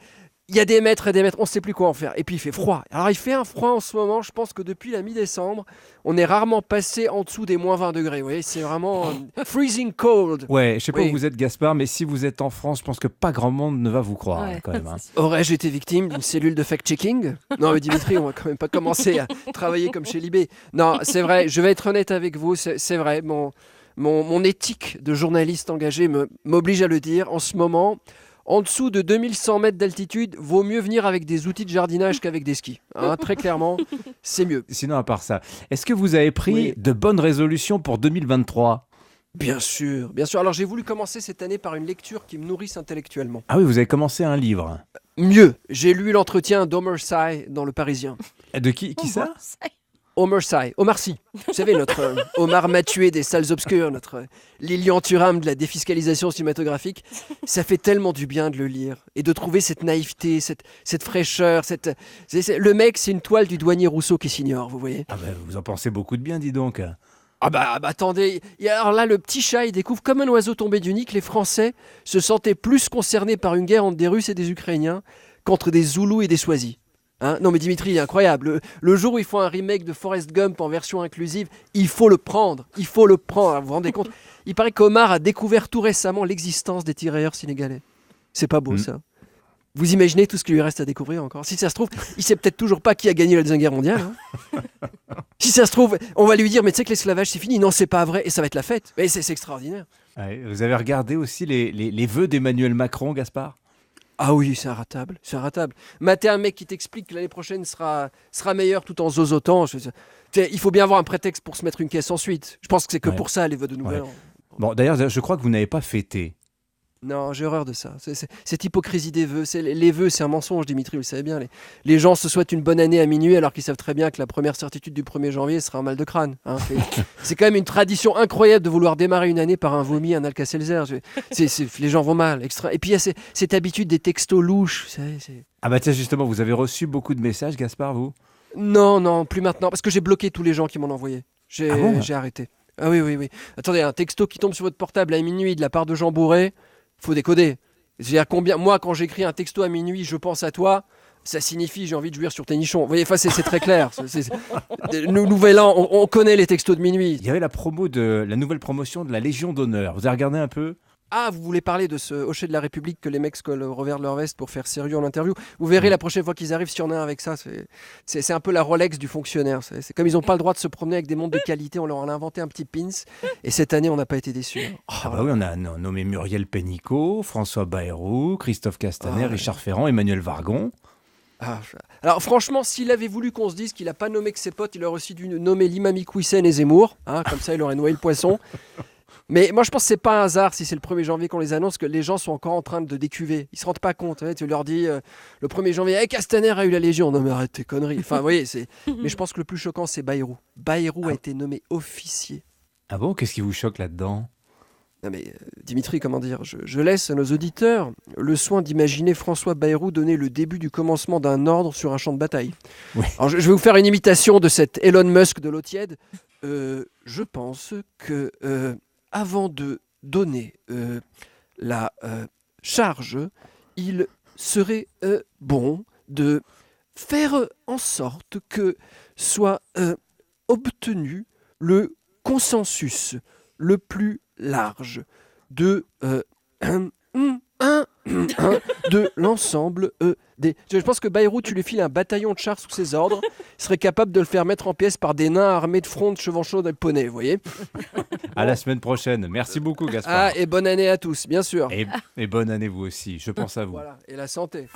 [SPEAKER 61] Il y a des mètres et des mètres, on ne sait plus quoi en faire. Et puis il fait froid. Alors il fait un froid en ce moment, je pense que depuis la mi-décembre, on est rarement passé en dessous des moins 20 degrés. Vous voyez, c'est vraiment euh, (laughs) freezing cold.
[SPEAKER 1] Ouais, je sais pas
[SPEAKER 61] Oui.
[SPEAKER 1] où vous êtes Gaspard, mais si vous êtes en France, je pense que pas grand monde ne va vous croire hein, quand même. hein. (laughs)
[SPEAKER 61] Aurais-je été victime d'une cellule de fact-checking? Non, mais Dimitri, on va quand même pas commencer à travailler comme chez Libé. Non, c'est vrai, je vais être honnête avec vous, c'est c'est vrai, mon, mon, mon éthique de journaliste engagé me- m'oblige à le dire. En ce moment, en dessous de 2100 mètres d'altitude, vaut mieux venir avec des outils de jardinage qu'avec des skis. Hein, très clairement, (laughs) c'est mieux.
[SPEAKER 1] Sinon, à part ça, est-ce que vous avez pris
[SPEAKER 61] Oui.
[SPEAKER 1] de bonnes résolutions pour 2023
[SPEAKER 61] Bien sûr, bien sûr. Alors j'ai voulu commencer cette année par une lecture qui me nourrisse intellectuellement.
[SPEAKER 1] Ah oui, vous avez commencé un livre.
[SPEAKER 61] Mieux, j'ai lu l'entretien d'Omer Sy dans Le Parisien.
[SPEAKER 1] De qui, qui ça?
[SPEAKER 61] Omer Sy, Omar Sy. Vous savez, notre euh, Omar Mathieu des salles obscures, notre euh, Lilian Thuram de la défiscalisation cinématographique. Ça fait tellement du bien de le lire et de trouver cette naïveté, cette, cette fraîcheur. Cette... Le mec, c'est une toile du douanier Rousseau qui s'ignore, vous voyez.
[SPEAKER 1] Ah bah, vous en pensez beaucoup de bien, dis donc.
[SPEAKER 61] Ah bah, ah bah, attendez, Et alors là le petit chat il découvre comme un oiseau tombé du nid que les Français se sentaient plus concernés par une guerre entre des Russes et des Ukrainiens qu'entre des Zoulous et des Swazis. Hein? Non mais Dimitri il est incroyable. Le, le jour où ils font un remake de Forrest Gump en version inclusive, il faut le prendre, il faut le prendre. Alors, vous vous rendez compte? Il paraît qu'Omar a découvert tout récemment l'existence des tirailleurs sénégalais. C'est pas beau
[SPEAKER 1] Mm.
[SPEAKER 61] ça vous imaginez tout ce qu'il lui reste à découvrir encore? Si ça se trouve, il sait peut-être toujours pas qui a gagné la Deuxième Guerre mondiale. hein. (laughs) si ça se trouve, on va lui dire, mais tu sais que l'esclavage c'est fini. Non, c'est pas vrai. Et ça va être la fête. Mais c'est extraordinaire.
[SPEAKER 1] vous avez regardé aussi les, les, vœux d'Emmanuel Macron, Gaspard?
[SPEAKER 61] Ah oui, c'est ratable, c'est ratable. Mater un mec qui t'explique que l'année prochaine sera, sera meilleure tout en zozotant. il faut bien avoir un prétexte pour se mettre une caisse ensuite. Je pense que c'est que pour ça les vœux de Nouvel An.
[SPEAKER 1] Bon, d'ailleurs, je crois que vous n'avez pas fêté.
[SPEAKER 61] Non, j'ai horreur de ça. cette hypocrisie des vœux. Les vœux, c'est un mensonge, Dimitri, vous le savez bien. Les, gens se souhaitent une bonne année à minuit alors qu'ils savent très bien que la première certitude du 1er janvier sera un mal de crâne. Hein. (laughs) C'est quand même une tradition incroyable de vouloir démarrer une année par un vomi, un Alka-Seltzer. Les gens vont mal. Extra... Et puis il y a cette habitude des textos louches.
[SPEAKER 1] ah bah tiens, justement, vous avez reçu beaucoup de messages, Gaspard, vous?
[SPEAKER 61] Non, non, plus maintenant. Parce que j'ai bloqué tous les gens qui m'ont envoyé. J'ai ah arrêté. Ah oui, oui, oui. Attendez, un texto qui tombe sur votre portable à minuit de la part de Jean Bourré faut décoder. dire combien moi quand j'écris un texto à minuit, je pense à toi. Ça signifie j'ai envie de jouir sur tes nichons. Vous voyez, c'est très clair. Nous, nouvel an, on, connaît les textos de minuit.
[SPEAKER 1] Il y avait la promo de la nouvelle promotion de la Légion d'honneur. Vous avez regardé un peu?
[SPEAKER 61] Ah, vous voulez parler de ce hocher de la République que les mecs collent au revers de leur veste pour faire sérieux en interview Vous verrez la prochaine fois qu'ils arrivent, sur y un avec ça, c'est un peu la Rolex du fonctionnaire. C'est comme ils n'ont pas le droit de se promener avec des montres de qualité, on leur a inventé un petit pins. Et cette année, on n'a pas été déçus.
[SPEAKER 1] Ah bah oui, on a nommé Muriel Pénicaud, François Bayrou, Christophe Castaner, ah Richard Ferrand, Emmanuel Vargon.
[SPEAKER 61] Ah, alors franchement, s'il avait voulu qu'on se dise qu'il n'a pas nommé que ses potes, il aurait aussi dû nommer l'imam Kouissen et Zemmour. Hein, comme ça, il aurait noyé le poisson. Mais moi, je pense que c'est pas un hasard si c'est le 1er janvier qu'on les annonce que les gens sont encore en train de décuver. Ils se rendent pas compte. tu leur dis euh, le 1er janvier, hey, Castaner a eu la Légion. Non, mais arrête tes conneries. Enfin, vous voyez, c'est. (laughs) mais je pense que le plus choquant, c'est Bayrou. Bayrou a ah. été nommé officier.
[SPEAKER 1] Ah bon? Qu'est-ce qui vous choque là-dedans?
[SPEAKER 61] Non mais euh, Dimitri, comment dire? Je, laisse à nos auditeurs le soin d'imaginer François Bayrou donner le début du commencement d'un ordre sur un champ de bataille. Alors je, vais vous faire une imitation de cet Elon Musk de l'eau tiède. Euh, je pense que avant de donner euh, la euh, charge, il serait euh, bon de faire en sorte que soit obtenu le consensus le plus large de (clears throat) de l'ensemble euh, des. Je pense que Bayrou, tu lui files un bataillon de chars sous ses ordres, il serait capable de le faire mettre en pièces par des nains armés de front, de chevaux de poney, vous voyez
[SPEAKER 1] À la semaine prochaine. Merci beaucoup, Gaspard.
[SPEAKER 61] Ah, et bonne année à tous, bien sûr.
[SPEAKER 1] Et, et bonne année vous aussi, je pense à vous.
[SPEAKER 61] Voilà, et la santé.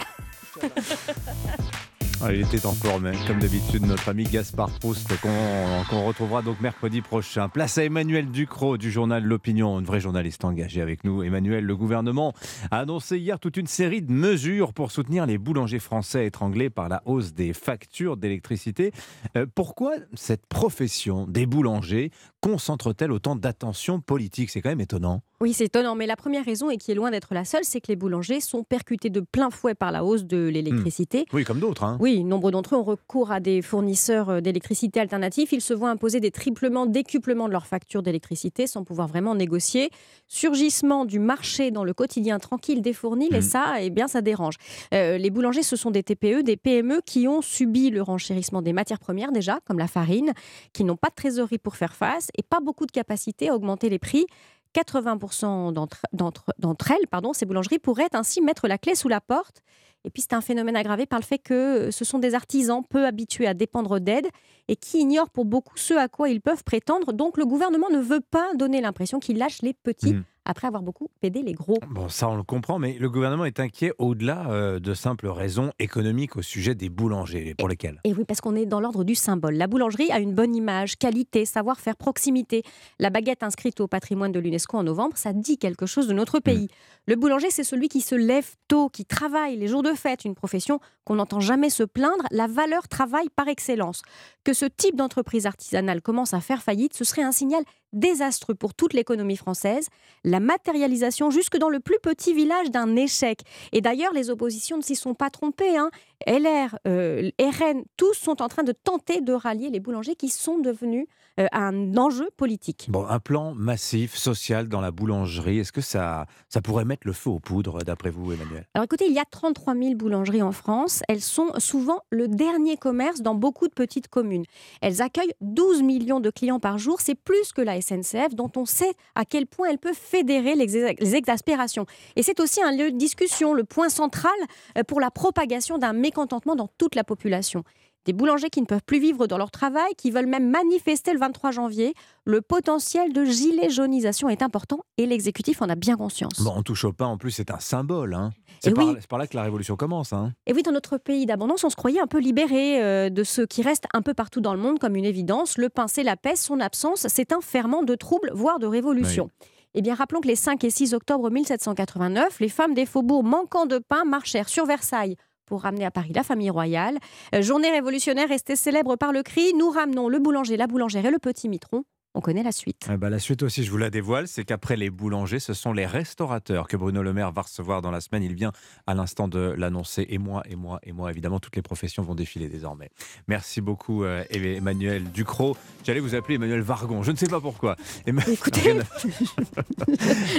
[SPEAKER 61] (laughs)
[SPEAKER 1] Ah, il était encore, mais comme d'habitude, notre ami Gaspard Proust, qu'on retrouvera donc mercredi prochain. Place à Emmanuel Ducrot du journal L'Opinion, une vraie journaliste engagée avec nous. Emmanuel, le gouvernement a annoncé hier toute une série de mesures pour soutenir les boulangers français étranglés par la hausse des factures d'électricité. Euh, pourquoi cette profession des boulangers concentre-t-elle autant d'attention politique? C'est quand même étonnant.
[SPEAKER 29] Oui, c'est étonnant, mais la première raison, et qui est loin d'être la seule, c'est que les boulangers sont percutés de plein fouet par la hausse de l'électricité.
[SPEAKER 1] Hmm. Oui, comme d'autres. Hein.
[SPEAKER 29] Oui, nombre d'entre eux ont recours à des fournisseurs euh, d'électricité alternatifs. Ils se voient imposer des triplements, décuplements de leurs factures d'électricité sans pouvoir vraiment négocier. Surgissement du marché dans le quotidien tranquille des fournis, et hmm. ça, eh bien, ça dérange. Euh, les boulangers, ce sont des TPE, des PME qui ont subi le renchérissement des matières premières déjà, comme la farine, qui n'ont pas de trésorerie pour faire face et pas beaucoup de capacité à augmenter les prix. 80% d'entre elles, pardon, ces boulangeries pourraient ainsi mettre la clé sous la porte. Et puis c'est un phénomène aggravé par le fait que ce sont des artisans peu habitués à dépendre d'aide et qui ignorent pour beaucoup ce à quoi ils peuvent prétendre. Donc le gouvernement ne veut pas donner l'impression qu'il lâche les petits. Mmh après avoir beaucoup aidé les gros.
[SPEAKER 1] Bon, ça on le comprend, mais le gouvernement est inquiet au-delà euh, de simples raisons économiques au sujet des boulangers, pour lesquels?
[SPEAKER 29] Et oui, parce qu'on est dans l'ordre du symbole. La boulangerie a une bonne image, qualité, savoir-faire, proximité. La baguette inscrite au patrimoine de l'UNESCO en novembre, ça dit quelque chose de notre pays. Mmh. Le boulanger, c'est celui qui se lève tôt, qui travaille les jours de fête, une profession qu'on n'entend jamais se plaindre. La valeur travail par excellence. Que ce type d'entreprise artisanale commence à faire faillite, ce serait un signal désastreux pour toute l'économie française, la matérialisation jusque dans le plus petit village d'un échec. Et d'ailleurs, les oppositions ne s'y sont pas trompées. Hein. LR, euh, RN, tous sont en train de tenter de rallier les boulangers qui sont devenus euh, un enjeu politique.
[SPEAKER 1] Bon, un plan massif, social dans la boulangerie, est-ce que ça, ça pourrait mettre le feu aux poudres, d'après vous, Emmanuel?
[SPEAKER 29] Alors écoutez, il y a 33 000 boulangeries en France. Elles sont souvent le dernier commerce dans beaucoup de petites communes. Elles accueillent 12 millions de clients par jour. C'est plus que la SNCF, dont on sait à quel point elle peut fédérer les exaspérations. Et c'est aussi un lieu de discussion, le point central euh, pour la propagation d'un mécontentement dans toute la population.
[SPEAKER 62] Des boulangers qui ne peuvent plus vivre dans leur travail, qui veulent même manifester le 23 janvier. Le potentiel de gilet jaunisation est important et l'exécutif en a bien conscience.
[SPEAKER 1] Bon, on touche au pain, en plus, c'est un symbole. Hein. C'est
[SPEAKER 62] Et
[SPEAKER 1] par,
[SPEAKER 62] oui.
[SPEAKER 1] c'est par là que la révolution commence. Hein.
[SPEAKER 62] Et oui, dans notre pays d'abondance, on se croyait un peu libéré euh, de ce qui reste un peu partout dans le monde comme une évidence. Le pain, c'est la paix, son absence, c'est un ferment de troubles, voire de révolution. Eh bien, rappelons que les 5 et 6 octobre 1789, les femmes des faubourgs manquant de pain marchèrent sur Versailles pour ramener à Paris la famille royale. Euh, journée révolutionnaire restée célèbre par le cri Nous ramenons le boulanger, la boulangère et le petit mitron. On connaît la suite.
[SPEAKER 1] Eh ben, la suite aussi, je vous la dévoile, c'est qu'après les boulangers, ce sont les restaurateurs que Bruno Le Maire va recevoir dans la semaine. Il vient à l'instant de l'annoncer. Et moi, et moi, et moi, évidemment, toutes les professions vont défiler désormais. Merci beaucoup, euh, Emmanuel Ducrot. J'allais vous appeler Emmanuel Vargon, je ne sais pas pourquoi. Emma-
[SPEAKER 62] Écoutez. (laughs)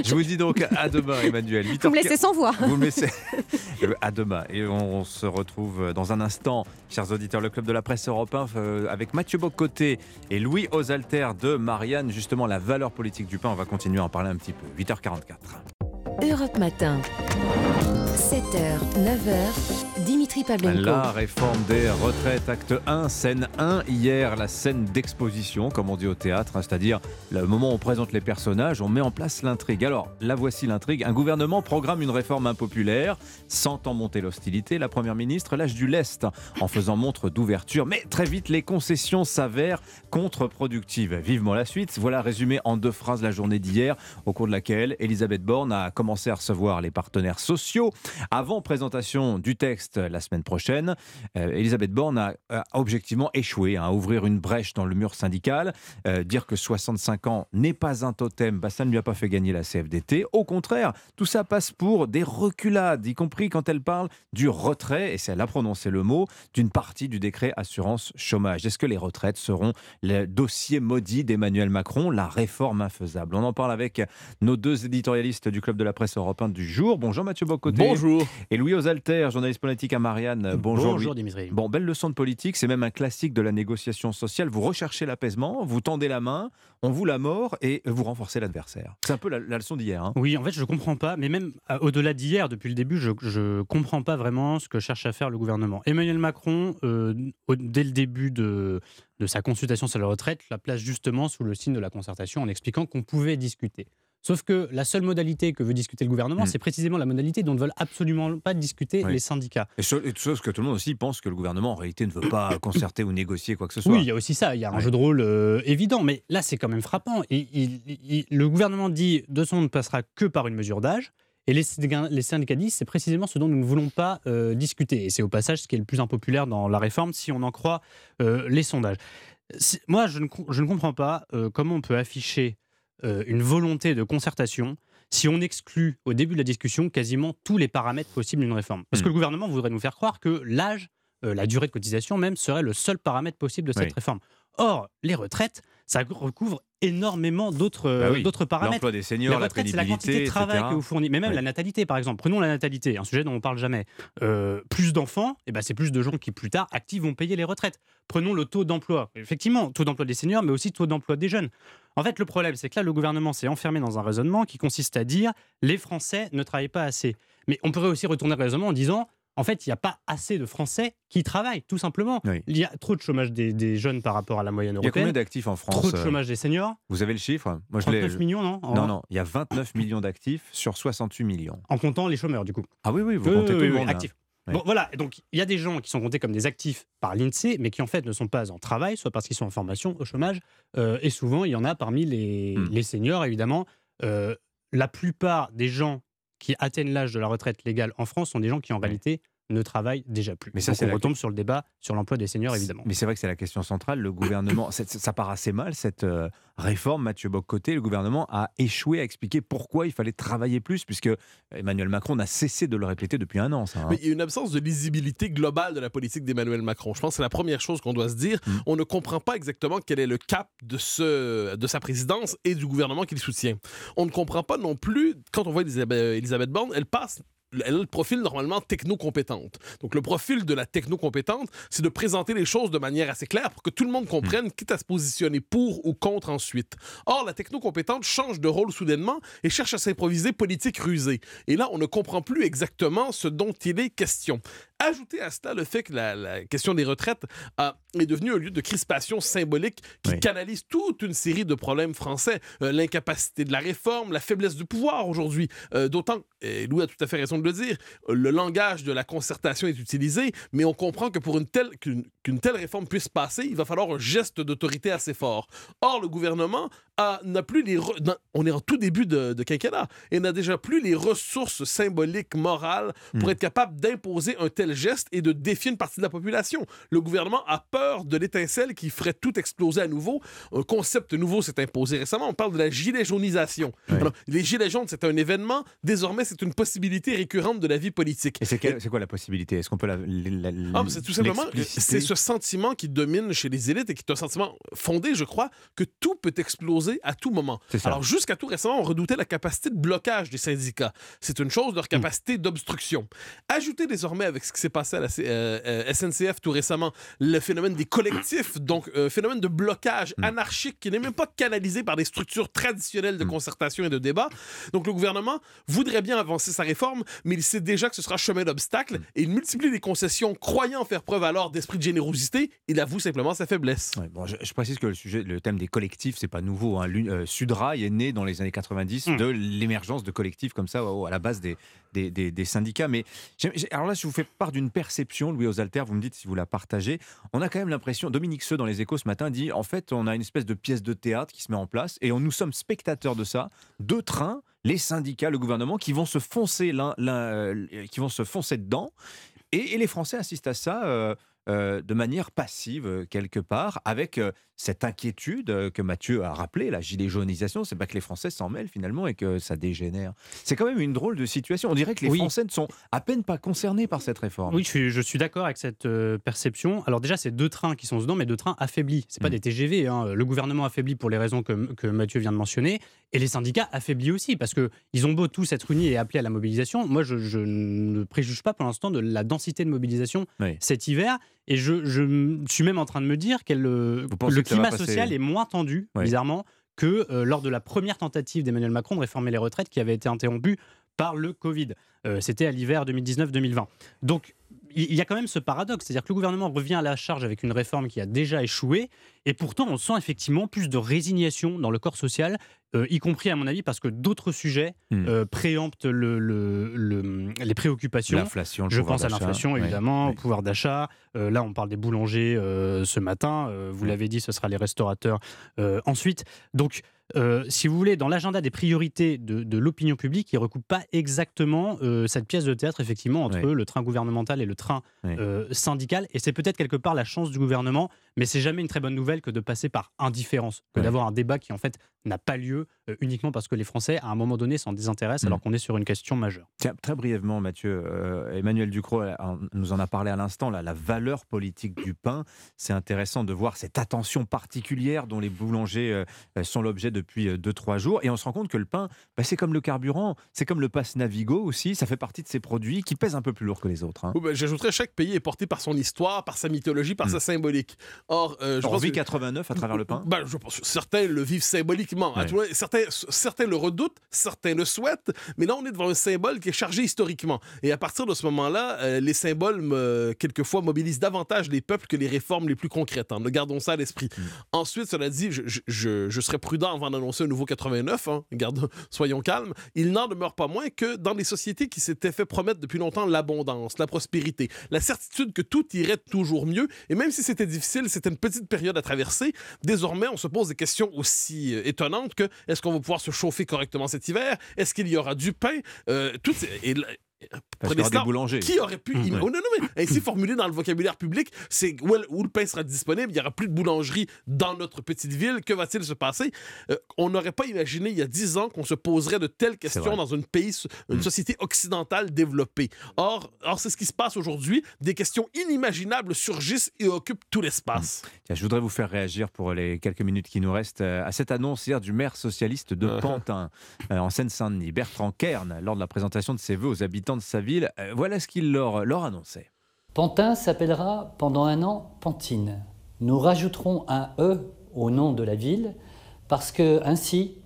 [SPEAKER 1] Je vous dis donc à demain, Emmanuel.
[SPEAKER 62] Vous me laissez sans voix.
[SPEAKER 1] Vous me laissez. Euh, À demain. Et on se retrouve dans un instant, chers auditeurs, le Club de la Presse européen euh, avec Mathieu Bocoté et Louis Osalter de Marianne. Justement, la valeur politique du pain. On va continuer à en parler un petit peu. 8h44.
[SPEAKER 59] Europe Matin. 7h, 9h,
[SPEAKER 1] La réforme des retraites, acte 1, scène 1. Hier, la scène d'exposition, comme on dit au théâtre, hein, c'est-à-dire le moment où on présente les personnages, on met en place l'intrigue. Alors, la voici l'intrigue. Un gouvernement programme une réforme impopulaire, sentant monter l'hostilité. La première ministre lâche du lest en faisant montre d'ouverture, mais très vite, les concessions s'avèrent contre-productives. Vivement la suite. Voilà résumé en deux phrases la journée d'hier, au cours de laquelle Elisabeth Borne a commencé à recevoir les partenaires sociaux. Avant présentation du texte la semaine prochaine, euh, Elisabeth Borne a, a objectivement échoué hein, à ouvrir une brèche dans le mur syndical. Euh, dire que 65 ans n'est pas un totem, bah, ça ne lui a pas fait gagner la CFDT. Au contraire, tout ça passe pour des reculades, y compris quand elle parle du retrait, et c'est elle a prononcé le mot, d'une partie du décret assurance chômage. Est-ce que les retraites seront le dossier maudit d'Emmanuel Macron, la réforme infaisable On en parle avec nos deux éditorialistes du Club de la Presse européen du jour. Bonjour Mathieu Bocoté.
[SPEAKER 63] Bonjour.
[SPEAKER 1] Et Louis Osalter, journaliste politique à Marianne. Bonjour.
[SPEAKER 63] Bonjour. Dimitri.
[SPEAKER 1] Bon, belle leçon de politique, c'est même un classique de la négociation sociale. Vous recherchez l'apaisement, vous tendez la main, on vous la mord et vous renforcez l'adversaire. C'est un peu la, la leçon d'hier. hein.
[SPEAKER 63] Oui, en fait, je comprends pas, mais même euh, au-delà d'hier, depuis le début, je, je comprends pas vraiment ce que cherche à faire le gouvernement. Emmanuel Macron, euh, au- dès le début de, de sa consultation sur la retraite, la place justement sous le signe de la concertation en expliquant qu'on pouvait discuter. Sauf que la seule modalité que veut discuter le gouvernement,
[SPEAKER 1] Mm.
[SPEAKER 63] c'est précisément la modalité dont ne veulent absolument pas discuter
[SPEAKER 1] Oui.
[SPEAKER 63] les syndicats.
[SPEAKER 1] Et, cho- et chose que tout le monde aussi pense que le gouvernement en réalité ne veut pas (coughs) concerter ou négocier quoi que ce soit.
[SPEAKER 63] Oui, il y a aussi ça. Il y a un
[SPEAKER 1] Ouais.
[SPEAKER 63] jeu de rôle euh, évident, mais là, c'est quand même frappant. Et, il- il- le gouvernement dit de son ne passera que par une mesure d'âge. Et les, syndicats- les syndicats disent c'est précisément ce dont nous ne voulons pas euh, discuter. Et c'est au passage ce qui est le plus impopulaire dans la réforme, si on en croit euh, les sondages. Moi, je ne, com- je ne comprends pas comment on peut afficher euh, une volonté de concertation si on exclut au début de la discussion quasiment tous les paramètres possibles d'une réforme. Parce que le gouvernement voudrait nous faire croire que l'âge, euh, la durée de cotisation même, serait le seul paramètre possible de cette
[SPEAKER 1] Oui.
[SPEAKER 63] réforme. Or, les retraites, ça recouvre énormément d'autres
[SPEAKER 1] Bah oui.
[SPEAKER 63] d'autres paramètres.
[SPEAKER 1] L'emploi des seniors, la
[SPEAKER 63] retraites, c'est la quantité de travail
[SPEAKER 1] etc.
[SPEAKER 63] que vous fournissez. Mais même
[SPEAKER 1] Oui.
[SPEAKER 63] la natalité, par exemple. Prenons la natalité, un sujet dont on parle jamais. Euh, plus d'enfants, eh ben, c'est plus de gens qui, plus tard, actifs, vont payer les retraites. Prenons le taux d'emploi. Effectivement, taux d'emploi des seniors, mais aussi taux d'emploi des jeunes. En fait, le problème, c'est que là, le gouvernement s'est enfermé dans un raisonnement qui consiste à dire les Français ne travaillent pas assez. Mais on pourrait aussi retourner le raisonnement en disant en fait, il n'y a pas assez de Français qui travaillent, tout simplement.
[SPEAKER 1] Oui.
[SPEAKER 63] Il y a trop de chômage des, des jeunes par rapport à la moyenne
[SPEAKER 1] Il y a
[SPEAKER 63] européenne.
[SPEAKER 1] combien d'actifs en France
[SPEAKER 63] Trop de
[SPEAKER 1] euh,
[SPEAKER 63] chômage des seniors.
[SPEAKER 1] Vous avez le chiffre? Moi, je l'ai-
[SPEAKER 63] 39 millions, non En-
[SPEAKER 1] Non, non, il y a 29 millions d'actifs sur 68 millions.
[SPEAKER 63] En comptant les chômeurs, du coup.
[SPEAKER 1] Ah oui, oui, vous comptez
[SPEAKER 63] oui,
[SPEAKER 1] tout le
[SPEAKER 63] oui,
[SPEAKER 1] monde. hein. Oui.
[SPEAKER 63] Bon, voilà, donc il y a des gens qui sont comptés comme des actifs par l'INSEE, mais qui en fait ne sont pas en travail, soit parce qu'ils sont en formation, au chômage, euh, et souvent il y en a parmi les,
[SPEAKER 1] Hmm.
[SPEAKER 63] les seniors, évidemment. Euh, la plupart des gens qui atteignent l'âge de la retraite légale en France sont des gens qui en réalité ne travaillent déjà plus.
[SPEAKER 1] Mais ça,
[SPEAKER 63] Donc,
[SPEAKER 1] c'est
[SPEAKER 63] on
[SPEAKER 1] la-
[SPEAKER 63] retombe sur le débat sur l'emploi des seniors, évidemment.
[SPEAKER 1] Mais c'est vrai que c'est la question centrale. Le gouvernement, ça part assez mal, cette euh, réforme, Mathieu Bocoté. Le gouvernement a échoué à expliquer pourquoi il fallait travailler plus, puisque Emmanuel Macron n'a cessé de le répéter depuis un an. Ça, hein.
[SPEAKER 64] Mais il y a une absence de lisibilité globale de la politique d'Emmanuel Macron. Je pense que c'est la première chose qu'on doit se dire.
[SPEAKER 1] Mm.
[SPEAKER 64] On ne comprend pas exactement quel est le cap de, ce, de sa présidence et du gouvernement qu'il soutient. On ne comprend pas non plus, quand on voit Elisabeth, Elisabeth Borne, elle passe elle a le profil normalement techno-compétente. Donc, le profil de la techno-compétente, c'est de présenter les choses de manière assez claire pour que tout le monde comprenne, quitte à se positionner pour ou contre ensuite. Or, la techno-compétente change de rôle soudainement et cherche à s'improviser politique rusée. Et là, on ne comprend plus exactement ce dont il est question. Ajoutez à cela le fait que la, question des retraites est devenue un lieu de crispation symbolique qui canalise toute une série de problèmes français. Euh, l'incapacité de la réforme, la faiblesse du pouvoir aujourd'hui. Euh, d'autant, et Louis a tout à fait raison de le dire, le langage de la concertation est utilisé, mais on comprend que pour une telle, qu'une telle réforme puisse passer, il va falloir un geste d'autorité assez fort. Or, le gouvernement n'a plus les... on est en tout début de, de quinquennat et n'a déjà plus les ressources symboliques, morales pour hmm. être capable d'imposer un tel geste et de défier une partie de la population. Le gouvernement a peur de l'étincelle qui ferait tout exploser à nouveau. Un concept nouveau s'est imposé récemment. On parle de la gilet jaunisation. les gilets jaunes, c'est un événement. Désormais, c'est une possibilité récurrente de la vie politique.
[SPEAKER 1] Et c'est quoi la possibilité? Est-ce qu'on peut la,
[SPEAKER 64] ah, C'est tout simplement c'est ce sentiment qui domine chez les élites et qui est un sentiment fondé, je crois, que tout peut exploser à tout moment. Alors jusqu'à tout récemment, on redoutait la capacité de blocage des syndicats. C'est une chose, leur capacité d'obstruction. Ajoutez désormais avec ce qui s'est passé à la euh, euh, SNCF tout récemment, le phénomène des collectifs, donc un euh, phénomène de blocage mm. anarchique qui n'est même pas canalisé par des structures traditionnelles de mm. concertation et de débat. Donc le gouvernement voudrait bien avancer sa réforme, mais il sait déjà que ce sera chemin d'obstacle mm. et il multiplie les concessions, croyant faire preuve alors d'esprit de générosité. Il avoue simplement sa faiblesse.
[SPEAKER 1] bon, je, précise que le sujet, le thème des collectifs, c'est pas nouveau. Hein. Sudrail est né dans les années 90 de l'émergence de collectifs comme ça à la base des, des, des syndicats. Mais alors là, je vous fais d'une perception, Louis Osalter, vous me dites si vous la partagez. On a quand même l'impression, Dominique Seux dans les échos ce matin dit en fait, on a une espèce de pièce de théâtre qui se met en place et on, nous sommes spectateurs de ça. Deux trains, les syndicats, le gouvernement, qui vont se foncer, l'un, euh, qui vont se foncer dedans. Et, les Français assistent à ça. Euh, euh, de manière passive quelque part, avec cette inquiétude euh, que Mathieu a rappelé, la gilet jaunisation, c'est pas que les Français s'en mêlent finalement et que ça dégénère. C'est quand même une drôle de situation. On dirait que les Français ne sont à peine pas concernés par cette réforme.
[SPEAKER 63] Oui, je suis, d'accord avec cette euh, perception. Alors déjà, c'est deux trains qui sont dedans, mais deux trains affaiblis. C'est pas mm. des TGV. Hein. Le gouvernement affaibli pour les raisons que, que, Mathieu vient de mentionner, et les syndicats affaiblis aussi, parce que ils ont beau tous être unis et appelés à la mobilisation. Moi, je, ne préjuge pas pour l'instant de la densité de mobilisation cet hiver, et je, je, suis même en train de me dire qu'elle le climat social est moins tendu, bizarrement, que euh, lors de la première tentative d'Emmanuel Macron de réformer les retraites qui avait été interrompue par le Covid. Euh, c'était à l'hiver 2019-2020. Donc, il y a quand même ce paradoxe, c'est-à-dire que le gouvernement revient à la charge avec une réforme qui a déjà échoué, et pourtant on sent effectivement plus de résignation dans le corps social, euh, y compris à mon avis parce que d'autres sujets hmm. euh, préemptent le, les préoccupations.
[SPEAKER 1] L'inflation,
[SPEAKER 63] Je pense à l'inflation évidemment, au pouvoir d'achat. Euh, là on parle des boulangers ce matin, vous l'avez dit, ce sera les restaurateurs ensuite. Donc si vous voulez, dans l'agenda des priorités de, l'opinion publique, il ne recoupe pas exactement cette pièce de théâtre, effectivement, entre le train gouvernemental et le train syndical. Et c'est peut-être quelque part la chance du gouvernement, mais c'est jamais une très bonne nouvelle que de passer par indifférence, que d'avoir un débat qui en fait n'a pas lieu euh, uniquement parce que les Français, à un moment donné, s'en désintéressent alors mm. qu'on est sur une question majeure.
[SPEAKER 1] Tiens, très brièvement, Mathieu, euh, Emmanuel Ducrot euh, nous en a parlé à l'instant, la valeur politique du pain. C'est intéressant de voir cette attention particulière dont les boulangers sont l'objet depuis 2-3 jours. Et on se rend compte que le pain, bah, c'est comme le carburant, c'est comme le pass Navigo aussi, ça fait partie de ces produits qui pèsent un peu plus lourd que les autres. Hein.
[SPEAKER 64] Bah, j'ajouterais, chaque pays est porté par son histoire, par sa mythologie, par mm. sa symbolique.
[SPEAKER 1] Or, je on vit 89 à travers le pain
[SPEAKER 64] bah, je pense, Certains le vivent symboliquement. Hein, certains, certains le redoutent, certains le souhaitent, mais là, on est devant un symbole qui est chargé historiquement. Et à partir de ce moment-là, euh, les symboles, quelquefois, mobilisent davantage les peuples que les réformes les plus concrètes. Hein. Gardons ça à l'esprit. Mm. Ensuite, cela dit, je, je, je, serais prudent avant d'annoncer un nouveau 89. Hein. (laughs) soyons calmes. Il n'en demeure pas moins que dans les sociétés qui s'étaient fait promettre depuis longtemps l'abondance, la prospérité, la certitude que tout irait toujours mieux, et même si c'était difficile, c'était une petite période à traverser, désormais, on se pose des questions aussi euh, étonnantes que est-ce qu'on va pouvoir se chauffer correctement cet hiver? Est-ce qu'il y aura du pain? Euh, tout,
[SPEAKER 1] Prenez des boulangers.
[SPEAKER 64] Qui aurait pu. Mmh, oh, non, non, mais ainsi formulé dans le vocabulaire public, c'est où, le pain sera disponible, il n'y aura plus de boulangerie dans notre petite ville. Que va-t-il se passer? Euh, On n'aurait pas imaginé il y a dix ans qu'on se poserait de telles questions dans une pays, une mmh. société occidentale développée. Or, or c'est ce qui se passe aujourd'hui. Des questions inimaginables surgissent et occupent tout l'espace.
[SPEAKER 1] Mmh. Je voudrais vous faire réagir pour les quelques minutes qui nous restent euh, à cette annonce hier du maire socialiste de uh-huh. Pantin, euh, en Seine-Saint-Denis, Bertrand Kern, lors de la présentation de ses vœux aux habitants de sa ville. Euh, voilà ce qu'il leur, leur annonçait.
[SPEAKER 65] Pantin s'appellera pendant un an Pantine. Nous rajouterons un E au nom de la ville parce que ainsi,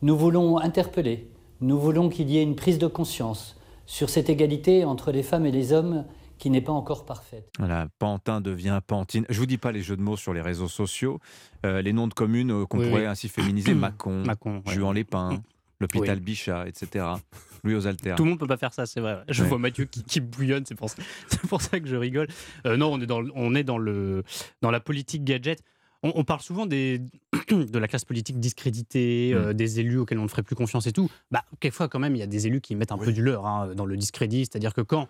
[SPEAKER 65] nous voulons interpeller, nous voulons qu'il y ait une prise de conscience sur cette égalité entre les femmes et les hommes qui n'est pas encore parfaite.
[SPEAKER 1] Voilà, Pantin devient Pantine. Je vous dis pas les jeux de mots sur les réseaux sociaux, euh, les noms de communes euh, qu'on
[SPEAKER 63] Oui,
[SPEAKER 1] pourrait
[SPEAKER 63] oui.
[SPEAKER 1] ainsi féminiser (coughs) Macon,
[SPEAKER 63] Mâcon, ouais.
[SPEAKER 1] Juan les Pins, l'hôpital
[SPEAKER 63] Oui.
[SPEAKER 1] Bichat, etc. Louis aux.
[SPEAKER 63] Tout le monde peut pas faire ça, c'est vrai. Je
[SPEAKER 1] Ouais.
[SPEAKER 63] vois Mathieu qui, qui bouillonne, c'est pour, ça- (laughs) pour ça que je rigole. Euh, non, on est dans, le- on est dans, le, dans la politique gadget. On, on parle souvent des, (clears throat) de la classe politique discréditée,
[SPEAKER 1] Mm.
[SPEAKER 63] euh, des élus auxquels on ne ferait plus confiance et tout. Bah, quelquefois, quand même, il y a des élus qui mettent un peu du leur hein, dans le discrédit. C'est-à-dire que quand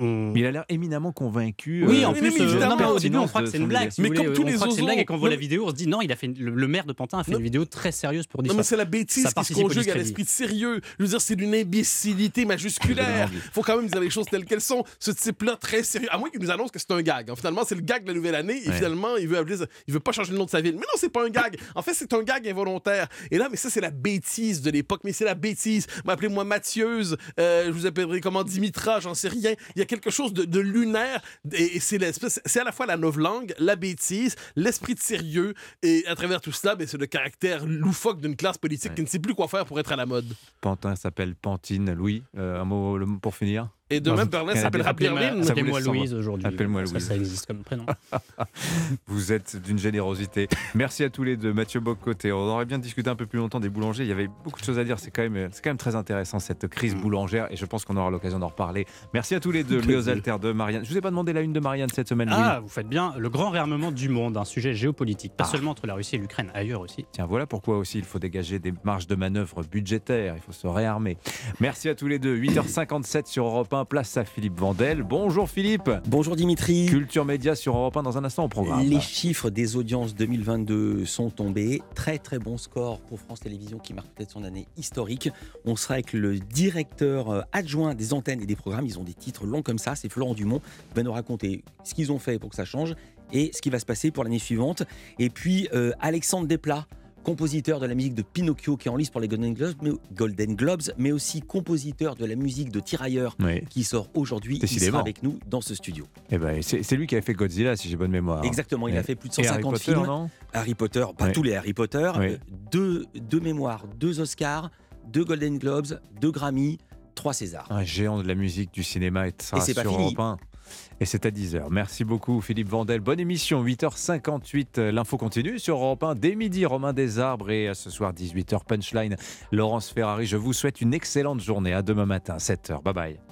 [SPEAKER 1] Mais il a l'air éminemment convaincu.
[SPEAKER 63] Oui,
[SPEAKER 1] euh,
[SPEAKER 63] en plus,
[SPEAKER 1] la
[SPEAKER 63] euh, non, mais au début, on croit que c'est une blague. voulez,
[SPEAKER 64] comme tous
[SPEAKER 63] on
[SPEAKER 64] les
[SPEAKER 63] croit que c'est une blague et quand on voit la vidéo, on se dit non, il a fait le, le maire de Pantin a fait une vidéo très sérieuse pour dire
[SPEAKER 64] Non, mais c'est la bêtise
[SPEAKER 63] Ça
[SPEAKER 64] qui se conjugue à l'esprit de sérieux. Je veux dire, c'est d'une imbécilité majusculaire. Faut quand même dire les choses telles qu'elles sont. Ce type-là, très sérieux. À moins qu'il nous annonce que c'est un gag. Finalement, c'est le gag de la nouvelle année. Et
[SPEAKER 1] Ouais.
[SPEAKER 64] finalement, il veut, appeler il veut pas changer le nom de sa ville. Mais non, c'est pas un gag. En fait, c'est un gag involontaire. Et là, mais ça, c'est la bêtise de l'époque. Mais c'est la bêtise. Appelez-moi Mathieuse. euh, je vous appellerai comment Dimitra, j'en sais rien. Il y a quelque chose de, de lunaire. Et, et c'est l'espèce- c'est à la fois la novlangue, la bêtise, l'esprit de sérieux. Et à travers tout cela, ben, c'est le caractère loufoque d'une classe politique qui ne sait plus quoi faire pour être à la mode.
[SPEAKER 1] Pantin s'appelle Pantine. Louis, euh, un mot pour finir?
[SPEAKER 64] Et de même, Berlin s'appellera Berlin.
[SPEAKER 1] Sans
[SPEAKER 63] Louise aujourd'hui.
[SPEAKER 1] Appelle-moi
[SPEAKER 63] Ça,
[SPEAKER 1] Louise.
[SPEAKER 63] Ça existe comme prénom. (laughs)
[SPEAKER 1] Vous êtes d'une générosité. Merci à tous les deux, Mathieu Bocoté. On aurait bien discuté un peu plus longtemps des boulangers. Il y avait beaucoup de choses à dire. C'est quand même, c'est quand même très intéressant cette crise boulangère et je pense qu'on aura l'occasion d'en reparler. Merci à tous les deux. Louis aux altères de Marianne. Je vous ai pas demandé la une de Marianne cette semaine.
[SPEAKER 63] Ah, vous faites bien. Le grand réarmement du monde, un sujet géopolitique,
[SPEAKER 1] Ah.
[SPEAKER 63] pas seulement entre la Russie et l'Ukraine, ailleurs aussi.
[SPEAKER 1] Tiens, voilà pourquoi aussi il faut dégager des marges de manœuvre budgétaires. Il faut se réarmer. Merci à tous les deux. 8h57 sur Europe 1, place à Philippe Vandel. Bonjour Philippe.
[SPEAKER 66] Bonjour Dimitri.
[SPEAKER 1] Culture Média sur Europe 1 dans un instant au programme.
[SPEAKER 66] Les chiffres des audiences 2022 sont tombés. Très très bon score pour France Télévisions qui marque peut-être son année historique. On sera avec le directeur euh, adjoint des antennes et des programmes. Ils ont des titres longs comme ça. C'est Florent Dumont qui va nous raconter ce qu'ils ont fait pour que ça change et ce qui va se passer pour l'année suivante. Et puis euh, Alexandre Desplat compositeur de la musique de Pinocchio qui est en lice pour les Golden Globes, mais, Golden Globes, mais aussi compositeur de la musique de Tirailleurs
[SPEAKER 1] Oui.
[SPEAKER 66] qui sort aujourd'hui. Il sera avec nous dans ce studio.
[SPEAKER 1] Eh ben, c'est lui qui avait fait Godzilla, si j'ai bonne mémoire.
[SPEAKER 66] Exactement, il
[SPEAKER 1] Et-
[SPEAKER 66] a fait plus de
[SPEAKER 1] et Harry
[SPEAKER 66] 150
[SPEAKER 1] Potter,
[SPEAKER 66] films.
[SPEAKER 1] non?
[SPEAKER 66] Harry Potter, pas
[SPEAKER 1] Oui.
[SPEAKER 66] tous les Harry Potter,
[SPEAKER 1] Oui.
[SPEAKER 66] deux, deux mémoires, deux Oscars, deux Golden Globes, deux Grammy, trois Césars.
[SPEAKER 1] Un géant de la musique, du cinéma et de ça
[SPEAKER 66] Et c'est pas
[SPEAKER 1] sur
[SPEAKER 66] fini.
[SPEAKER 1] Europe 1. Et c'est à 10h. Merci beaucoup Philippe Vandel. Bonne émission, 8h58. euh, L'info continue sur Europe 1 dès midi. Romain Desarbres et ce soir 18h Punchline. Laurence Ferrari, je vous souhaite une excellente journée. À demain matin, 7h. Bye bye.